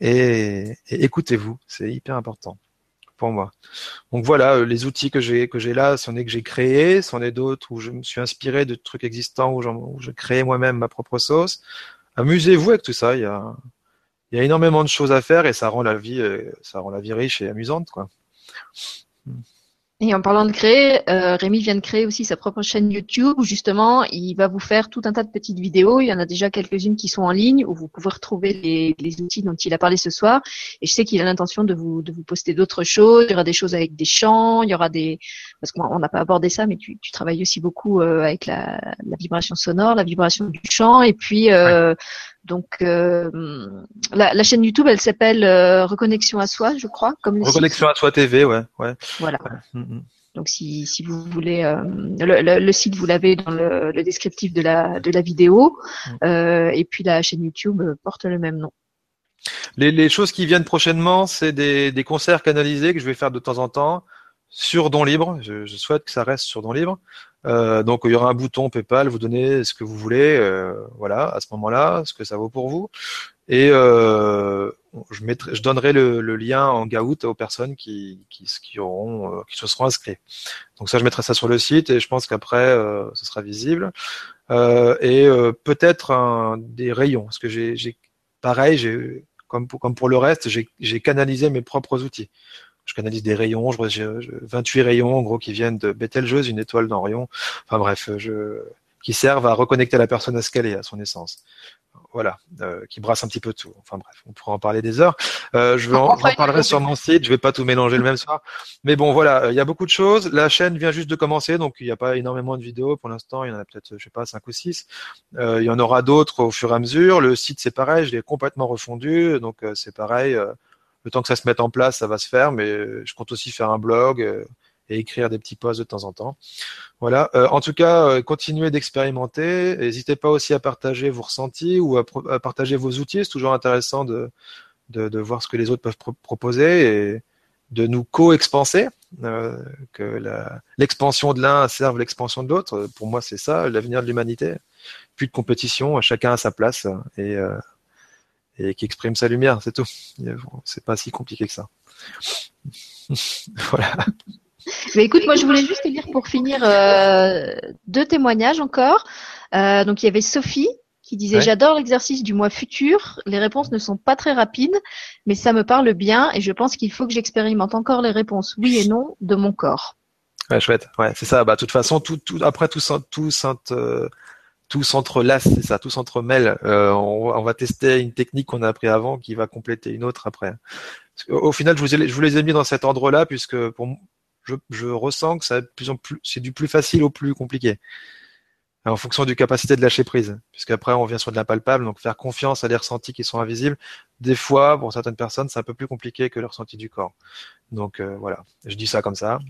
et écoutez-vous, c'est hyper important pour moi. Donc voilà, euh, les outils que j'ai que j'ai là, c'en est que j'ai créé, c'en est d'autres où je me suis inspiré de trucs existants où, je crée moi-même ma propre sauce. Amusez-vous avec tout ça. Il y a il y a énormément de choses à faire et ça rend la vie euh, ça rend la vie riche et amusante quoi. Et en parlant de créer, euh, Rémi vient de créer aussi sa propre chaîne YouTube où justement il va vous faire tout un tas de petites vidéos. Il y en a déjà quelques-unes qui sont en ligne où vous pouvez retrouver les, les outils dont il a parlé ce soir. Et je sais qu'il a l'intention de vous, de vous poster d'autres choses. Il y aura des choses avec des chants, il y aura des parce qu'on n'a pas abordé ça, mais tu, tu travailles aussi beaucoup euh, avec la, la, vibration sonore, la vibration du chant, et puis euh, Donc la, la, chaîne YouTube, elle s'appelle Reconnexion à soi, je crois, comme Reconnexion à soi TV, ouais, ouais. Voilà. Mm, mm. Donc si, si vous voulez, euh, le, le, site vous l'avez dans le, le, descriptif de la, de la vidéo, mm. euh, et puis la chaîne YouTube porte le même nom. Les, les choses qui viennent prochainement, c'est des, des concerts canalisés que je vais faire de temps en temps sur Don Libre. Je, souhaite que ça reste sur Don Libre. Euh, donc il y aura un bouton PayPal, vous donnez ce que vous voulez, euh, voilà, à ce moment-là, ce que ça vaut pour vous. Et euh, je, donnerai le, lien en Gaout aux personnes qui, auront, qui se seront inscrits. Donc ça, je mettrai ça sur le site et je pense qu'après, ce sera visible. Et peut-être des rayons, parce que j'ai, pareil, j'ai comme comme pour le reste, j'ai canalisé mes propres outils. Je canalise des rayons, j'ai 28 rayons en gros qui viennent de Betelgeuse, une étoile d'Orion. Enfin bref, je, qui servent à reconnecter la personne à ce qu'elle est, à son essence voilà, euh, qui brasse un petit peu tout. Enfin bref, on pourra en parler des heures. Euh, je en, parlerai sur mon site. Je vais pas tout mélanger le même soir. Mais bon, voilà, euh, il y a beaucoup de choses. La chaîne vient juste de commencer, donc il n'y a pas énormément de vidéos pour l'instant. Il y en a peut-être, je sais pas, cinq ou six. il y en aura d'autres au fur et à mesure. Le site, c'est pareil, je l'ai complètement refondu, donc c'est pareil. Le temps que ça se mette en place, ça va se faire. Mais je compte aussi faire un blog et écrire des petits posts de temps en temps. Voilà. Euh, en tout cas, euh, continuez d'expérimenter. N'hésitez pas aussi à partager vos ressentis ou à, partager vos outils. C'est toujours intéressant de, de, de, voir ce que les autres peuvent proposer et de nous co-expanser. Euh, que l'expansion de l'un serve l'expansion de l'autre. Pour moi, c'est ça l'avenir de l'humanité. Plus de compétition, chacun à sa place et, euh, et qui exprime sa lumière, c'est tout. C'est pas si compliqué que ça. [laughs] voilà. Mais écoute, moi je voulais juste te lire pour finir euh, deux témoignages encore. Euh, donc il y avait Sophie qui disait j'adore l'exercice du mois futur. Les réponses ne sont pas très rapides, mais ça me parle bien et je pense qu'il faut que j'expérimente encore les réponses oui et non de mon corps. Ouais, chouette. Ouais, c'est ça. Bah, de toute façon, tout, tout après tout, tout, tout, tout s'entrelace, c'est ça, tout s'entremêle. Euh, on, va tester une technique qu'on a appris avant qui va compléter une autre après. Au, final, je vous, vous les ai mis dans cet ordre-là puisque pour, je, ressens que plus, c'est du plus facile au plus compliqué. En fonction du capacité de lâcher prise. Puisqu'après, on vient sur de l'impalpable. Donc, faire confiance à des ressentis qui sont invisibles. Des fois, pour certaines personnes, c'est un peu plus compliqué que le ressenti du corps. Donc, euh, voilà. Je dis ça comme ça.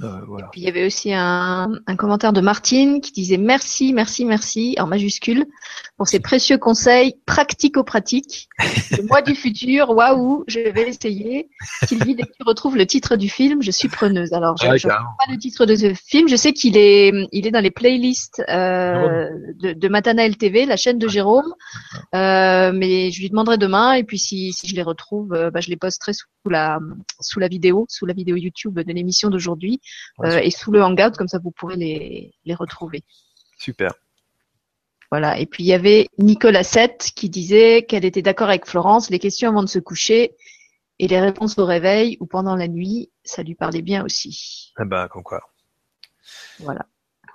Euh, voilà. il y avait aussi un, un, commentaire de Martine qui disait merci, merci, merci en majuscule pour ces précieux conseils pratico-pratiques. Le mois du futur, waouh, je vais essayer. Sylvie, dès que tu retrouves le titre du film, je suis preneuse. Alors, je ne sais pas le titre de ce film. Je sais qu'il est, il est dans les playlists euh, de, de Matana LTV, la chaîne de Jérôme. Euh, mais je lui demanderai demain et puis si, si je les retrouve, euh, bah, je les posterai sous la sous la vidéo, sous la vidéo YouTube de l'émission d'aujourd'hui euh, et sous le Hangout, comme ça vous pourrez les, les retrouver. Super. Voilà. Et puis il y avait Nicolas 7 qui disait qu'elle était d'accord avec Florence, les questions avant de se coucher et les réponses au réveil ou pendant la nuit, ça lui parlait bien aussi. Eh ben, comme quoi. Voilà.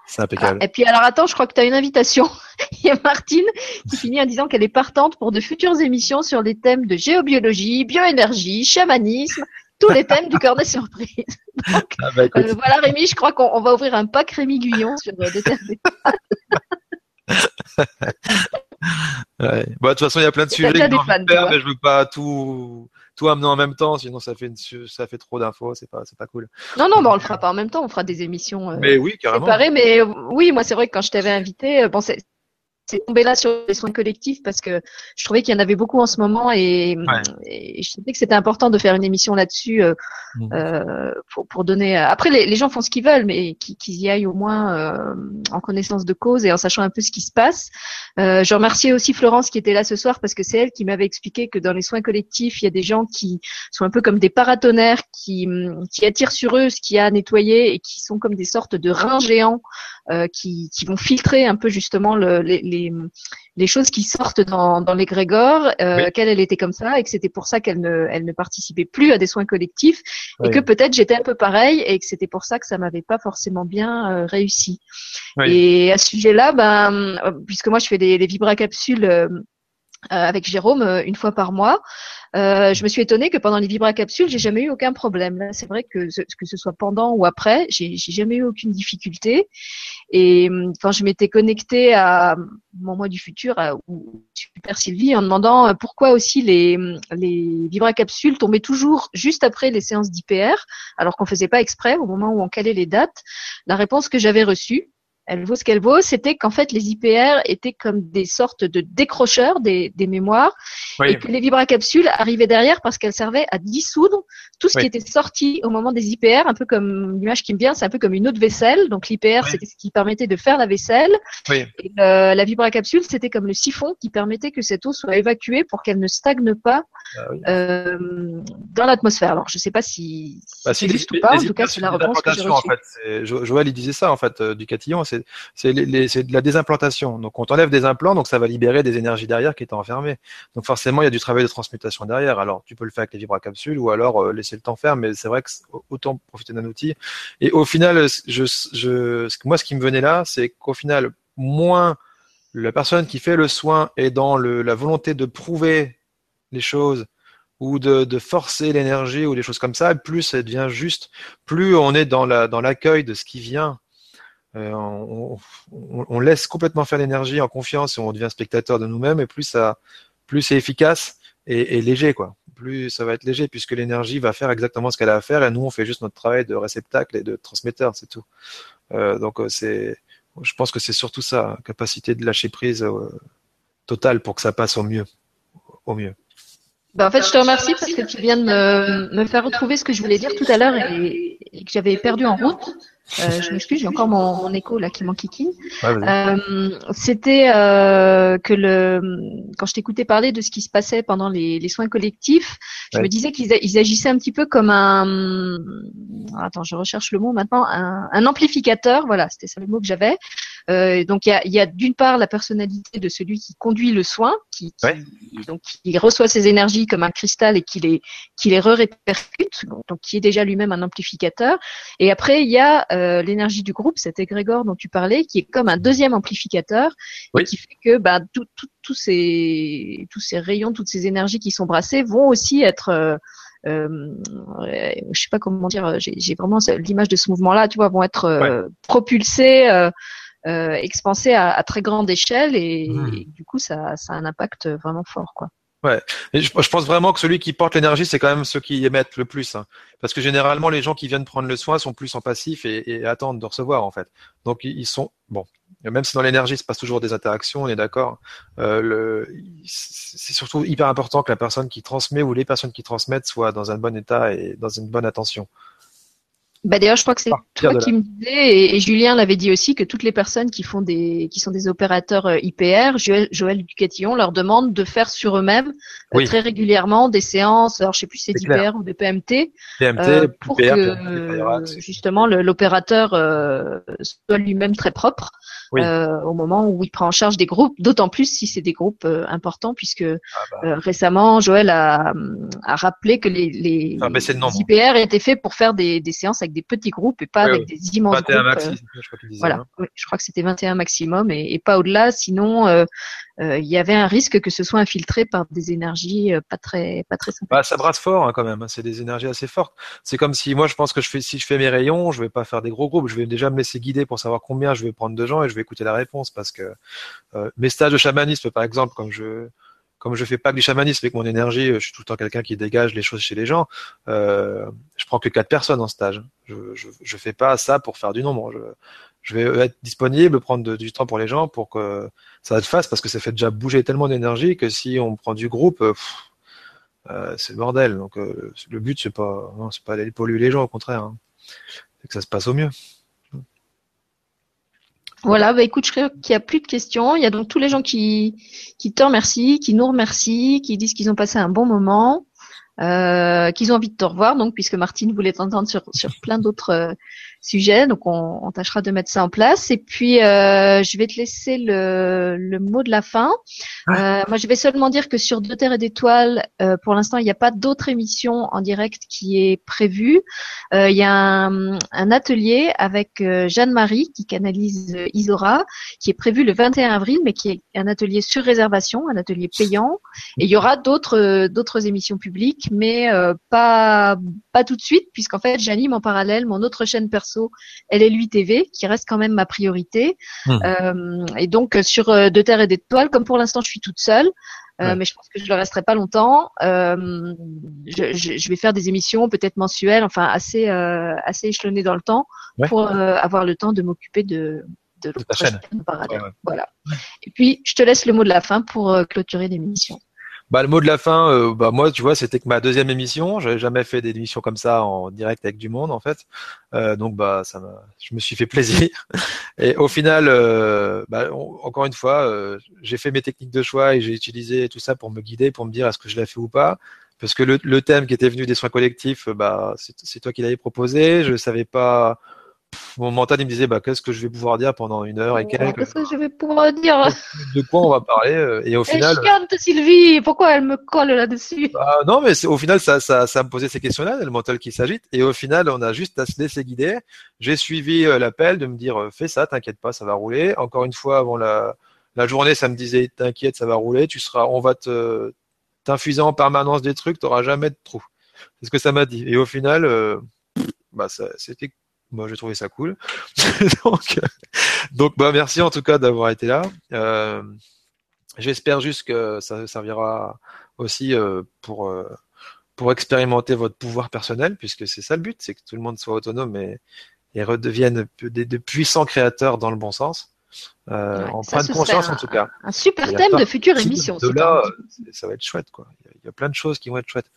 C'est impeccable. Ah, et puis alors attends, je crois que tu as une invitation. [laughs] Il y a Martine qui [laughs] finit en disant qu'elle est partante pour de futures émissions sur les thèmes de géobiologie, bioénergie, chamanisme, tous les thèmes du cornet surprise. [laughs] Donc, ah bah, euh, voilà Rémi, je crois qu'on va ouvrir un pack Rémi Guyon sur euh, des thèmes. [laughs] ouais. Bon, de toute façon, il y a plein de sujets que je faire, mais je veux pas tout tout amener en même temps, sinon ça fait une, ça fait trop d'infos, c'est pas c'est pas cool. Non non, bah on le fera pas en même temps, on fera des émissions euh, mais oui, carrément. séparées. Mais oui, moi c'est vrai que quand je t'avais invité, bon c'est c'est tombé là sur les soins collectifs parce que je trouvais qu'il y en avait beaucoup en ce moment et, je trouvais que c'était important de faire une émission là-dessus euh, mmh. euh, pour, pour, donner. Après, les, les, gens font ce qu'ils veulent, mais qu'ils y aillent au moins euh, en connaissance de cause et en sachant un peu ce qui se passe. Euh, je remercie aussi Florence qui était là ce soir parce que c'est elle qui m'avait expliqué que dans les soins collectifs, il y a des gens qui sont un peu comme des paratonnerres qui, qui attirent sur eux ce qu'il y a à nettoyer et qui sont comme des sortes de reins géants euh, qui, qui, vont filtrer un peu justement le, les, les, les, choses qui sortent dans, dans l'égrégore, euh, qu'elle elle était comme ça et que c'était pour ça qu'elle ne, elle ne participait plus à des soins collectifs et que peut-être j'étais un peu pareil et que c'était pour ça que ça m'avait pas forcément bien euh, réussi. Et à ce sujet-là, ben, puisque moi je fais des, des vibracapsules avec Jérôme une fois par mois. je me suis étonnée que pendant les vibracapsules, j'ai jamais eu aucun problème. C'est vrai que ce, que ce soit pendant ou après, j'ai jamais eu aucune difficulté. Et hum, quand je m'étais connectée à mon moi du futur, à, ou Super Sylvie, en demandant pourquoi aussi les, les vibracapsules tombaient toujours juste après les séances d'IPR, alors qu'on faisait pas exprès au moment où on calait les dates, la réponse que j'avais reçue, elle vaut ce qu'elle vaut, c'était qu'en fait les IPR étaient comme des sortes de décrocheurs des, des mémoires et que les vibracapsules arrivaient derrière parce qu'elles servaient à dissoudre tout ce qui était sorti au moment des IPR, un peu comme l'image qui me vient, c'est un peu comme une autre vaisselle. Donc l'IPR, c'était ce qui permettait de faire la vaisselle. Et la vibracapsule, c'était comme le siphon qui permettait que cette eau soit évacuée pour qu'elle ne stagne pas ah euh, dans l'atmosphère. Alors je sais pas si, bah, juste ou pas. En tout cas, c'est la réponse que j'ai reçue. En fait, Joël, il disait ça en fait euh, du catillon, c'est c'est de la désimplantation. Donc on t'enlève des implants, donc ça va libérer des énergies derrière qui étaient enfermées. Donc forcément, il y a du travail de transmutation derrière. Alors tu peux le faire avec les vibracapsules ou alors euh, laisser le temps faire, mais c'est vrai que autant profiter d'un outil. Et au final, je, moi, ce qui me venait là, c'est qu'au final, moins la personne qui fait le soin est dans la volonté de prouver les choses ou de, forcer l'énergie ou des choses comme ça, plus ça devient juste, plus on est dans l'accueil de ce qui vient. Euh, on, on, on, laisse complètement faire l'énergie en confiance et on devient spectateur de nous-mêmes et plus ça, plus c'est efficace et, et, léger quoi. Plus ça va être léger puisque l'énergie va faire exactement ce qu'elle a à faire et nous on fait juste notre travail de réceptacle et de transmetteur, c'est tout. Euh, donc euh, c'est, je pense que c'est surtout ça, capacité de lâcher prise euh, totale pour que ça passe au mieux, au mieux. Ben, en fait, je te remercie parce que tu viens de me, me faire retrouver ce que je voulais dire tout à l'heure et, et que j'avais perdu en route. Euh, je m'excuse, j'ai encore mon, mon, écho là qui m'enquiquine. euh, C'était euh, que le quand je t'écoutais parler de ce qui se passait pendant les, les soins collectifs, je me disais qu'ils ils agissaient un petit peu comme un attends, je recherche le mot maintenant, un, un amplificateur. Voilà, c'était ça le mot que j'avais. Euh, donc il y a, y a d'une part la personnalité de celui qui conduit le soin, qui, qui donc qui reçoit ses énergies comme un cristal et qui les qui les re-répercute, donc qui est déjà lui-même un amplificateur. Et après il y a euh, l'énergie du groupe, cet égrégore dont tu parlais, qui est comme un deuxième amplificateur, et qui fait que bah, tous ces, tous ces rayons, toutes ces énergies qui sont brassées vont aussi être euh, euh, je sais pas comment dire, j'ai vraiment l'image de ce mouvement-là, tu vois, vont être euh, propulsés, euh, expansés à, à, très grande échelle et, mmh. et, du coup ça, ça a un impact vraiment fort, quoi. Ouais, je, je, pense vraiment que celui qui porte l'énergie, c'est quand même ceux qui émettent le plus, hein. parce que généralement les gens qui viennent prendre le soin sont plus en passif et, et attendent de recevoir en fait. Donc ils sont bon, même si dans l'énergie il se passe toujours des interactions, on est d'accord. Euh, c'est surtout hyper important que la personne qui transmet ou les personnes qui transmettent soient dans un bon état et dans une bonne attention. Bah d'ailleurs, je crois que c'est toi qui me disais, et, et Julien l'avait dit aussi, que toutes les personnes qui font des, qui sont des opérateurs euh, IPR, Joël, Joël Ducatillon leur demande de faire sur eux-mêmes euh, très régulièrement des séances, alors je sais plus si c'est d'IPR ou de PMT, PMT euh, pour PR, que PMT, justement l'opérateur euh, soit lui-même très propre oui. euh, au moment où il prend en charge des groupes, d'autant plus si c'est des groupes euh, importants, puisque ah bah. récemment Joël a, a, rappelé que les, les IPR étaient faits pour faire des, des séances avec des petits groupes et pas oui, avec oui. des immenses 21 groupes. Maxi, je crois voilà, hein. je crois que c'était 21 maximum et, et pas au-delà. Sinon, euh, euh, il y avait un risque que ce soit infiltré par des énergies euh, pas très pas très Bah, ça brasse fort hein, quand même. Hein. C'est des énergies assez fortes. C'est comme si moi, je pense que je fais si je fais mes rayons, je vais pas faire des gros groupes. Je vais déjà me laisser guider pour savoir combien je vais prendre de gens et je vais écouter la réponse parce que euh, mes stages de chamanisme, par exemple, comme je comme je fais pas que du chamanisme avec mon énergie, je suis tout le temps quelqu'un qui dégage les choses chez les gens. Euh, je prends que quatre personnes en stage. Je, je, je fais pas ça pour faire du nombre. Je, je vais être disponible, prendre du temps pour les gens pour que ça te fasse parce que ça fait déjà bouger tellement d'énergie que si on prend du groupe, pff, euh, c'est le bordel. Donc euh, le but c'est pas, non, c'est pas d'aller polluer les gens, au contraire, hein. c'est que ça se passe au mieux. Voilà, bah écoute, je crois qu'il n'y a plus de questions. Il y a donc tous les gens qui, qui te remercient, qui nous remercient, qui disent qu'ils ont passé un bon moment, euh, qu'ils ont envie de te revoir, donc puisque Martine voulait t'entendre sur, sur plein d'autres sujet. Donc on, on, tâchera de mettre ça en place. Et puis euh, je vais te laisser le, le mot de la fin. Euh, moi je vais seulement dire que sur Deux Terres et d'étoiles, euh, pour l'instant il n'y a pas d'autre émission en direct qui est prévue. Euh, il y a un, un atelier avec euh, Jeanne-Marie qui canalise Isora, qui est prévu le 21 avril, mais qui est un atelier sur réservation, un atelier payant. Et il y aura d'autres d'autres émissions publiques, mais pas pas tout de suite, puisqu'en fait j'anime en parallèle mon autre chaîne perso, elle est lui TV, qui reste quand même ma priorité. Mmh. Euh, et donc sur euh, De Terre et d'étoiles, comme pour l'instant je suis toute seule, euh, mais je pense que je ne le resterai pas longtemps. Euh, je, je, je, vais faire des émissions peut-être mensuelles, enfin assez euh, assez échelonnées dans le temps, ouais. pour euh, avoir le temps de m'occuper de de l'autre chaîne. Ouais, voilà. Et puis je te laisse le mot de la fin pour euh, clôturer l'émission. Bah, le mot de la fin, euh, bah, moi, tu vois, c'était que ma deuxième émission. J'avais jamais fait d'émission comme ça en direct avec du monde, en fait. Euh, donc, bah, ça je me suis fait plaisir. [laughs] Et au final, euh, bah, encore une fois, euh, j'ai fait mes techniques de choix et j'ai utilisé tout ça pour me guider, pour me dire est-ce que je l'ai fait ou pas. Parce que le, le, thème qui était venu des soins collectifs, bah, c'est toi qui l'avais proposé. Je savais pas mon mental il me disait bah qu'est-ce que je vais pouvoir dire pendant une heure et quelques. Qu'est-ce que je vais pouvoir dire De quoi on va parler euh, et au final. Chante Sylvie, pourquoi elle me colle là-dessus bah, Non mais au final ça, ça ça me posait ces questions-là, le mental qui s'agite et au final on a juste à se laisser guider. J'ai suivi euh, l'appel de me dire euh, fais ça, t'inquiète pas, ça va rouler. Encore une fois avant la la journée ça me disait t'inquiète, ça va rouler, tu seras, on va te t'infuser en permanence des trucs, t'auras jamais de trou. C'est ce que ça m'a dit et au final euh, bah c'était moi j'ai trouvé ça cool. [laughs] donc, donc bah merci en tout cas d'avoir été là. Euh, J'espère juste que ça servira aussi euh, pour euh, pour expérimenter votre pouvoir personnel, puisque c'est ça le but, c'est que tout le monde soit autonome et, et redevienne des, de puissants créateurs dans le bon sens. Euh, ouais, en prenne conscience un, en tout cas. Un super thème de future émission. De là, ça va être chouette quoi. Il y a plein de choses qui vont être chouettes.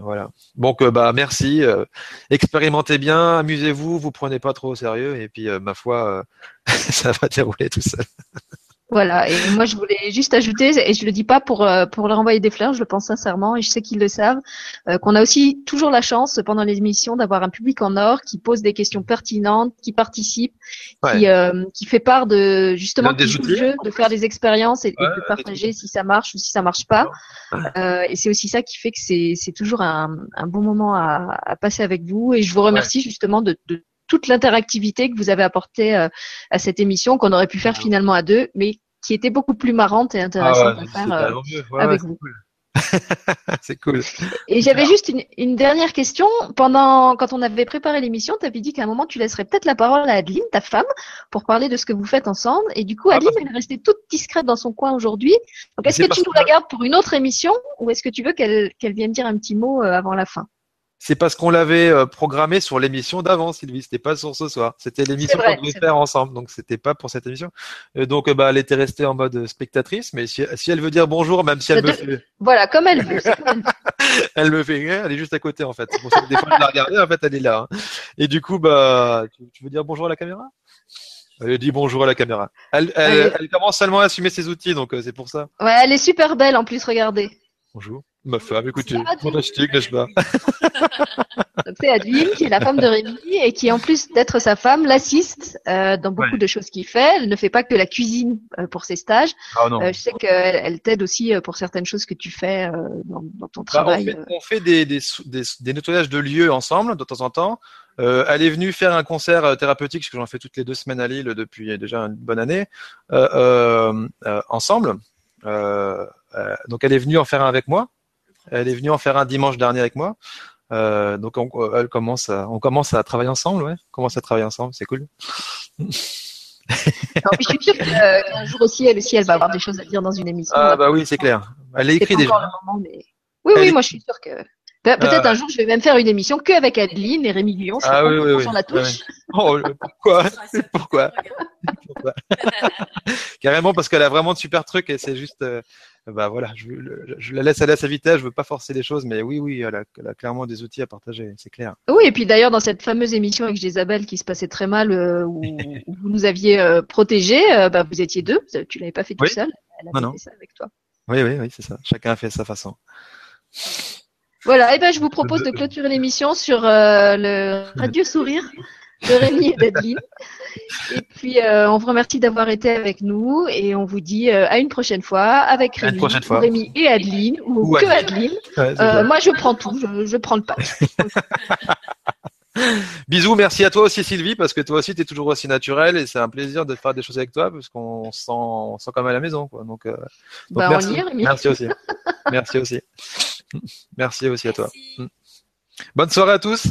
Voilà. Donc euh, bah merci. Euh, expérimentez bien, amusez-vous, vous prenez pas trop au sérieux et puis euh, ma foi, [laughs] ça va dérouler tout seul. Voilà, et moi je voulais juste ajouter, et je le dis pas pour pour leur envoyer des fleurs, je le pense sincèrement, et je sais qu'ils le savent, euh, qu'on a aussi toujours la chance pendant les émissions d'avoir un public en or qui pose des questions pertinentes, qui participe, ouais. qui euh, qui fait part de justement jeu, de faire des expériences et, ouais, et de partager si ça marche ou si ça marche pas. Euh, et c'est aussi ça qui fait que c'est c'est toujours un, un bon moment à, à passer avec vous, et je vous remercie justement de, de toute l'interactivité que vous avez apportée euh, à cette émission qu'on aurait pu faire finalement à deux, mais qui était beaucoup plus marrante et intéressante ah à faire euh, ouais, avec vous. Cool. [laughs] c'est cool. Et j'avais juste une, une, dernière question. Pendant, quand on avait préparé l'émission, tu avais dit qu'à un moment, tu laisserais peut-être la parole à Adeline, ta femme, pour parler de ce que vous faites ensemble. Et du coup, Adeline, ah bah... elle est restée toute discrète dans son coin aujourd'hui. Donc, est-ce que tu nous la gardes pour une autre émission ou est-ce que tu veux qu'elle qu'elle vienne dire un petit mot euh, avant la fin? C'est parce qu'on l'avait euh, programmé sur l'émission d'avant, Sylvie. C'était pas sur ce soir. C'était l'émission qu'on devait faire vrai. ensemble. Donc, c'était pas pour cette émission. Et donc, bah, elle était restée en mode spectatrice. Mais si, si elle veut dire bonjour, même si elle me fait. Voilà, comme elle veut. [laughs] elle me fait, elle est juste à côté, en fait. C'est pour ça que des fois, je la regardais, en fait, elle est là. Hein. Et du coup, bah, tu, tu veux dire bonjour à la caméra? Elle dit bonjour à la caméra. Elle, elle, elle, elle commence seulement à assumer ses outils, donc euh, c'est pour ça. Ouais, elle est super belle en plus, regardez. Bonjour. Ma femme, écoutez, fantastique, n'est-ce pas [laughs] C'est Adeline, qui est la femme de Rémi et qui, en plus d'être sa femme, l'assiste euh, dans beaucoup ouais. de choses qu'il fait. Elle ne fait pas que la cuisine euh, pour ses stages. Ah, non. Euh, je sais qu'elle elle, t'aide aussi euh, pour certaines choses que tu fais euh, dans, dans, ton travail. Bah, on fait, on fait des, des, des, des, nettoyages de lieux ensemble de temps en temps. elle est venue faire un concert thérapeutique, parce que j'en fais toutes les deux semaines à Lille depuis déjà une bonne année, ensemble. donc elle est venue en faire un avec moi. Elle est venue en faire un dimanche dernier avec moi. Euh, donc on, elle commence à, on commence à travailler ensemble, ouais. On commence à travailler ensemble, c'est cool. non, je suis sûre qu'un jour aussi, elle aussi, elle va avoir des choses à dire dans une émission. Ah bah oui, c'est clair. Elle a écrit déjà. Moment, mais... Oui, elle oui, est... moi je suis sûre que. Peut-être euh... un jour, je vais même faire une émission que avec Adeline et Rémi Guillon. Ah oui, oui, oui. la touche. Oh, pourquoi? [laughs] Pourquoi, pourquoi? [laughs] Carrément parce qu'elle a vraiment de super trucs et c'est juste. Bah voilà, je, je, la laisse aller à sa vitesse, je veux pas forcer les choses, mais oui, oui, elle a, elle a clairement des outils à partager, c'est clair. Oui, et puis d'ailleurs dans cette fameuse émission avec Isabelle qui se passait très mal, euh, où, où, vous nous aviez euh, protégé, euh, bah, vous étiez deux, tu l'avais pas fait tout oui. seul, elle a non, fait non. ça avec toi. Oui, oui, oui, c'est ça. Chacun a fait sa façon. Voilà, et ben je vous propose de clôturer l'émission sur euh, le Radio Sourire de Rémi et d'Adeline. Et puis, euh, on vous remercie d'avoir été avec nous et on vous dit euh, à une prochaine fois avec Rémi, prochaine fois. Rémi et Adeline ou, Ou que Adeline. Adeline. Ouais, c'est Euh, moi, je prends tout, je, je prends le pas. [laughs] Bisous, merci à toi aussi Sylvie, parce que toi aussi tu es toujours aussi naturel et c'est un plaisir de faire des choses avec toi, parce qu'on se sent, on sent comme à la maison. Quoi. Donc, euh, donc Bah, on merci. y est, Rémi. merci aussi. [laughs] merci aussi. Merci aussi à toi. Bonne soirée à tous.